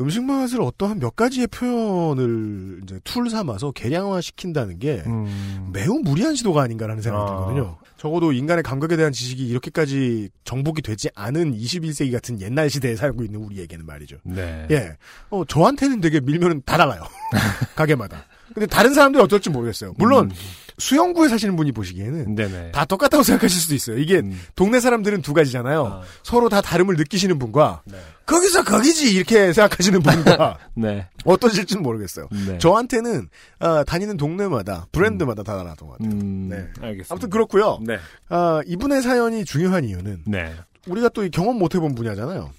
음식 맛을 어떠한 몇 가지의 표현을 이제 툴 삼아서 개량화 시킨다는 게 음. 매우 무리한 시도가 아닌가라는 생각이 아. 들거든요. 적어도 인간의 감각에 대한 지식이 이렇게까지 정복이 되지 않은 21세기 같은 옛날 시대에 살고 있는 우리에게는 말이죠. 네. 예. 어, 저한테는 되게 밀면은 다 달라요. 가게마다. 근데 다른 사람들이 어떨지 모르겠어요. 물론, 수영구에 사시는 분이 보시기에는 음. 네네. 다 똑같다고 생각하실 수도 있어요. 이게 음. 동네 사람들은 두 가지잖아요. 아. 서로 다 다름을 느끼시는 분과 네. 거기서 거기지 이렇게 생각하시는 분과 네. 어떠실지는 모르겠어요. 네. 저한테는 아, 다니는 동네마다 브랜드마다 다 달랐던 것 같아요. 음, 네. 알겠습니다. 아무튼 그렇고요. 네. 아, 이분의 사연이 중요한 이유는 네. 우리가 또이 경험 못 해본 분야잖아요.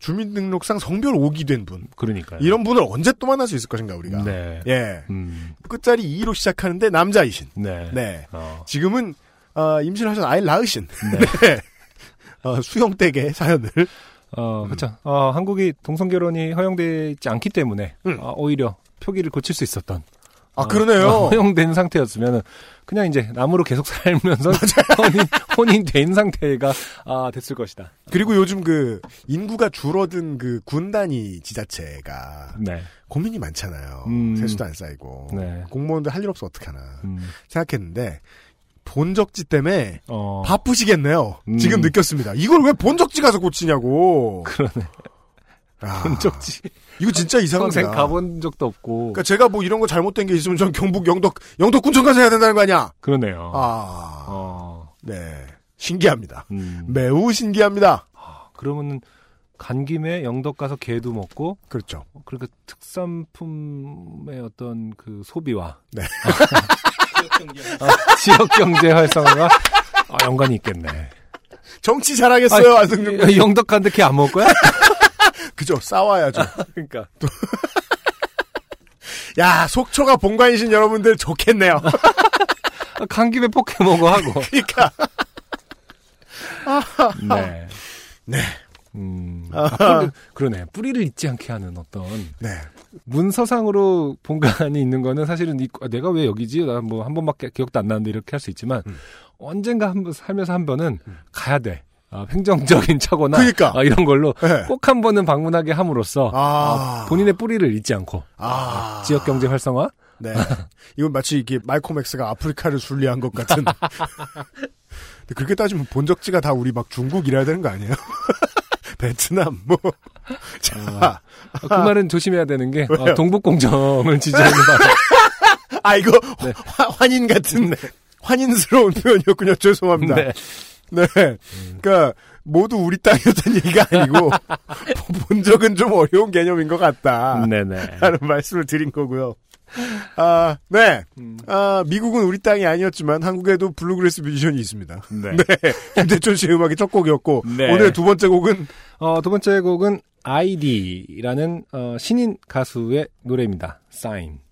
주민등록상 성별 5기 된 분. 그러니까요. 이런 분을 언제 또 만날 수 있을 것인가 우리가. 네. 예. 음. 끝자리 2로 시작하는데 남자이신. 네. 네. 어. 지금은 어, 임신하셔서 아이를 낳으신 네. 네. 어, 수영댁의 사연을 어, 그렇죠. 어, 한국이 동성 결혼이 허용되지 않기 때문에 음. 어, 오히려 표기를 고칠 수 있었던 아 어, 그러네요. 어, 허용된 상태였으면 그냥 이제 남으로 계속 살면서 혼인, 혼인 된 상태가 아, 됐을 것이다. 그리고 요즘 그 인구가 줄어든 그 군단위 지자체가 네. 고민이 많잖아요. 음. 세수도 안 쌓이고 네. 공무원들 할 일 없어 어떡하나 음. 생각했는데 본적지 때문에 어, 바쁘시겠네요. 음. 지금 느꼈습니다. 이걸 왜 본적지 가서 고치냐고. 그러네. 아, 본적지. 이거 진짜 이상합니다. 평생 가본 적도 없고. 그러니까 제가 뭐 이런 거 잘못된 게 있으면 전 경북 영덕 영덕군청 가서 해야 된다는 거 아니야? 그러네요. 아, 어, 네, 신기합니다. 음. 매우 신기합니다. 그러면은 간 김에 영덕 가서 게도 먹고 그렇죠. 그러니까 특산품의 어떤 그 소비와 네. 어, 지역 경제 활성화가 아, 연관이 있겠네. 정치 잘하겠어요, 안승준 군. 영덕 갔는데 걔 안 먹을 거야? 그죠? 싸워야죠. 그러니까 야, 속초가 본관이신 여러분들 좋겠네요. 아, 간 김에 포켓 먹어 하고. 그러니까 네. 네. 음, 아, 뿌리, 그러네. 뿌리를 잊지 않게 하는 어떤 네. 문서상으로 본관이 있는 거는 사실은 이- 아, 내가 왜 여기지? 나 뭐 한 번밖에 기억도 안 나는데 이렇게 할 수 있지만 음. 언젠가 한 번 살면서 한 번은 가야 돼. 아, 행정적인 착오나 그러니까. 아, 이런 걸로 네. 꼭한 번은 방문하게 함으로써 아. 아, 본인의 뿌리를 잊지 않고 아. 지역 경제 활성화 네. 이건 마치 이게 말콤 엑스가 아프리카를 순리한 것 같은. 그렇게 따지면 본적지가 다 우리 막 중국 이래야 되는 거 아니에요? 베트남 뭐. 자, 아, 그 말은 조심해야 되는 게 왜요? 어, 동북공정을 지지하는 발언. 아 이거 네. 화- 환인 같은 환인스러운 표현이었군요. 죄송합니다. 네. 네. 그러니까 모두 우리 땅이었던 얘기가 아니고 본적은 좀 어려운 개념인 것 같다. 네네. 라는 말씀을 드린 거고요. 아, 네. 음. 아, 미국은 우리 땅이 아니었지만 한국에도 bluegrass 뮤지션이 있습니다. 네. 네. 김대천 씨의 음악이 첫 곡이었고 네. 오늘 두 번째 곡은 어, 두 번째 곡은 아이디라는 어, 신인 가수의 노래입니다. Sign. 오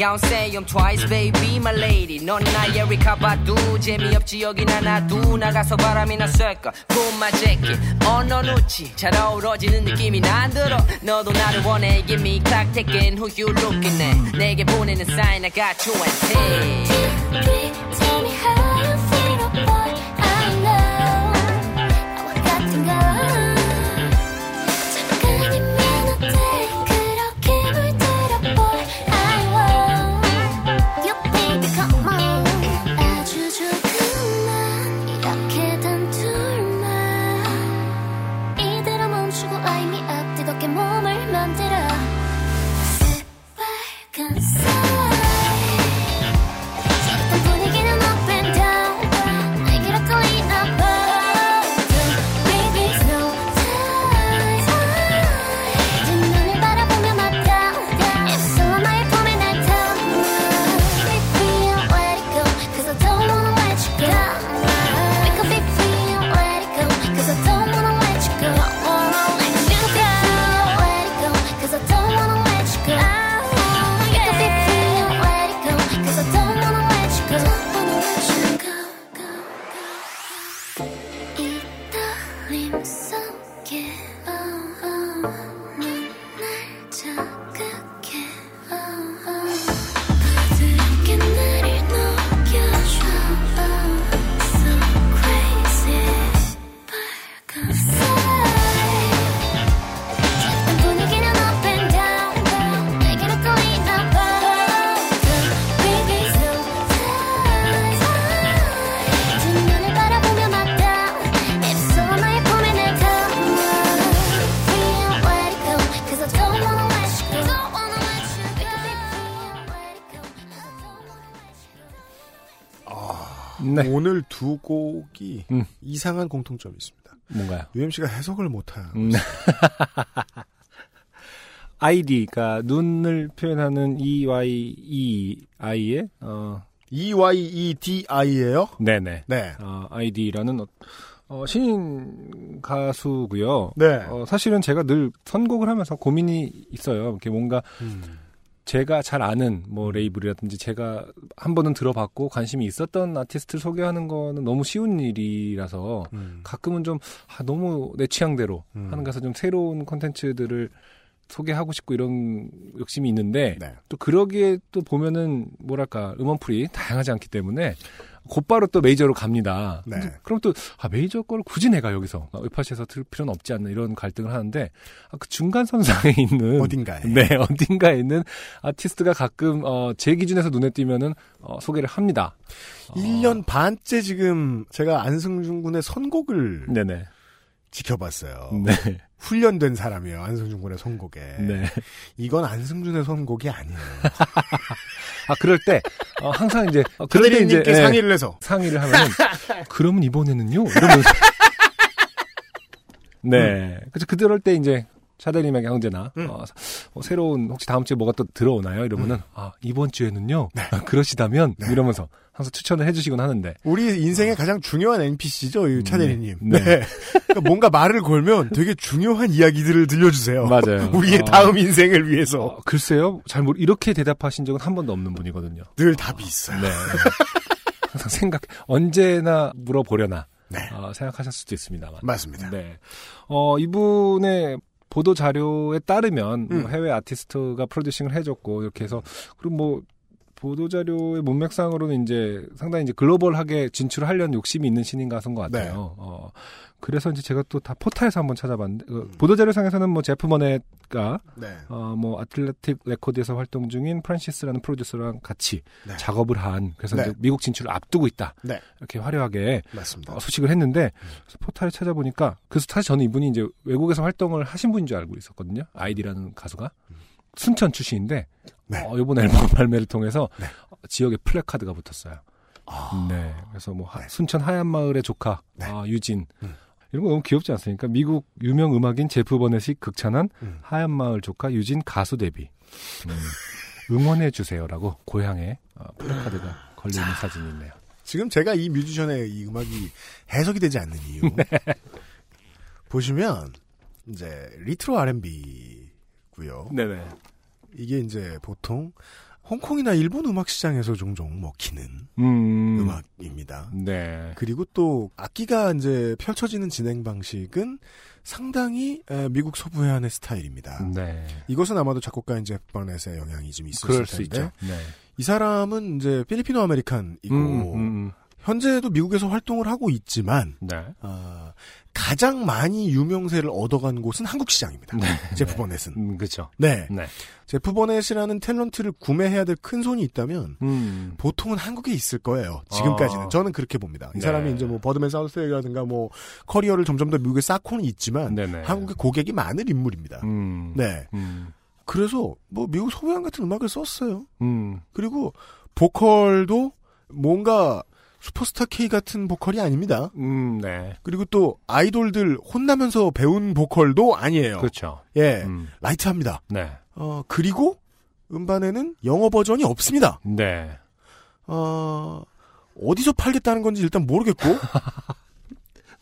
don't say I'm twice, baby, my lady. 넌 나의 에리카 바두. 재미없지, 여긴 하나도. 나가서 바람이나 쐴까. My jacket, 언어 놓지. 잘 어우러지는 느낌이 난 들어. 너도 나를 원해, give me clock ticking. Who you looking at? 내게 보내는 sign, I got you and hey. 곡이 음. 이상한 공통점이 있습니다. 뭔가요? UMC가 해석을 못해요. 음. ID가 눈을 표현하는 E Y E I의 어 EYEDI예요? 네네 네. 어, ID라는 어, 어, 신인 가수고요. 네. 어, 사실은 제가 늘 선곡을 하면서 고민이 있어요. 이렇게 뭔가 음. 제가 잘 아는 뭐 레이블이라든지 제가 한 번은 들어봤고 관심이 있었던 아티스트를 소개하는 거는 너무 쉬운 일이라서 음. 가끔은 좀 아, 너무 내 취향대로 음. 하는 가서 좀 새로운 콘텐츠들을 소개하고 싶고 이런 욕심이 있는데 네. 또 그러기에 또 보면은 뭐랄까 음원풀이 다양하지 않기 때문에 곧바로 또 메이저로 갑니다. 네. 그럼 또 아, 메이저 걸 굳이 내가 여기서 웹팟에서 들을 필요는 없지 않나 이런 갈등을 하는데 아, 그 중간 선상에 있는 어딘가에. 네 어딘가에 있는 아티스트가 가끔 어, 제 기준에서 눈에 띄면은 어, 소개를 합니다. 어, 1년 반째 지금 제가 안승준 군의 선곡을 네네 지켜봤어요. 네 훈련된 사람이에요. 안승준 군의 선곡에. 네. 이건 안승준의 선곡이 아니에요. 아 그럴 때 어, 항상 이제 어, 그럴 때 이제 예, 상의를 해서 상의를 하면 그러면 이번에는요 이러면서 네 그래서 그럴 때 이제 차대림에게 언제나 음. 어, 어, 새로운 혹시 다음 주에 뭐가 또 들어오나요 이러면은 음. 아 이번 주에는요 네. 아, 그러시다면 이러면서 항상 추천을 해주시곤 하는데 우리 인생의 가장 중요한 NPC죠, 이 차대리님. 네. 네. 그러니까 뭔가 말을 걸면 되게 중요한 이야기들을 들려주세요. 맞아요. 우리의 어. 다음 인생을 위해서 어, 글쎄요 잘 모르 이렇게 대답하신 적은 한 번도 없는 분이거든요. 늘 답이 있어요. 네. 항상 생각 언제나 물어보려나 네. 어, 생각하실 수도 있습니다만. 맞습니다. 네. 어, 이분의 보도 자료에 따르면 뭐 음. 해외 아티스트가 producing을 해줬고 이렇게 해서 그리고 뭐 보도 자료의 문맥상으로는 이제 상당히 이제 글로벌하게 진출하려는 욕심이 있는 신인 가수인 것 같아요. 네. 어, 그래서 이제 제가 또 다 포탈에서 한번 찾아봤는데 어, 음. 보도 자료상에서는 뭐 제프 버넷가 네. 어, 뭐 애틀랜틱 레코드에서 활동 중인 프란시스라는 프로듀서랑 같이 네. 작업을 한 그래서 네. 이제 미국 진출을 앞두고 있다. 네. 이렇게 화려하게. 어, 소식을 했는데 포탈에 찾아보니까 그래서 사실 저는 이분이 이제 외국에서 활동을 하신 분인 줄 알고 있었거든요. 아이디라는 가수가 순천 출신인데 네. 어, 이번 앨범 발매를 통해서 네. 어, 지역에 플래카드가 붙었어요. 아, 네, 그래서 뭐 하- 네. 순천 하얀 마을의 조카 네. 아, 유진 음. 이런 거 너무 귀엽지 않습니까? 미국 유명 음악인 제프 버넷이 극찬한 음. 하얀 마을 조카 유진 가수 데뷔 음, 응원해 주세요라고 고향에 어, 플래카드가 걸려 있는 사진이 있네요. 지금 제가 이 뮤지션의 이 음악이 해석이 되지 않는 이유. 네. 보시면, 이제, 레트로 R&B고요 네네. 이게 이제 보통 홍콩이나 일본 음악 시장에서 종종 먹히는 음, 음악입니다. 네. 그리고 또 악기가 이제 펼쳐지는 진행 방식은 상당히 에, 미국 서부 해안의 스타일입니다. 네. 이것은 아마도 작곡가 이제 버넷의 영향이 좀 있을 그럴 텐데 수 있죠. 네. 이 사람은 이제 Filipino American이고 음, 음, 현재도 미국에서 활동을 하고 있지만 음. 네. 아, 가장 많이 유명세를 얻어간 곳은 한국 시장입니다. 제프 버넷은. 음, 그렇죠. 네. 네. 제프 버넷이라는 탤런트를 구매해야 될 큰 손이 있다면 음. 보통은 한국에 있을 거예요. 지금까지는 아. 저는 그렇게 봅니다. 이 네. 사람이 이제 뭐 버드맨 사우스웨이라든가 뭐 커리어를 점점 더 미국에 쌓고는 있지만 네네. 한국에 고객이 많은 인물입니다. 음. 네. 음. 그래서 뭐 미국 서해안 같은 음악을 썼어요. 음. 그리고 보컬도 뭔가 슈퍼스타 K 같은 보컬이 아닙니다. 음, 네. 그리고 또 아이돌들 혼나면서 배운 보컬도 아니에요. 그렇죠. 예, 음. light합니다. 네. 어 그리고 음반에는 영어 버전이 없습니다. 네. 어 어디서 팔겠다는 건지 일단 모르겠고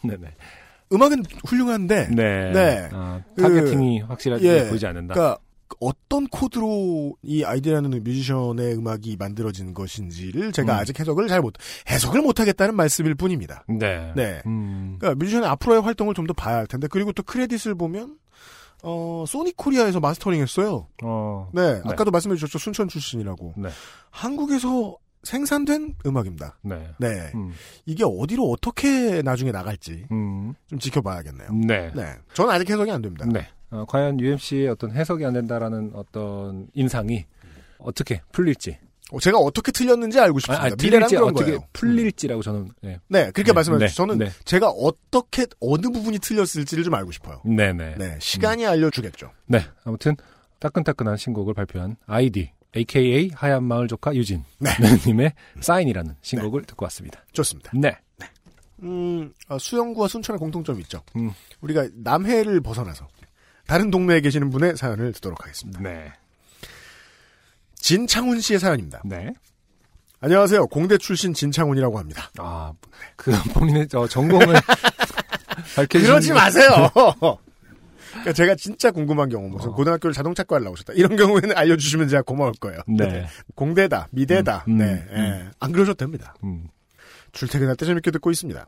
네네. 음악은 훌륭한데 네. 네. 아, 그, targeting이 확실하게 예, 보이지 않는다. 그러니까 어떤 코드로 이 아이디라는 뮤지션의 음악이 만들어진 것인지를 제가 음. 아직 해석을 잘 못 해석을 못 하겠다는 말씀일 뿐입니다. 네. 네. 음. 그러니까 뮤지션의 앞으로의 활동을 좀 더 봐야 할 텐데 그리고 또 크레딧을 보면 어 소니 코리아에서 mastering 했어요. 어. 네, 아까도 말씀해 주셨죠 순천 출신이라고. 네. 한국에서 생산된 음악입니다. 네. 네, 음. 이게 어디로 어떻게 나중에 나갈지 음. 좀 지켜봐야겠네요. 네. 네, 저는 아직 해석이 안 됩니다. 네. 어, 과연 UMC의 어떤 해석이 안 된다라는 어떤 인상이 어떻게 풀릴지. 어, 제가 어떻게 틀렸는지 알고 싶습니다. 아니, 미래란 그런 어떻게 거예요. 풀릴지라고 저는 네. 네, 그렇게 네, 말씀해 네. 저는 네. 제가 어떻게 어느 부분이 틀렸을지를 좀 알고 싶어요. 네네. 네, 시간이 알려주겠죠. 네. 아무튼 따끈따끈한 신곡을 발표한 아이디 AKA 하얀 마을 조카 유진 네. 님의 사인이라는 신곡을 듣고 왔습니다. 좋습니다. 네. 음, 어, 수영구와 순천의 공통점이 있죠. 음. 우리가 남해를 벗어나서 다른 동네에 계시는 분의 사연을 듣도록 하겠습니다. 네. 진창훈 씨의 사연입니다. 네. 안녕하세요. 공대 출신 진창훈이라고 합니다. 아, 그 본인의 저 전공을 밝혀주신 그러지 마세요. 그러니까 제가 진짜 궁금한 경우 무슨 고등학교를 자동차과를 나오셨다 이런 경우에는 알려주시면 제가 고마울 거예요. 네. 공대다, 미대다. 음, 음, 네, 음. 예. 안 그러셔도 됩니다. 음. 출퇴근할 때 재밌게 듣고 있습니다.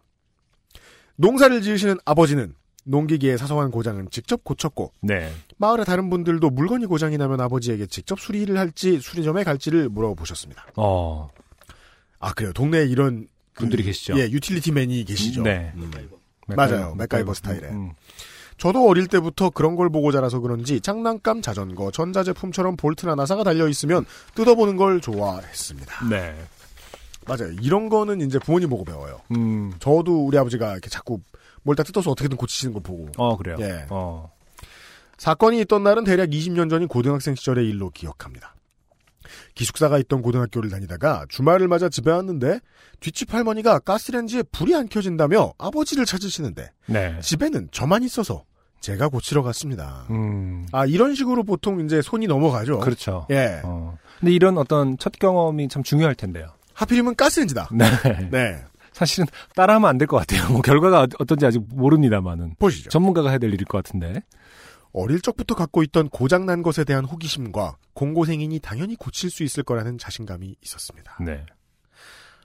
농사를 지으시는 아버지는 농기계의 사소한 고장은 직접 고쳤고 네. 마을의 다른 분들도 물건이 고장이 나면 아버지에게 직접 수리를 할지 수리점에 갈지를 물어보셨습니다. 어. 아 그래요. 동네에 이런 그, 분들이 계시죠. 예, 유틸리티맨이 계시죠. 네. 음. 맞아요. 맥가이버 스타일에. 음, 저도 어릴 때부터 그런 걸 보고 자라서 그런지 장난감, 자전거, 전자제품처럼 볼트나 나사가 달려 있으면 뜯어보는 걸 좋아했습니다. 음. 네. 맞아요. 이런 거는 이제 부모님 보고 배워요. 음. 저도 우리 아버지가 이렇게 자꾸 뭘 다 뜯어서 어떻게든 고치시는 걸 보고. 어, 그래요. 예. 어. 사건이 있던 날은 대략 20년 전인 고등학생 시절의 일로 기억합니다. 기숙사가 있던 고등학교를 다니다가 주말을 맞아 집에 왔는데 뒷집 할머니가 가스레인지에 불이 안 켜진다며 아버지를 찾으시는데 네. 집에는 저만 있어서 제가 고치러 갔습니다. 음. 아 이런 식으로 보통 이제 손이 넘어가죠. 그렇죠. 예. 어. 근데 이런 어떤 첫 경험이 참 중요할 텐데요. 하필이면 가스레인지다. 네. 네. 사실은 따라하면 안 될 것 같아요. 뭐 결과가 어떤지 아직 모릅니다만은. 보시죠. 전문가가 해야 될 일일 것 같은데. 어릴 적부터 갖고 있던 고장난 것에 대한 호기심과 공고생이니 당연히 고칠 수 있을 거라는 자신감이 있었습니다. 네.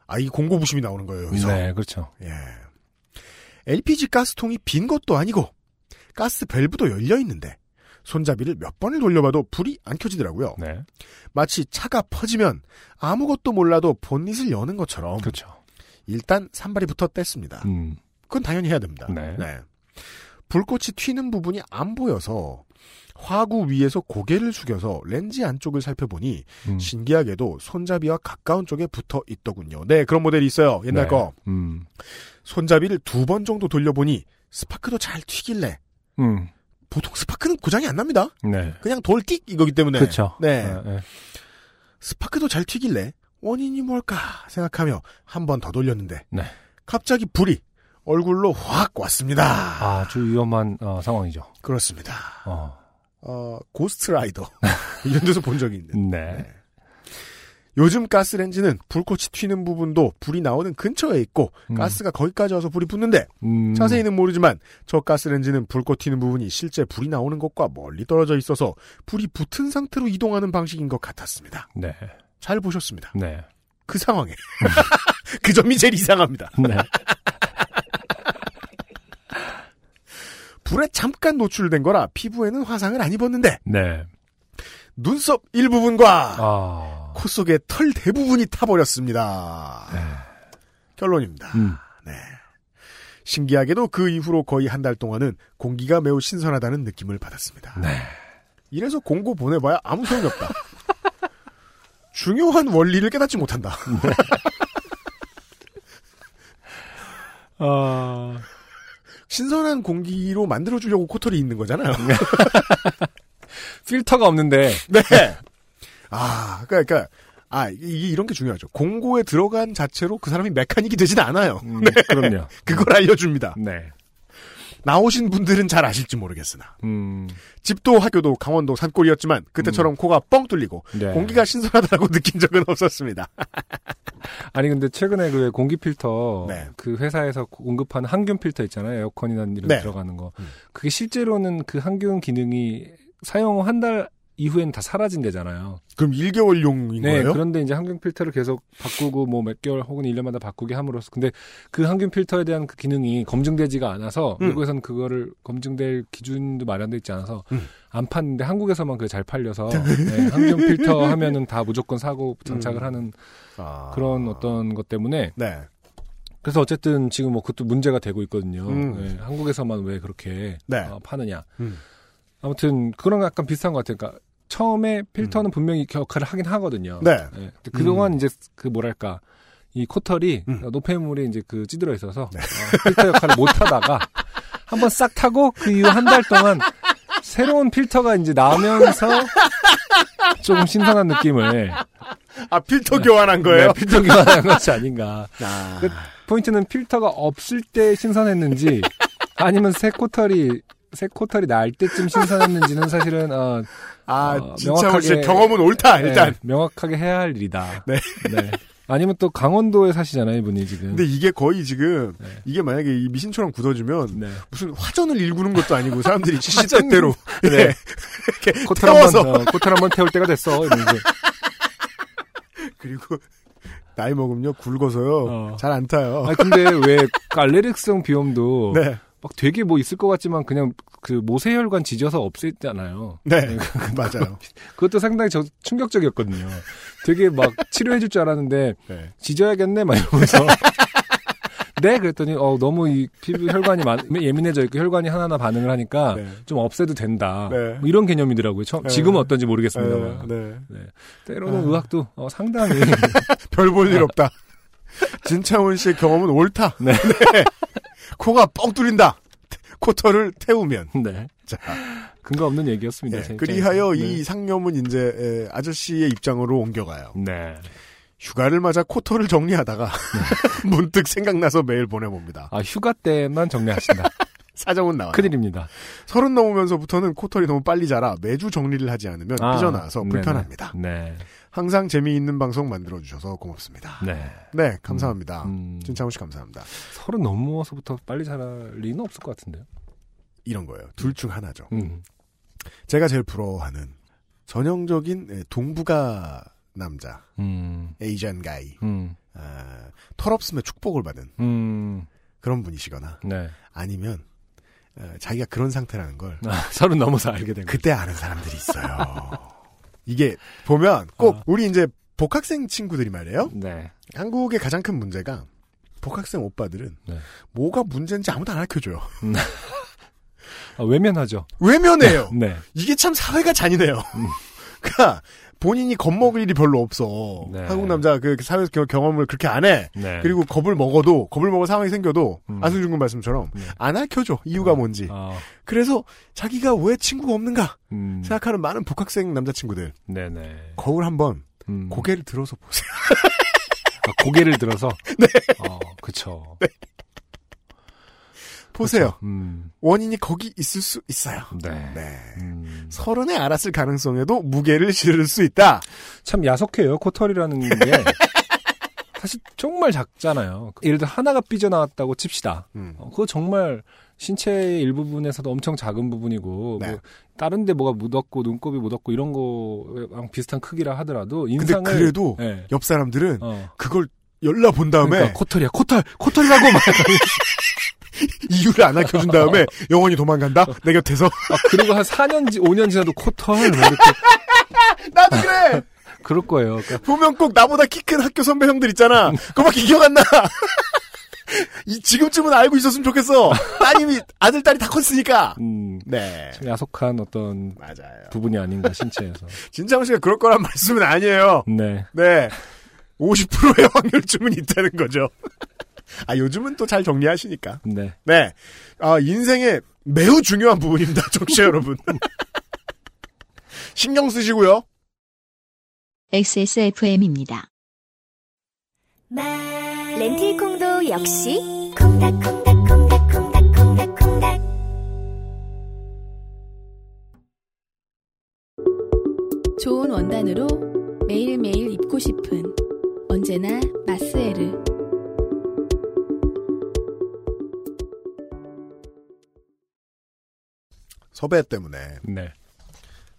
아, 이 공고부심이 나오는 거예요, 여기서. 네, 그렇죠. 예. LPG 가스통이 빈 것도 아니고, 가스 밸브도 열려 있는데, 손잡이를 몇 번을 돌려봐도 불이 안 켜지더라고요. 네. 마치 차가 퍼지면 아무것도 몰라도 본닛을 여는 것처럼, 그렇죠. 일단 산발이부터 뗐습니다. 음. 그건 당연히 해야 됩니다. 네. 불꽃이 튀는 부분이 안 보여서 화구 위에서 고개를 숙여서 렌즈 안쪽을 살펴보니 음. 신기하게도 손잡이와 가까운 쪽에 붙어 있더군요. 네, 그런 모델이 있어요. 옛날 네. 거. 음. 손잡이를 두 번 정도 돌려보니 스파크도 잘 튀길래 음. 보통 스파크는 고장이 안 납니다. 네. 그냥 돌 띡 이거기 때문에. 그렇죠. 네. 네, 네. 스파크도 잘 튀길래 원인이 뭘까 생각하며 한 번 더 돌렸는데 네. 갑자기 불이 얼굴로 확 왔습니다. 아주 위험한 어, 상황이죠. 그렇습니다. 어. 어, 고스트라이더 이런 데서 본 적이 있는. 네. 요즘 가스렌지는 불꽃이 튀는 부분도 불이 나오는 근처에 있고 음. 가스가 거기까지 와서 불이 붙는데 음. 자세히는 모르지만 저 가스렌지는 불꽃 튀는 부분이 실제 불이 나오는 것과 멀리 떨어져 있어서 불이 붙은 상태로 이동하는 방식인 것 같았습니다. 네. 잘 보셨습니다. 네. 그 상황에 그 점이 제일 이상합니다. 네. 불에 잠깐 노출된 거라 피부에는 화상을 안 입었는데 네. 눈썹 일부분과 아. 코 속에 털 대부분이 타버렸습니다. 네. 결론입니다. 음. 네. 신기하게도 그 이후로 거의 한 달 동안은 공기가 매우 신선하다는 느낌을 받았습니다. 네. 이래서 공고 보내봐야 아무 소용이 없다. 중요한 원리를 깨닫지 못한다. 아. 신선한 공기로 만들어주려고 코털이 있는 거잖아요. 필터가 없는데. 네. 아, 그러니까, 아, 이게 이런 게 중요하죠. 공고에 들어간 자체로 그 사람이 메카닉이 되진 않아요. 음, 그럼요. 그걸 알려줍니다. 네. 나오신 분들은 잘 아실지 모르겠으나. 음. 집도 학교도 강원도 산골이었지만 그때처럼 코가 뻥 뚫리고 네. 공기가 신선하다고 느낀 적은 없었습니다. 아니 근데 최근에 그 공기 필터 네. 그 회사에서 공급하는 항균 필터 있잖아요. 에어컨이나 이런 네. 데 들어가는 거. 음. 그게 실제로는 그 항균 기능이 사용 한 달 이후에는 다 사라진대잖아요. 그럼 1개월용인 네, 거예요? 그런데 이제 항균 필터를 계속 바꾸고 뭐 몇 개월 혹은 1년마다 바꾸게 함으로써 근데 그 항균 필터에 대한 그 기능이 검증되지가 않아서 음. 미국에서는 그거를 검증될 기준도 마련돼 있지 않아서 음. 안 팠는데 한국에서만 그게 잘 팔려서 네, 항균 필터 하면은 다 무조건 사고 장착을 음. 하는 아. 그런 어떤 것 때문에 네. 그래서 어쨌든 지금 뭐 그것도 문제가 되고 있거든요. 음. 네, 한국에서만 왜 그렇게 네. 어, 파느냐. 음. 아무튼 그런 거 약간 비슷한 것 같아요. 그러니까 처음에 필터는 분명히 그 역할을 하긴 하거든요. 네. 근데 그동안 이제 그 뭐랄까 이 코털이 음. 노폐물이 이제 그 찌들어 있어서 어, 필터 역할을 못 하다가 한번 싹 타고 그 이후 한 달 동안 새로운 필터가 이제 나오면서 조금 신선한 느낌을 아 필터 교환한 거예요? 네, 필터 교환한 것이 아닌가. 아, 그 포인트는 필터가 없을 때 신선했는지 아니면 새 코털이 새 코털이 날 때쯤 신선했는지는 사실은 어, 아 어, 명확하게- 경험은 옳다 일단. 네, 명확하게 해야 할 일이다. 네. 네. 아니면 또 강원도에 사시잖아요, 이분이 지금. 근데 이게 거의 지금 네. 이게 만약에 이 미신처럼 굳어지면 네. 무슨 화전을 일구는 것도 아니고 사람들이 시시때때로 네. 네. 이렇게 코털 한번 어, 코털 한번 태울 때가 됐어. 이러면서. 그리고 나이 먹으면요 굵어서요 어. 잘안 타요. 아 근데 왜 알레르기성 비염도 네, 막 되게 뭐 있을 것 같지만 그냥 그 모세혈관 지져서 없앴잖아요. 네 맞아요. 그것도 상당히 저 충격적이었거든요. 되게 막 치료해줄 줄 알았는데 네. 지져야겠네 막 이러면서 네 그랬더니 어 너무 이 피부 혈관이 많, 예민해져 있고 혈관이 하나하나 반응을 하니까 네. 좀 없애도 된다. 네. 뭐 이런 개념이더라고요. 처음, 네. 지금은 어떤지 모르겠습니다만. 네, 네. 때로는 아. 의학도 어, 상당히 별 볼 일 없다. 진창훈 씨의 경험은 옳다. 네. 코가 뻥 뚫린다. 코털을 태우면. 네. 자, 근거 없는 얘기였습니다. 네, 제 그리하여 입장에서. 이 상념은 이제 에, 아저씨의 입장으로 옮겨가요. 네. 휴가를 맞아 코털을 정리하다가 네. 문득 생각나서 메일 보내봅니다. 아 휴가 때만 정리하신다. 사정은 나와요. 큰일입니다. 서른 넘으면서부터는 코털이 너무 빨리 자라 매주 정리를 하지 않으면 아, 삐져나와서. 불편합니다. 네. 항상 재미있는 방송 만들어 주셔서 고맙습니다. 네. 네, 감사합니다. 음, 진창훈 씨 감사합니다. 서른 넘어서부터 빨리 자랄 리는 없을 것 같은데요. 이런 거예요. 둘 중 하나죠. 음. 제가 제일 부러워하는 전형적인 에, 동북아 남자, 음. 에이전 가이, 음. 아, 털없음의 축복을 받은 음. 그런 분이시거나 네. 아니면 어, 자기가 그런 상태라는 걸 아, 서른 넘어서 알게 된 거. 그때 아는 사람들이 있어요. 이게 보면 꼭 아. 우리 이제 복학생 친구들이 말이에요. 네. 한국의 가장 큰 문제가 복학생 오빠들은 네. 뭐가 문제인지 아무도 안 알려줘요. 아, 외면하죠. 외면해요. 네. 이게 참 사회가 잔인해요. 그러니까 본인이 겁먹을 일이 별로 없어. 네. 한국 남자 그 사회 경- 경험을 그렇게 안 해. 네. 그리고 겁을 먹어도 겁을 먹을 상황이 생겨도 음. 안승준 군 말씀처럼 네. 안 알려줘 이유가 뭔지. 아, 그래서 자기가 왜 친구가 없는가 음. 생각하는 많은 복학생 남자친구들 네네. 거울 한번 음. 고개를 들어서 보세요. 아, 고개를 들어서. 네. 어, 그쵸. 보세요. 그쵸. 음. 원인이 거기 있을 수 있어요. 네. 네. 음. 서른에 알았을 가능성에도 무게를 실을 수 있다. 참 야속해요. 코털이라는 게. 사실 정말 작잖아요. 예를 들어 하나가 삐져나왔다고 칩시다. 음. 어, 그거 정말 신체의 일부분에서도 엄청 작은 부분이고 네. 뭐 다른 데 뭐가 묻었고 눈곱이 묻었고 이런 거랑 비슷한 크기라 하더라도 근데 인상을 그래도 네. 옆 사람들은 어. 그걸 열라 본 다음에 그러니까 코털이야 코털 코털이라고 막 이유를 안 알려준 다음에 영원히 도망간다? 내 곁에서? 아, 그리고 한 4년 지 5년 지나도 코털 뭐 이렇게 나도 그래! 그럴 거예요. 그러니까 보면 꼭 나보다 키 큰 학교 선배 형들 있잖아. 그거밖에 기억 안 나. 이, 지금쯤은 알고 있었으면 좋겠어. 따님이, 아들, 딸이 다 컸으니까. 음, 네. 참 야속한 어떤 맞아요. 부분이 아닌가 신체에서. 진창훈 씨가 그럴 거란 말씀은 아니에요. 네. 네. 50%의 확률쯤은 있다는 거죠. 아, 요즘은 또 잘 정리하시니까. 네. 네. 아, 인생의 매우 중요한 부분입니다, 청취자 여러분. 신경 쓰시고요. XSFM입니다. 렌틸콩도 역시 콩닥콩닥콩닥콩닥콩닥콩닥 좋은 원단으로 매일매일 입고 싶은 언제나 마스에르. 섭외 때문에. 네.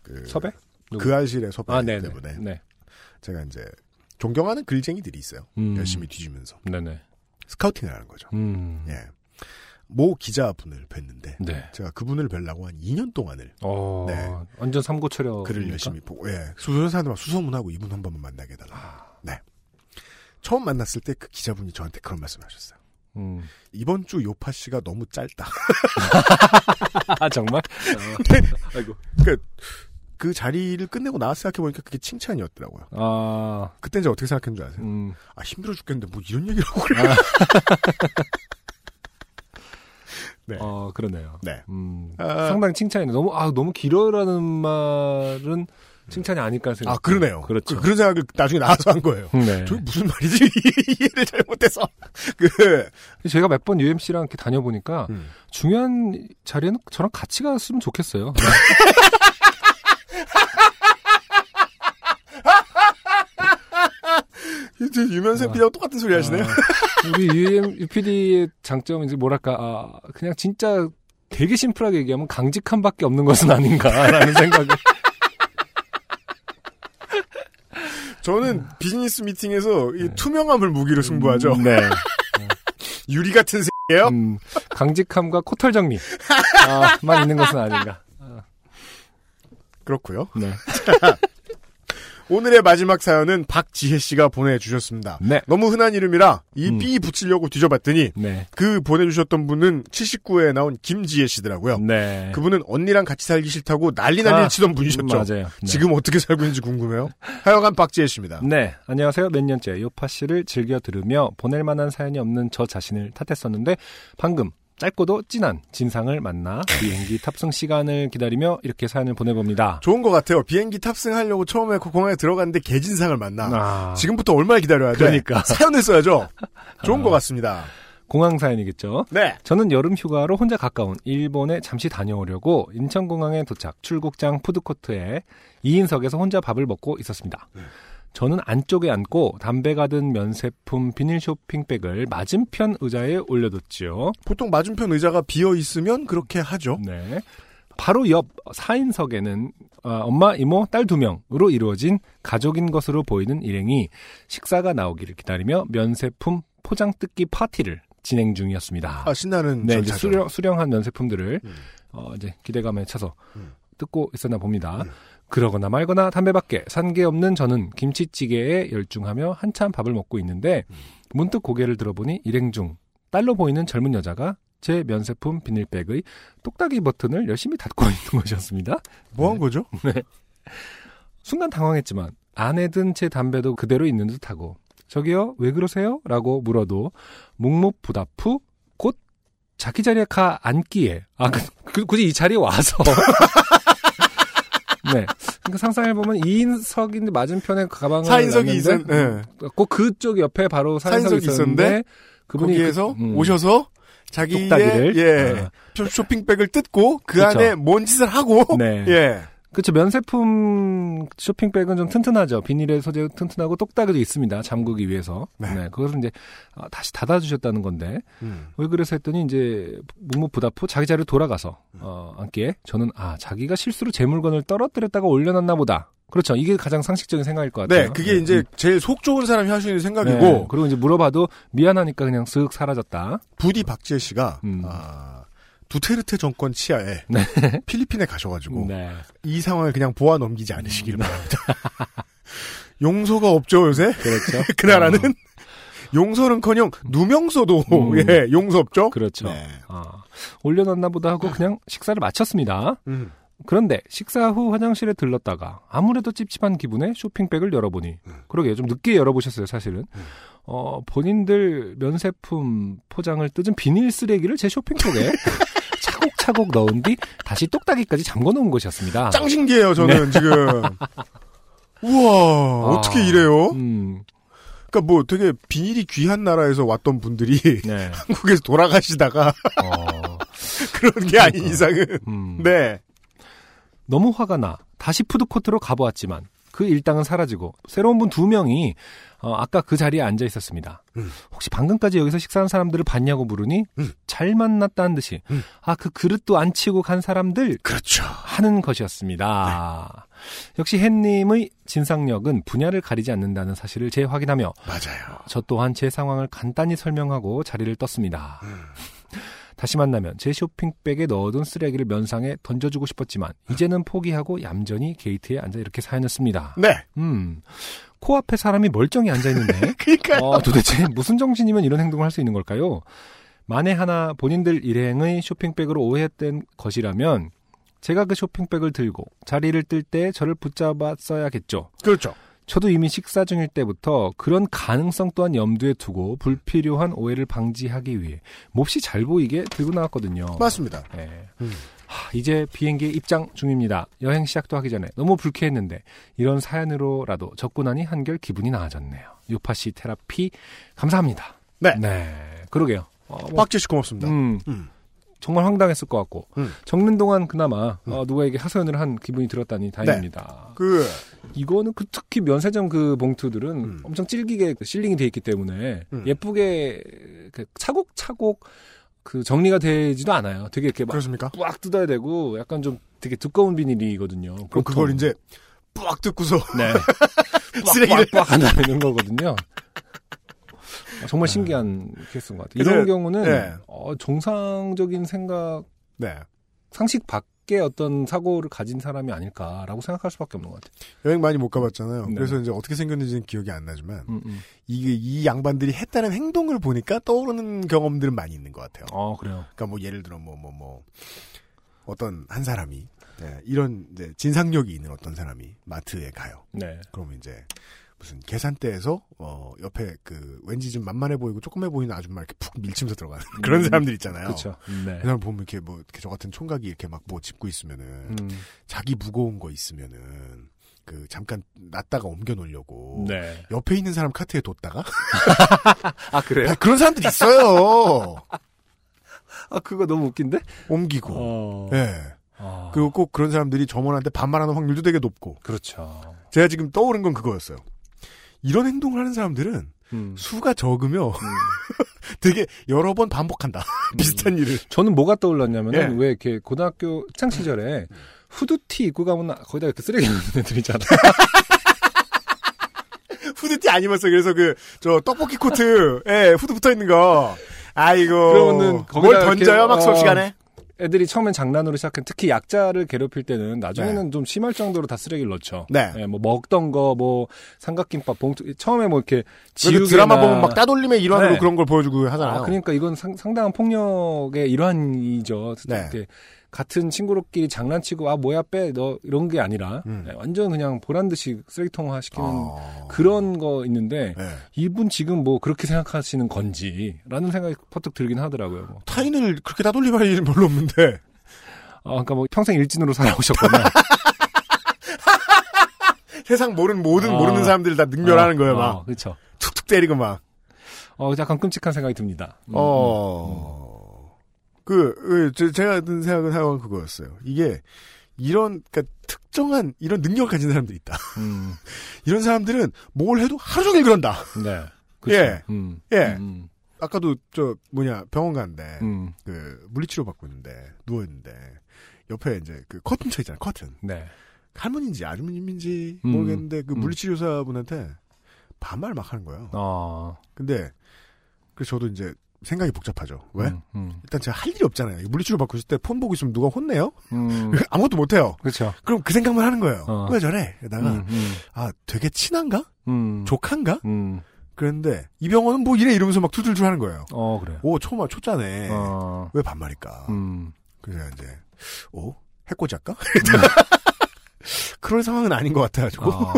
그, 섭외? 누구? 그 알실의 섭외 아. 때문에. 네. 제가 이제 존경하는 글쟁이들이 있어요. 음. 열심히 뒤지면서. 네네. 스카우팅을 하는 거죠. 음. 예. 모 기자분을 뵀는데 네. 제가 그분을 뵈려고 한 2년 동안을 어, 네. 완전 삼고철여. 글을 열심히 보고 예. 수소사한테 막 수소문하고 이분 한 번만 만나게 해달라. 아. 네. 처음 만났을 때 그 기자분이 저한테 그런 말씀하셨어요. 음. 이번 주 요파 씨가 너무 짧다. 아, 정말? 어. 아이고. 그 자리를 끝내고 나와서 생각해보니까 그게 칭찬이었더라고요. 아, 그때 이제 어떻게 생각했는 줄 아세요? 음. 아, 힘들어 죽겠는데 뭐 이런 얘기를 하고 그래. 네. 어, 그러네요. 네. 음. 아. 상당히 칭찬이네. 너무, 아, 너무 길어라는 말은 칭찬이 아닐까 생각. 아, 그러네요. 그렇죠. 그, 런 생각을 나중에 나와서 한 거예요. 네. 저 무슨 말이지? 이해를 잘못해서. 그, 제가 몇 번 UMC랑 이렇게 다녀보니까 음. 중요한 자리에는 저랑 같이 갔으면 좋겠어요. 유면생 PD하고 똑같은 소리 하시네요. 아, 우리 UM, UPD의 장점은 이제 뭐랄까, 아, 그냥 진짜 되게 심플하게 얘기하면 강직함밖에 없는 것은 아닌가라는 생각이. 저는 비즈니스 미팅에서 이 투명함을 무기로 승부하죠. 네. 유리 같은 새예요. 음, 강직함과 코털 정리. 아, 만 있는 것은 아닌가. 그렇고요. 네. 오늘의 마지막 사연은 박지혜 씨가 보내주셨습니다. 네. 너무 흔한 이름이라 이 음. 삐 붙이려고 뒤져봤더니 네. 그 보내주셨던 분은 79회에 나온 김지혜 씨더라고요. 네. 그분은 언니랑 같이 살기 싫다고 난리 난리 아, 치던 분이셨죠. 음, 맞아요. 네. 지금 어떻게 살고 있는지 궁금해요. 하여간 박지혜 씨입니다. 네, 안녕하세요. 몇 년째 요파 씨를 즐겨 들으며 보낼 만한 사연이 없는 저 자신을 탓했었는데 방금 짧고도 진한 진상을 만나 비행기 탑승 시간을 기다리며 이렇게 사연을 보내봅니다. 좋은 것 같아요. 비행기 탑승하려고 처음에 그 공항에 들어갔는데 개진상을 만나. 아, 지금부터 얼마나 기다려야 돼? 그러니까. 사연을 써야죠. 좋은 아. 것 같습니다. 공항 사연이겠죠. 네. 저는 여름 휴가로 혼자 가까운 일본에 잠시 다녀오려고 인천공항에 도착 출국장 푸드코트에 2인석에서 혼자 밥을 먹고 있었습니다. 저는 안쪽에 앉고 담배 가 든 면세품 비닐 쇼핑백을 맞은편 의자에 올려뒀지요. 보통 맞은편 의자가 비어 있으면 그렇게 하죠. 네. 바로 옆 4인석에는 어, 엄마, 이모, 딸 두 명으로 이루어진 가족인 것으로 보이는 일행이 식사가 나오기를 기다리며 면세품 포장 뜯기 파티를 진행 중이었습니다. 아, 신나는 네. 수령, 수령한 면세품들을 음. 어, 이제 기대감에 차서 음. 뜯고 있었나 봅니다. 음. 그러거나 말거나 담배밖에 산 게 없는 저는 김치찌개에 열중하며 한참 밥을 먹고 있는데 음. 문득 고개를 들어보니 일행 중 딸로 보이는 젊은 여자가 제 면세품 비닐백의 똑딱이 버튼을 열심히 닫고 있는 것이었습니다. 뭐한 거죠? 순간 당황했지만 안에 든 제 담배도 그대로 있는 듯하고 저기요 왜 그러세요? 라고 물어도 묵묵 부답 후 곧 자기 자리에 가 앉기에 아 그, 그- 굳이 이 자리에 와서 네 그러니까 상상해보면 2인석인데 맞은편에 가방을 4인석이 있었, 네. 꼭 그쪽 옆에 바로 4인석이 4인석이 있었는데 있었는데 그분이 거기에서 그- 음, 오셔서 자기의 똑딱이를 예 어, 쇼- 쇼핑백을 뜯고 그 그쵸. 안에 뭔 짓을 하고 네. 예 그렇죠. 면세품 쇼핑백은 좀 튼튼하죠. 비닐의 소재 튼튼하고 똑딱이도 있습니다. 잠그기 위해서. 네. 네. 그것을 이제 아, 다시 닫아주셨다는 건데 음. 왜 그래서 했더니 이제 묵묵부답 후 자기 자리로 돌아가서 어, 앉기에 저는 아 자기가 실수로 제 물건을 떨어뜨렸다가 올려놨나 보다. 그렇죠. 이게 가장 상식적인 생각일 것 같아요. 네 그게 이제 제일 속 좋은 사람이 할수 있는 네. 생각이고 그리고 이제 물어봐도 미안하니까 그냥 쓱 사라졌다. 부디 박지혜 씨가 음. 아, 두테르테 정권 치하에 네. 필리핀에 가셔가지고 네. 이 상황을 그냥 보아 넘기지 않으시길 바랍니다. 용서가 없죠 요새 그렇죠. 그 나라는 어, 용서는커녕 누명서도 음. 예 용서 없죠. 그렇죠. 네. 아, 올려놨나 보다 하고 그냥 식사를 마쳤습니다. 음. 그런데 식사 후 화장실에 들렀다가 아무래도 찝찝한 기분에 쇼핑백을 열어보니 그러게요 좀 늦게 열어보셨어요 사실은 어 본인들 면세품 포장을 뜯은 비닐 쓰레기를 제 쇼핑백에 차곡차곡 넣은 뒤 다시 똑딱이까지 잠궈 놓은 것이었습니다. 짱 신기해요 저는 지금. 우와 어떻게 이래요? 음, 그러니까 뭐 되게 비닐이 귀한 나라에서 왔던 분들이 네. 한국에서 돌아가시다가 어, 그런 게 아닌 이상은 음. 네. 너무 화가 나 다시 푸드코트로 가보았지만 그 일당은 사라지고 새로운 분 두 명이 어, 아까 그 자리에 앉아 있었습니다. 음. 혹시 방금까지 여기서 식사한 사람들을 봤냐고 물으니 음. 잘 만났다는 듯이 음. 아그 그릇도 안 치고 간 사람들 그렇죠. 하는 것이었습니다. 역시 햇님의 진상력은 분야를 가리지 않는다는 사실을 재확인하며 맞아요. 저 또한 제 상황을 간단히 설명하고 자리를 떴습니다. 음. 다시 만나면 제 쇼핑백에 넣어둔 쓰레기를 면상에 던져주고 싶었지만 이제는 포기하고 얌전히 게이트에 앉아 이렇게 사연을 씁니다. 네. 음, 코앞에 사람이 멀쩡히 앉아 있는데 그러니까 어, 도대체 무슨 정신이면 이런 행동을 할 수 있는 걸까요? 만에 하나 본인들 일행의 쇼핑백으로 오해했던 것이라면 제가 그 쇼핑백을 들고 자리를 뜰 때 저를 붙잡았어야겠죠. 그렇죠. 저도 이미 식사 중일 때부터 그런 가능성 또한 염두에 두고 불필요한 오해를 방지하기 위해 몹시 잘 보이게 들고 나왔거든요. 맞습니다. 네. 음. 하, 이제 비행기 입장 중입니다. 여행 시작도 하기 전에 너무 불쾌했는데 이런 사연으로라도 접근하니 한결 기분이 나아졌네요. 요파 씨 테라피 감사합니다. 네. 네, 그러게요. 어, 뭐, 박재 씨 고맙습니다. 음, 음. 정말 황당했을 것 같고 음. 적는 동안 그나마 어, 누구에게 하소연을 한 기분이 들었다니 다행입니다. 그 이거는 그 특히 면세점 그 봉투들은 음. 엄청 질기게 실링이 돼 있기 때문에 음. 예쁘게 그 차곡차곡 그 정리가 되지도 않아요. 되게 이렇게 막 그렇습니까? 빡 뜯어야 되고 약간 좀 되게 두꺼운 비닐이거든요. 그럼. 그걸 이제 뿌악 뜯고서 네. 쓰레기를- 하나 있는 거거든요. 어, 정말 신기한 케이스인 것 같아요. 이런 근데, 경우는 네. 어, 정상적인 생각, 네. 상식 밖 의 어떤 사고를 가진 사람이 아닐까라고 생각할 수밖에 없는 것 같아요. 여행 많이 못 가봤잖아요. 네. 그래서 이제 어떻게 생겼는지는 기억이 안 나지만 음, 음. 이게 이 양반들이 했다는 행동을 보니까 떠오르는 경험들은 많이 있는 것 같아요. 어, 그래요. 그러니까 뭐 예를 들어 뭐 뭐 뭐 어떤 한 사람이 네, 이런 이제 진상력이 있는 어떤 사람이 마트에 가요. 네. 그러면 이제 무슨 계산대에서 어 옆에 그 왠지 좀 만만해 보이고 조그매 보이는 아줌마 이렇게 푹 밀치면서 들어가는 그런 사람들 있잖아요. 그렇죠. 네. 그 사람 보면 이렇게 뭐 이렇게 저 같은 총각이 이렇게 막 뭐 짚고 있으면은 음, 자기 무거운 거 있으면은 그 잠깐 놨다가 옮겨 놓으려고 네. 옆에 있는 사람 카트에 뒀다가 아, 그래요? 아, 그런 사람들이 있어요. 아, 그거 너무 웃긴데? 옮기고. 어. 예. 아, 그리고 꼭 그런 사람들이 점원한테 반말하는 확률도 되게 높고. 그렇죠. 제가 지금 떠오른 건 그거였어요. 이런 행동을 하는 사람들은 음. 수가 적으며 되게 여러 번 반복한다. 비슷한 일을. 저는 뭐가 떠올랐냐면은 예. 왜 이렇게 고등학교 학창 시절에 후드티 입고 가면 거기다 이렇게 쓰레기 넣는 애들 있잖아. 후드티 안 입었어요. 그래서 그, 저, 떡볶이 코트에 후드 붙어 있는 거. 아이고. 그러면은 뭘 던져요? 막 수업 어, 시간에? 애들이 처음엔 장난으로 시작한 특히 약자를 괴롭힐 때는 나중에는 좀 심할 정도로 다 쓰레기를 넣죠. 네. 예, 뭐 먹던 거 뭐 삼각김밥 봉투 처음에 뭐 이렇게 지우 지우개나 드라마 보면 막 따돌림의 일환으로 네. 그런 걸 보여주고 하잖아요. 아, 그러니까 이건 상, 상당한 폭력의 일환이죠. 네. 같은 친구로끼리 장난치고 아 뭐야 빼 너 이런 게 아니라 음. 네, 완전 그냥 보란 듯이 쓰레기통화 시키는 어. 그런 거 있는데 네. 이분 지금 뭐 그렇게 생각하시는 건지라는 생각이 퍼뜩 들긴 하더라고요. 뭐. 타인을 그렇게 따돌림할 일은 별로 없는데. 아, 그러니까 뭐 평생 일진으로 살아오셨거나 세상 모르는 모든 어. 모르는 사람들을 다 능멸하는 거예요, 막. 그렇죠. 툭툭 때리고 막. 어, 약간 끔찍한 생각이 듭니다. 음, 어. 그, 그, 제- 제가 든 생각은 생각은 그거였어요. 이게, 이런, 그니까, 특정한, 이런 능력을 가진 사람들이 있다. 음, 이런 사람들은 뭘 해도 하루 종일 그런다. 네. 그렇죠. 예. 음, 예. 음, 아까도, 저, 뭐냐, 병원 갔는데, 음, 그, 물리치료 받고 있는데, 누워 있는데, 옆에 이제, 그, 커튼 쳐 있잖아요, 커튼. 네. 할머니인지 아주머님인지 음. 모르겠는데, 그 음. 물리치료사분한테 반말 막 하는 거예요. 어, 근데, 그래서 저도 이제, 생각이 복잡하죠. 왜? 음, 음, 일단 제가 할 일이 없잖아요. 물리치료 받고 있을 때 폰 보고 있으면 누가 혼내요? 음, 아무것도 못해요. 그렇죠. 그럼 그 생각만 하는 거예요. 어. 왜 저래? 게다가 음, 음, 아 되게 친한가? 음, 조카인가? 음, 그랬는데 이 병원은 뭐 이래 이러면서 막 투들줄 하는 거예요. 어, 그래요. 오 초마 초짜네. 어, 왜 반말일까? 음, 그래서 이제 오 해코지 할까? 그럴 상황은 아닌 것 같아가지고 어,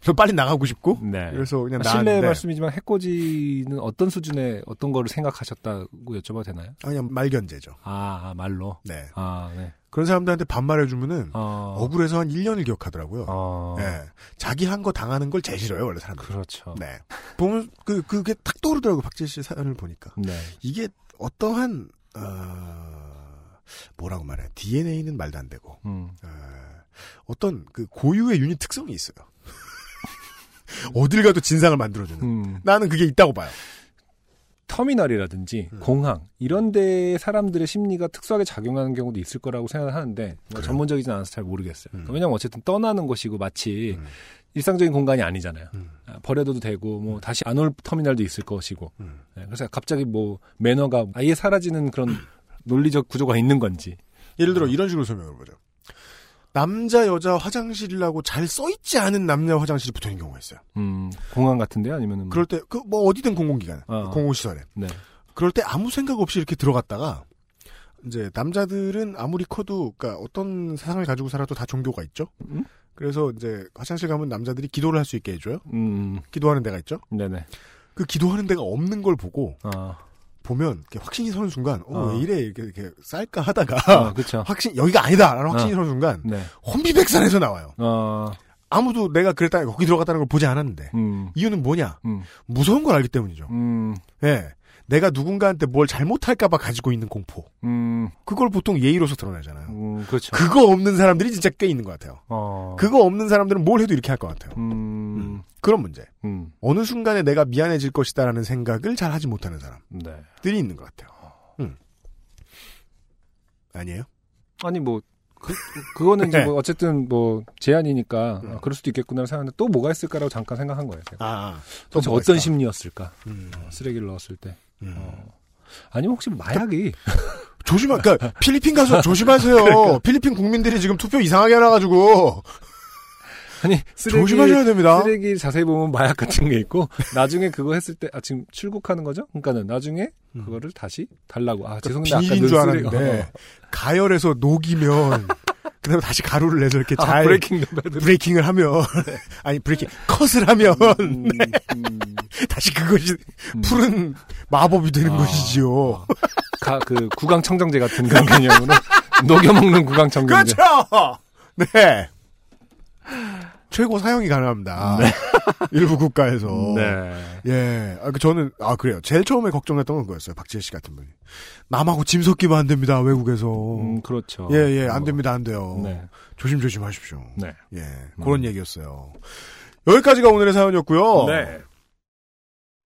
저 빨리 나가고 싶고 네. 그래서 그냥 아, 실례 나왔는데 말씀이지만 해코지는 어떤 수준의 어떤 거를 생각하셨다고 여쭤봐도 되나요? 아, 그냥 말견제죠. 아, 아, 말로. 네 아, 네. 그런 사람들한테 반말해주면은 어, 억울해서 한 1년을 기억하더라고요. 어, 예. 자기 한 거 당하는 걸 제일 싫어요, 원래 사람들. 그렇죠. 네. 보면, 그, 그게 탁 떠오르더라고요, 박재 씨 사연을 보니까. 네. 이게 어떠한, 어, 뭐라고 말해. DNA는 말도 안 되고, 음, 어, 어떤 그 고유의 유닛 특성이 있어요. 어딜 가도 진상을 만들어주는. 음. 나는 그게 있다고 봐요. 터미널이라든지 음. 공항 이런 데 사람들의 심리가 특수하게 작용하는 경우도 있을 거라고 생각을 하는데 뭐? 전문적이진 않아서 잘 모르겠어요. 음. 왜냐면 어쨌든 떠나는 곳이고 마치 음. 일상적인 공간이 아니잖아요. 음. 아, 버려둬도 되고 뭐 다시 안 올 터미널도 있을 것이고 음. 네, 그래서 갑자기 뭐 매너가 아예 사라지는 그런 논리적 구조가 있는 건지 예를 들어 이런 식으로 설명을 해보죠. 남자, 여자 화장실이라고 잘 써있지 않은 남녀 화장실이 붙어 있는 경우가 있어요. 음, 공항 같은데 아니면은 뭐- 그럴 때, 그, 뭐, 어디든 공공기관, 어. 공공시설에. 네. 그럴 때 아무 생각 없이 이렇게 들어갔다가, 이제, 남자들은 아무리 커도, 그니까 어떤 사상을 가지고 살아도 다 종교가 있죠? 음? 그래서 이제, 화장실 가면 남자들이 기도를 할 수 있게 해줘요? 음, 기도하는 데가 있죠? 네네. 그 기도하는 데가 없는 걸 보고, 아, 보면 확신이 서는 순간 어, 어. 왜 이래 이렇게, 이렇게 쌀까 하다가 어, 그쵸. 확신 여기가 아니다라는 확신이 어. 서는 순간 네. 혼비백산해서 나와요. 어, 아무도 내가 그랬다 거기 들어갔다는 걸 보지 않았는데 음, 이유는 뭐냐? 음, 무서운 걸 알기 때문이죠. 음, 예. 내가 누군가한테 뭘 잘못할까봐 가지고 있는 공포. 음, 그걸 보통 예의로서 드러내잖아요. 음, 그렇죠. 그거 없는 사람들이 진짜 꽤 있는 것 같아요. 어, 그거 없는 사람들은 뭘 해도 이렇게 할 것 같아요. 음, 그런 문제. 음, 어느 순간에 내가 미안해질 것이다라는 생각을 잘 하지 못하는 사람들이 네. 있는 것 같아요. 음. 아니에요? 아니 뭐 그, 그거는 이제 네. 뭐 어쨌든 뭐 제한이니까 음. 아, 그럴 수도 있겠구나 생각하는데 또 뭐가 있을까라고 잠깐 생각한 거예요. 제가. 아, 도대체 뭐가 어떤 있을까? 심리였을까? 음. 어, 쓰레기를 넣었을 때. 음. 어. 아니면 혹시 마약이 조심하, 그러니까 필리핀 가서 조심하세요. 그러니까. 필리핀 국민들이 지금 투표 이상하게 해놔가지고 아니 쓰레기 조심하셔야 됩니다. 쓰레기 자세히 보면 마약 같은 게 있고 나중에 그거 했을 때 아 지금 출국하는 거죠? 그러니까는 나중에 음. 그거를 다시 달라고 아 죄송합니다 비닐인 아까 줄 알았는데 가열해서 녹이면 그다음에 다시 가루를 내서 이렇게 아, 잘 breaking no bad breaking을 하면 아니 breaking good을 하면 음, 음, 다시 그것이 음. 푸른 마법이 되는 아. 것이지요. 가, 그 구강 청정제 같은 그런 개념으로 녹여 먹는 구강 청정제. 그렇죠. 네. 최고 사용이 가능합니다. 일부 국가에서. 네. 예. 아, 그 저는 아 그래요. 제일 처음에 걱정했던 건 그거였어요. 박지혜 씨 같은 분이. 남하고 짐 섞이면 안 됩니다. 외국에서. 음, 그렇죠. 예, 예, 안 어, 됩니다, 안 돼요. 네. 조심조심 하십시오. 네. 예, 그런 얘기였어요. 여기까지가 오늘의 사연이었고요. 네.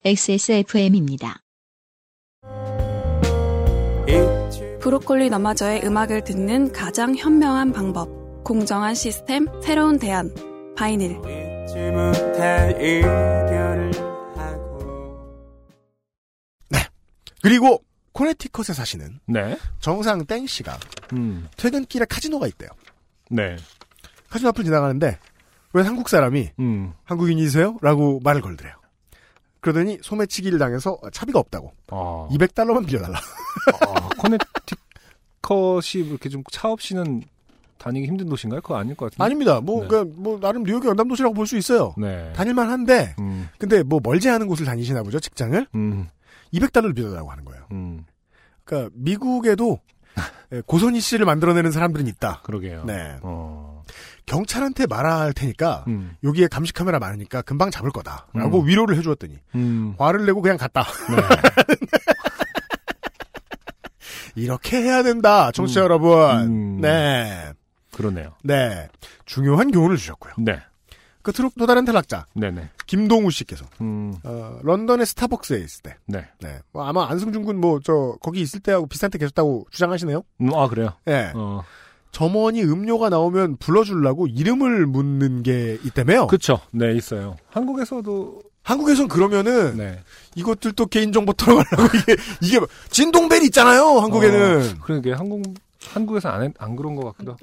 XSFM입니다. 브로콜리 너마저의 음악을 듣는 가장 현명한 방법. 공정한 시스템, 새로운 대안. 바이닐. 그리고 코네티컷에 사시는 네. 정상 땡 씨가 음. 퇴근길에 카지노가 있대요. 네. 카지노 앞을 지나가는데 왜 한국 사람이 음. 한국인이세요? 라고 말을 걸더래요. 그러더니 소매치기를 당해서 차비가 없다고. 아. 200달러만 빌려달라. 아, 코네티컷이 이렇게 좀 차 없이는 다니기 힘든 도시인가요? 그거 아닐 것 같은데. 아닙니다. 뭐, 네. 그, 뭐, 나름 뉴욕의 연담도시라고 볼 수 있어요. 네. 다닐만 한데, 음. 근데 뭐 멀지 않은 곳을 다니시나 보죠, 직장을? 음. 200달러를 빌려달라고 하는 거예요. 음. 그러니까 미국에도 예, 고선희 씨를 만들어내는 사람들은 있다. 그러게요. 네. 어. 경찰한테 말할 테니까 음. 여기에 감시 카메라 많으니까 금방 잡을 거다라고 음. 위로를 해주었더니 음. 화를 내고 그냥 갔다. 네. 이렇게 해야 된다, 청취자 음. 여러분. 음. 네, 그러네요. 네, 중요한 교훈을 주셨고요. 네. 끝으로 또 다른 탈락자 네네. 김동우 씨께서 음. 어, 런던의 스타벅스에 있을 때, 네. 네, 뭐 아마 안승준 군 뭐 저 거기 있을 때하고 비슷한 때 계셨다고 주장하시네요. 음, 아, 그래요? 예, 어. 점원이 음료가 나오면 불러주려고 이름을 묻는 게 있다며요. 그쵸. 네, 있어요. 한국에서도. 한국에선 그러면은 네. 이것들도 개인정보 털어가려고 이게 이게 진동벨 있잖아요. 한국에는 어, 그러게 한국, 한국에서 안, 해- 안 그런 것 같기도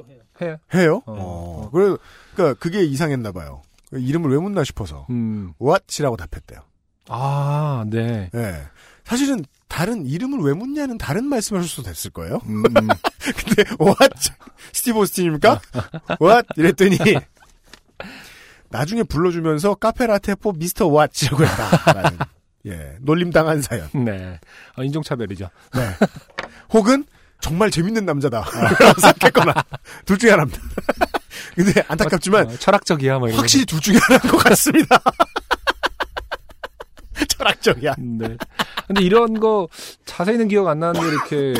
해요. 해요. 어. 어, 그래 그러니까 그게 이상했나 봐요. 이름을 왜 묻나 싶어서 음. what이라고 답했대요. 아, 네. 예. 사실은 다른 이름을 왜 묻냐는 다른 말씀하실 수도 됐을 거예요. 음, 음. 근데 what 스티브 오스틴입니까? what 이랬더니 나중에 불러주면서 카페라테포 미스터 왓이라고 했다라는 예 놀림당한 사연. 네. 아, 인종차별이죠. 네. 혹은 정말 재밌는 남자다. 생각했거나 둘 중에 하나입니다. 근데 안타깝지만 어, 철학적이야, 뭐 확실히 둘 중에 하나인 것 같습니다. 철학적이야. 거. 네. 근데 이런 거 자세히는 기억 안 나는데 이렇게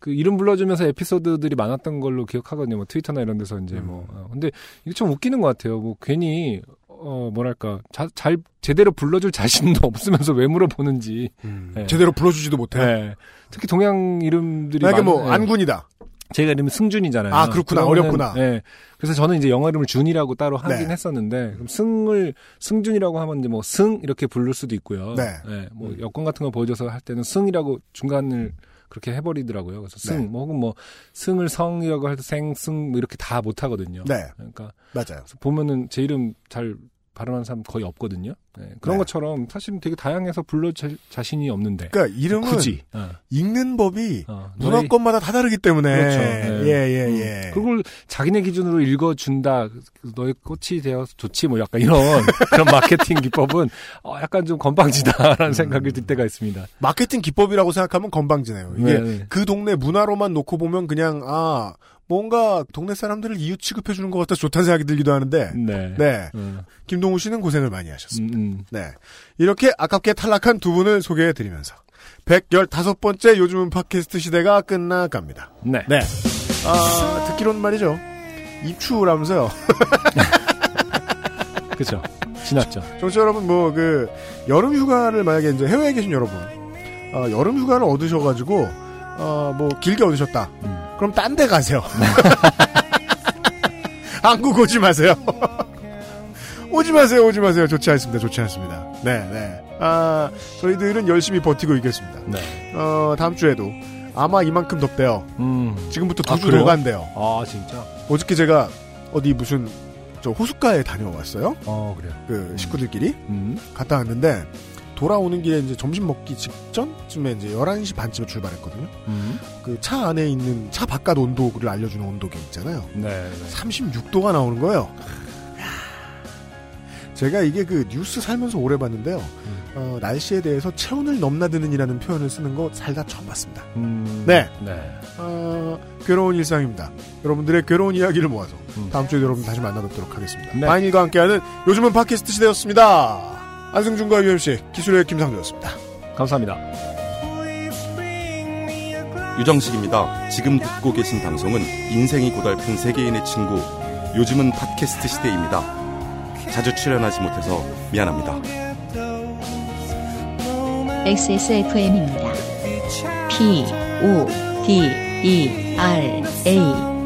그 이름 불러주면서 에피소드들이 많았던 걸로 기억하거든요. 뭐 트위터나 이런 데서 이제 뭐. 어, 근데 이게 좀 웃기는 것 같아요. 뭐 괜히 어 뭐랄까 자- 잘 제대로 불러줄 자신도 없으면서 왜 물어보는지. 네. 제대로 불러주지도 못해. 네. 특히 동양 이름들이 만약에 뭐 많- 네. 안군이다. 제가 이름이 승준이잖아요. 아, 그렇구나. 그러면은, 어렵구나. 예. 그래서 저는 이제 영어 이름을 준이라고 따로 하긴 네. 했었는데, 그럼 승을, 승준이라고 하면 이제 뭐 승, 이렇게 부를 수도 있고요. 네. 예, 뭐 음. 여권 같은 거 보여줘서 할 때는 승이라고 중간을 그렇게 해버리더라고요. 그래서 승, 네. 뭐 혹은 뭐 승을 성이라고 해도 생, 승, 뭐 이렇게 다 못하거든요. 네. 그러니까 맞아요. 보면은 제 이름 잘 발음하는 사람 거의 없거든요. 네, 그런 네. 것처럼 사실 되게 다양해서 불러 자, 자신이 없는데 그러니까 이름은 굳이 어, 읽는 법이 어, 문화 권마다 다 다르기 때문에 그렇죠. 네. 예예 음, 예. 그걸 자기네 기준으로 읽어준다. 그 너의 꽃이 되어서 좋지 뭐 약간 이런 그런 마케팅 기법은 어, 약간 좀 건방지다라는 음. 생각이 들 때가 있습니다. 마케팅 기법이라고 생각하면 건방지네요. 이게 네, 네. 그 동네 문화로만 놓고 보면 그냥 아 뭔가 동네 사람들을 이웃 취급해 주는 것 같아서 좋다는 생각이 들기도 하는데 네. 네. 음, 김동우 씨는 고생을 많이 하셨습니다. 음, 네. 이렇게 아깝게 탈락한 두 분을 소개해 드리면서 115번째 요즘은 팟캐스트 시대가 끝나갑니다. 음. 네. 네. 아, 듣기로는 말이죠. 입추라면서요. 그렇죠. 지났죠. 청취자 여러분, 뭐, 그, 여름 휴가를 만약에 이제 해외에 계신 여러분, 어, 여름 휴가를 얻으셔가지고, 어, 뭐, 길게 얻으셨다. 음. 그럼 딴 데 가세요. 한국 오지 마세요. 오지 마세요, 오지 마세요. 좋지 않습니다, 좋지 않습니다. 네, 네. 아, 저희들은 열심히 버티고 있겠습니다. 네. 어, 다음 주에도 아마 이만큼 덥대요. 음. 지금부터 아, 두주 그래요? 더 간대요. 아 진짜. 어저께 제가 어디 무슨 저 호숫가에 다녀왔어요. 어 그래요. 그 식구들끼리 음. 갔다 왔는데 돌아오는 길에 이제 점심 먹기 직전쯤에 이제 11시 반쯤에 출발했거든요. 음. 그차 안에 있는 차 바깥 온도를 알려주는 온도계 있잖아요. 네. 네. 36도가 나오는 거예요. 제가 이게 그 뉴스 살면서 오래 봤는데요. 어, 날씨에 대해서 체온을 넘나드는이라는 표현을 쓰는 거 살다 처음 봤습니다. 음. 네. 네. 어, 괴로운 일상입니다. 여러분들의 괴로운 이야기를 모아서 음. 다음 주에 여러분 다시 만나뵙도록 하겠습니다. 네. 바인일과 함께하는 요즘은 팟캐스트 시대였습니다. 안승준과 유엠씨, 기술의 김상조였습니다. 감사합니다. 유정식입니다. 지금 듣고 계신 방송은 인생이 고달픈 세계인의 친구, 요즘은 팟캐스트 시대입니다. 자주 출연하지 못해서 미안합니다. XSFM입니다. P, O, D, E, R, A.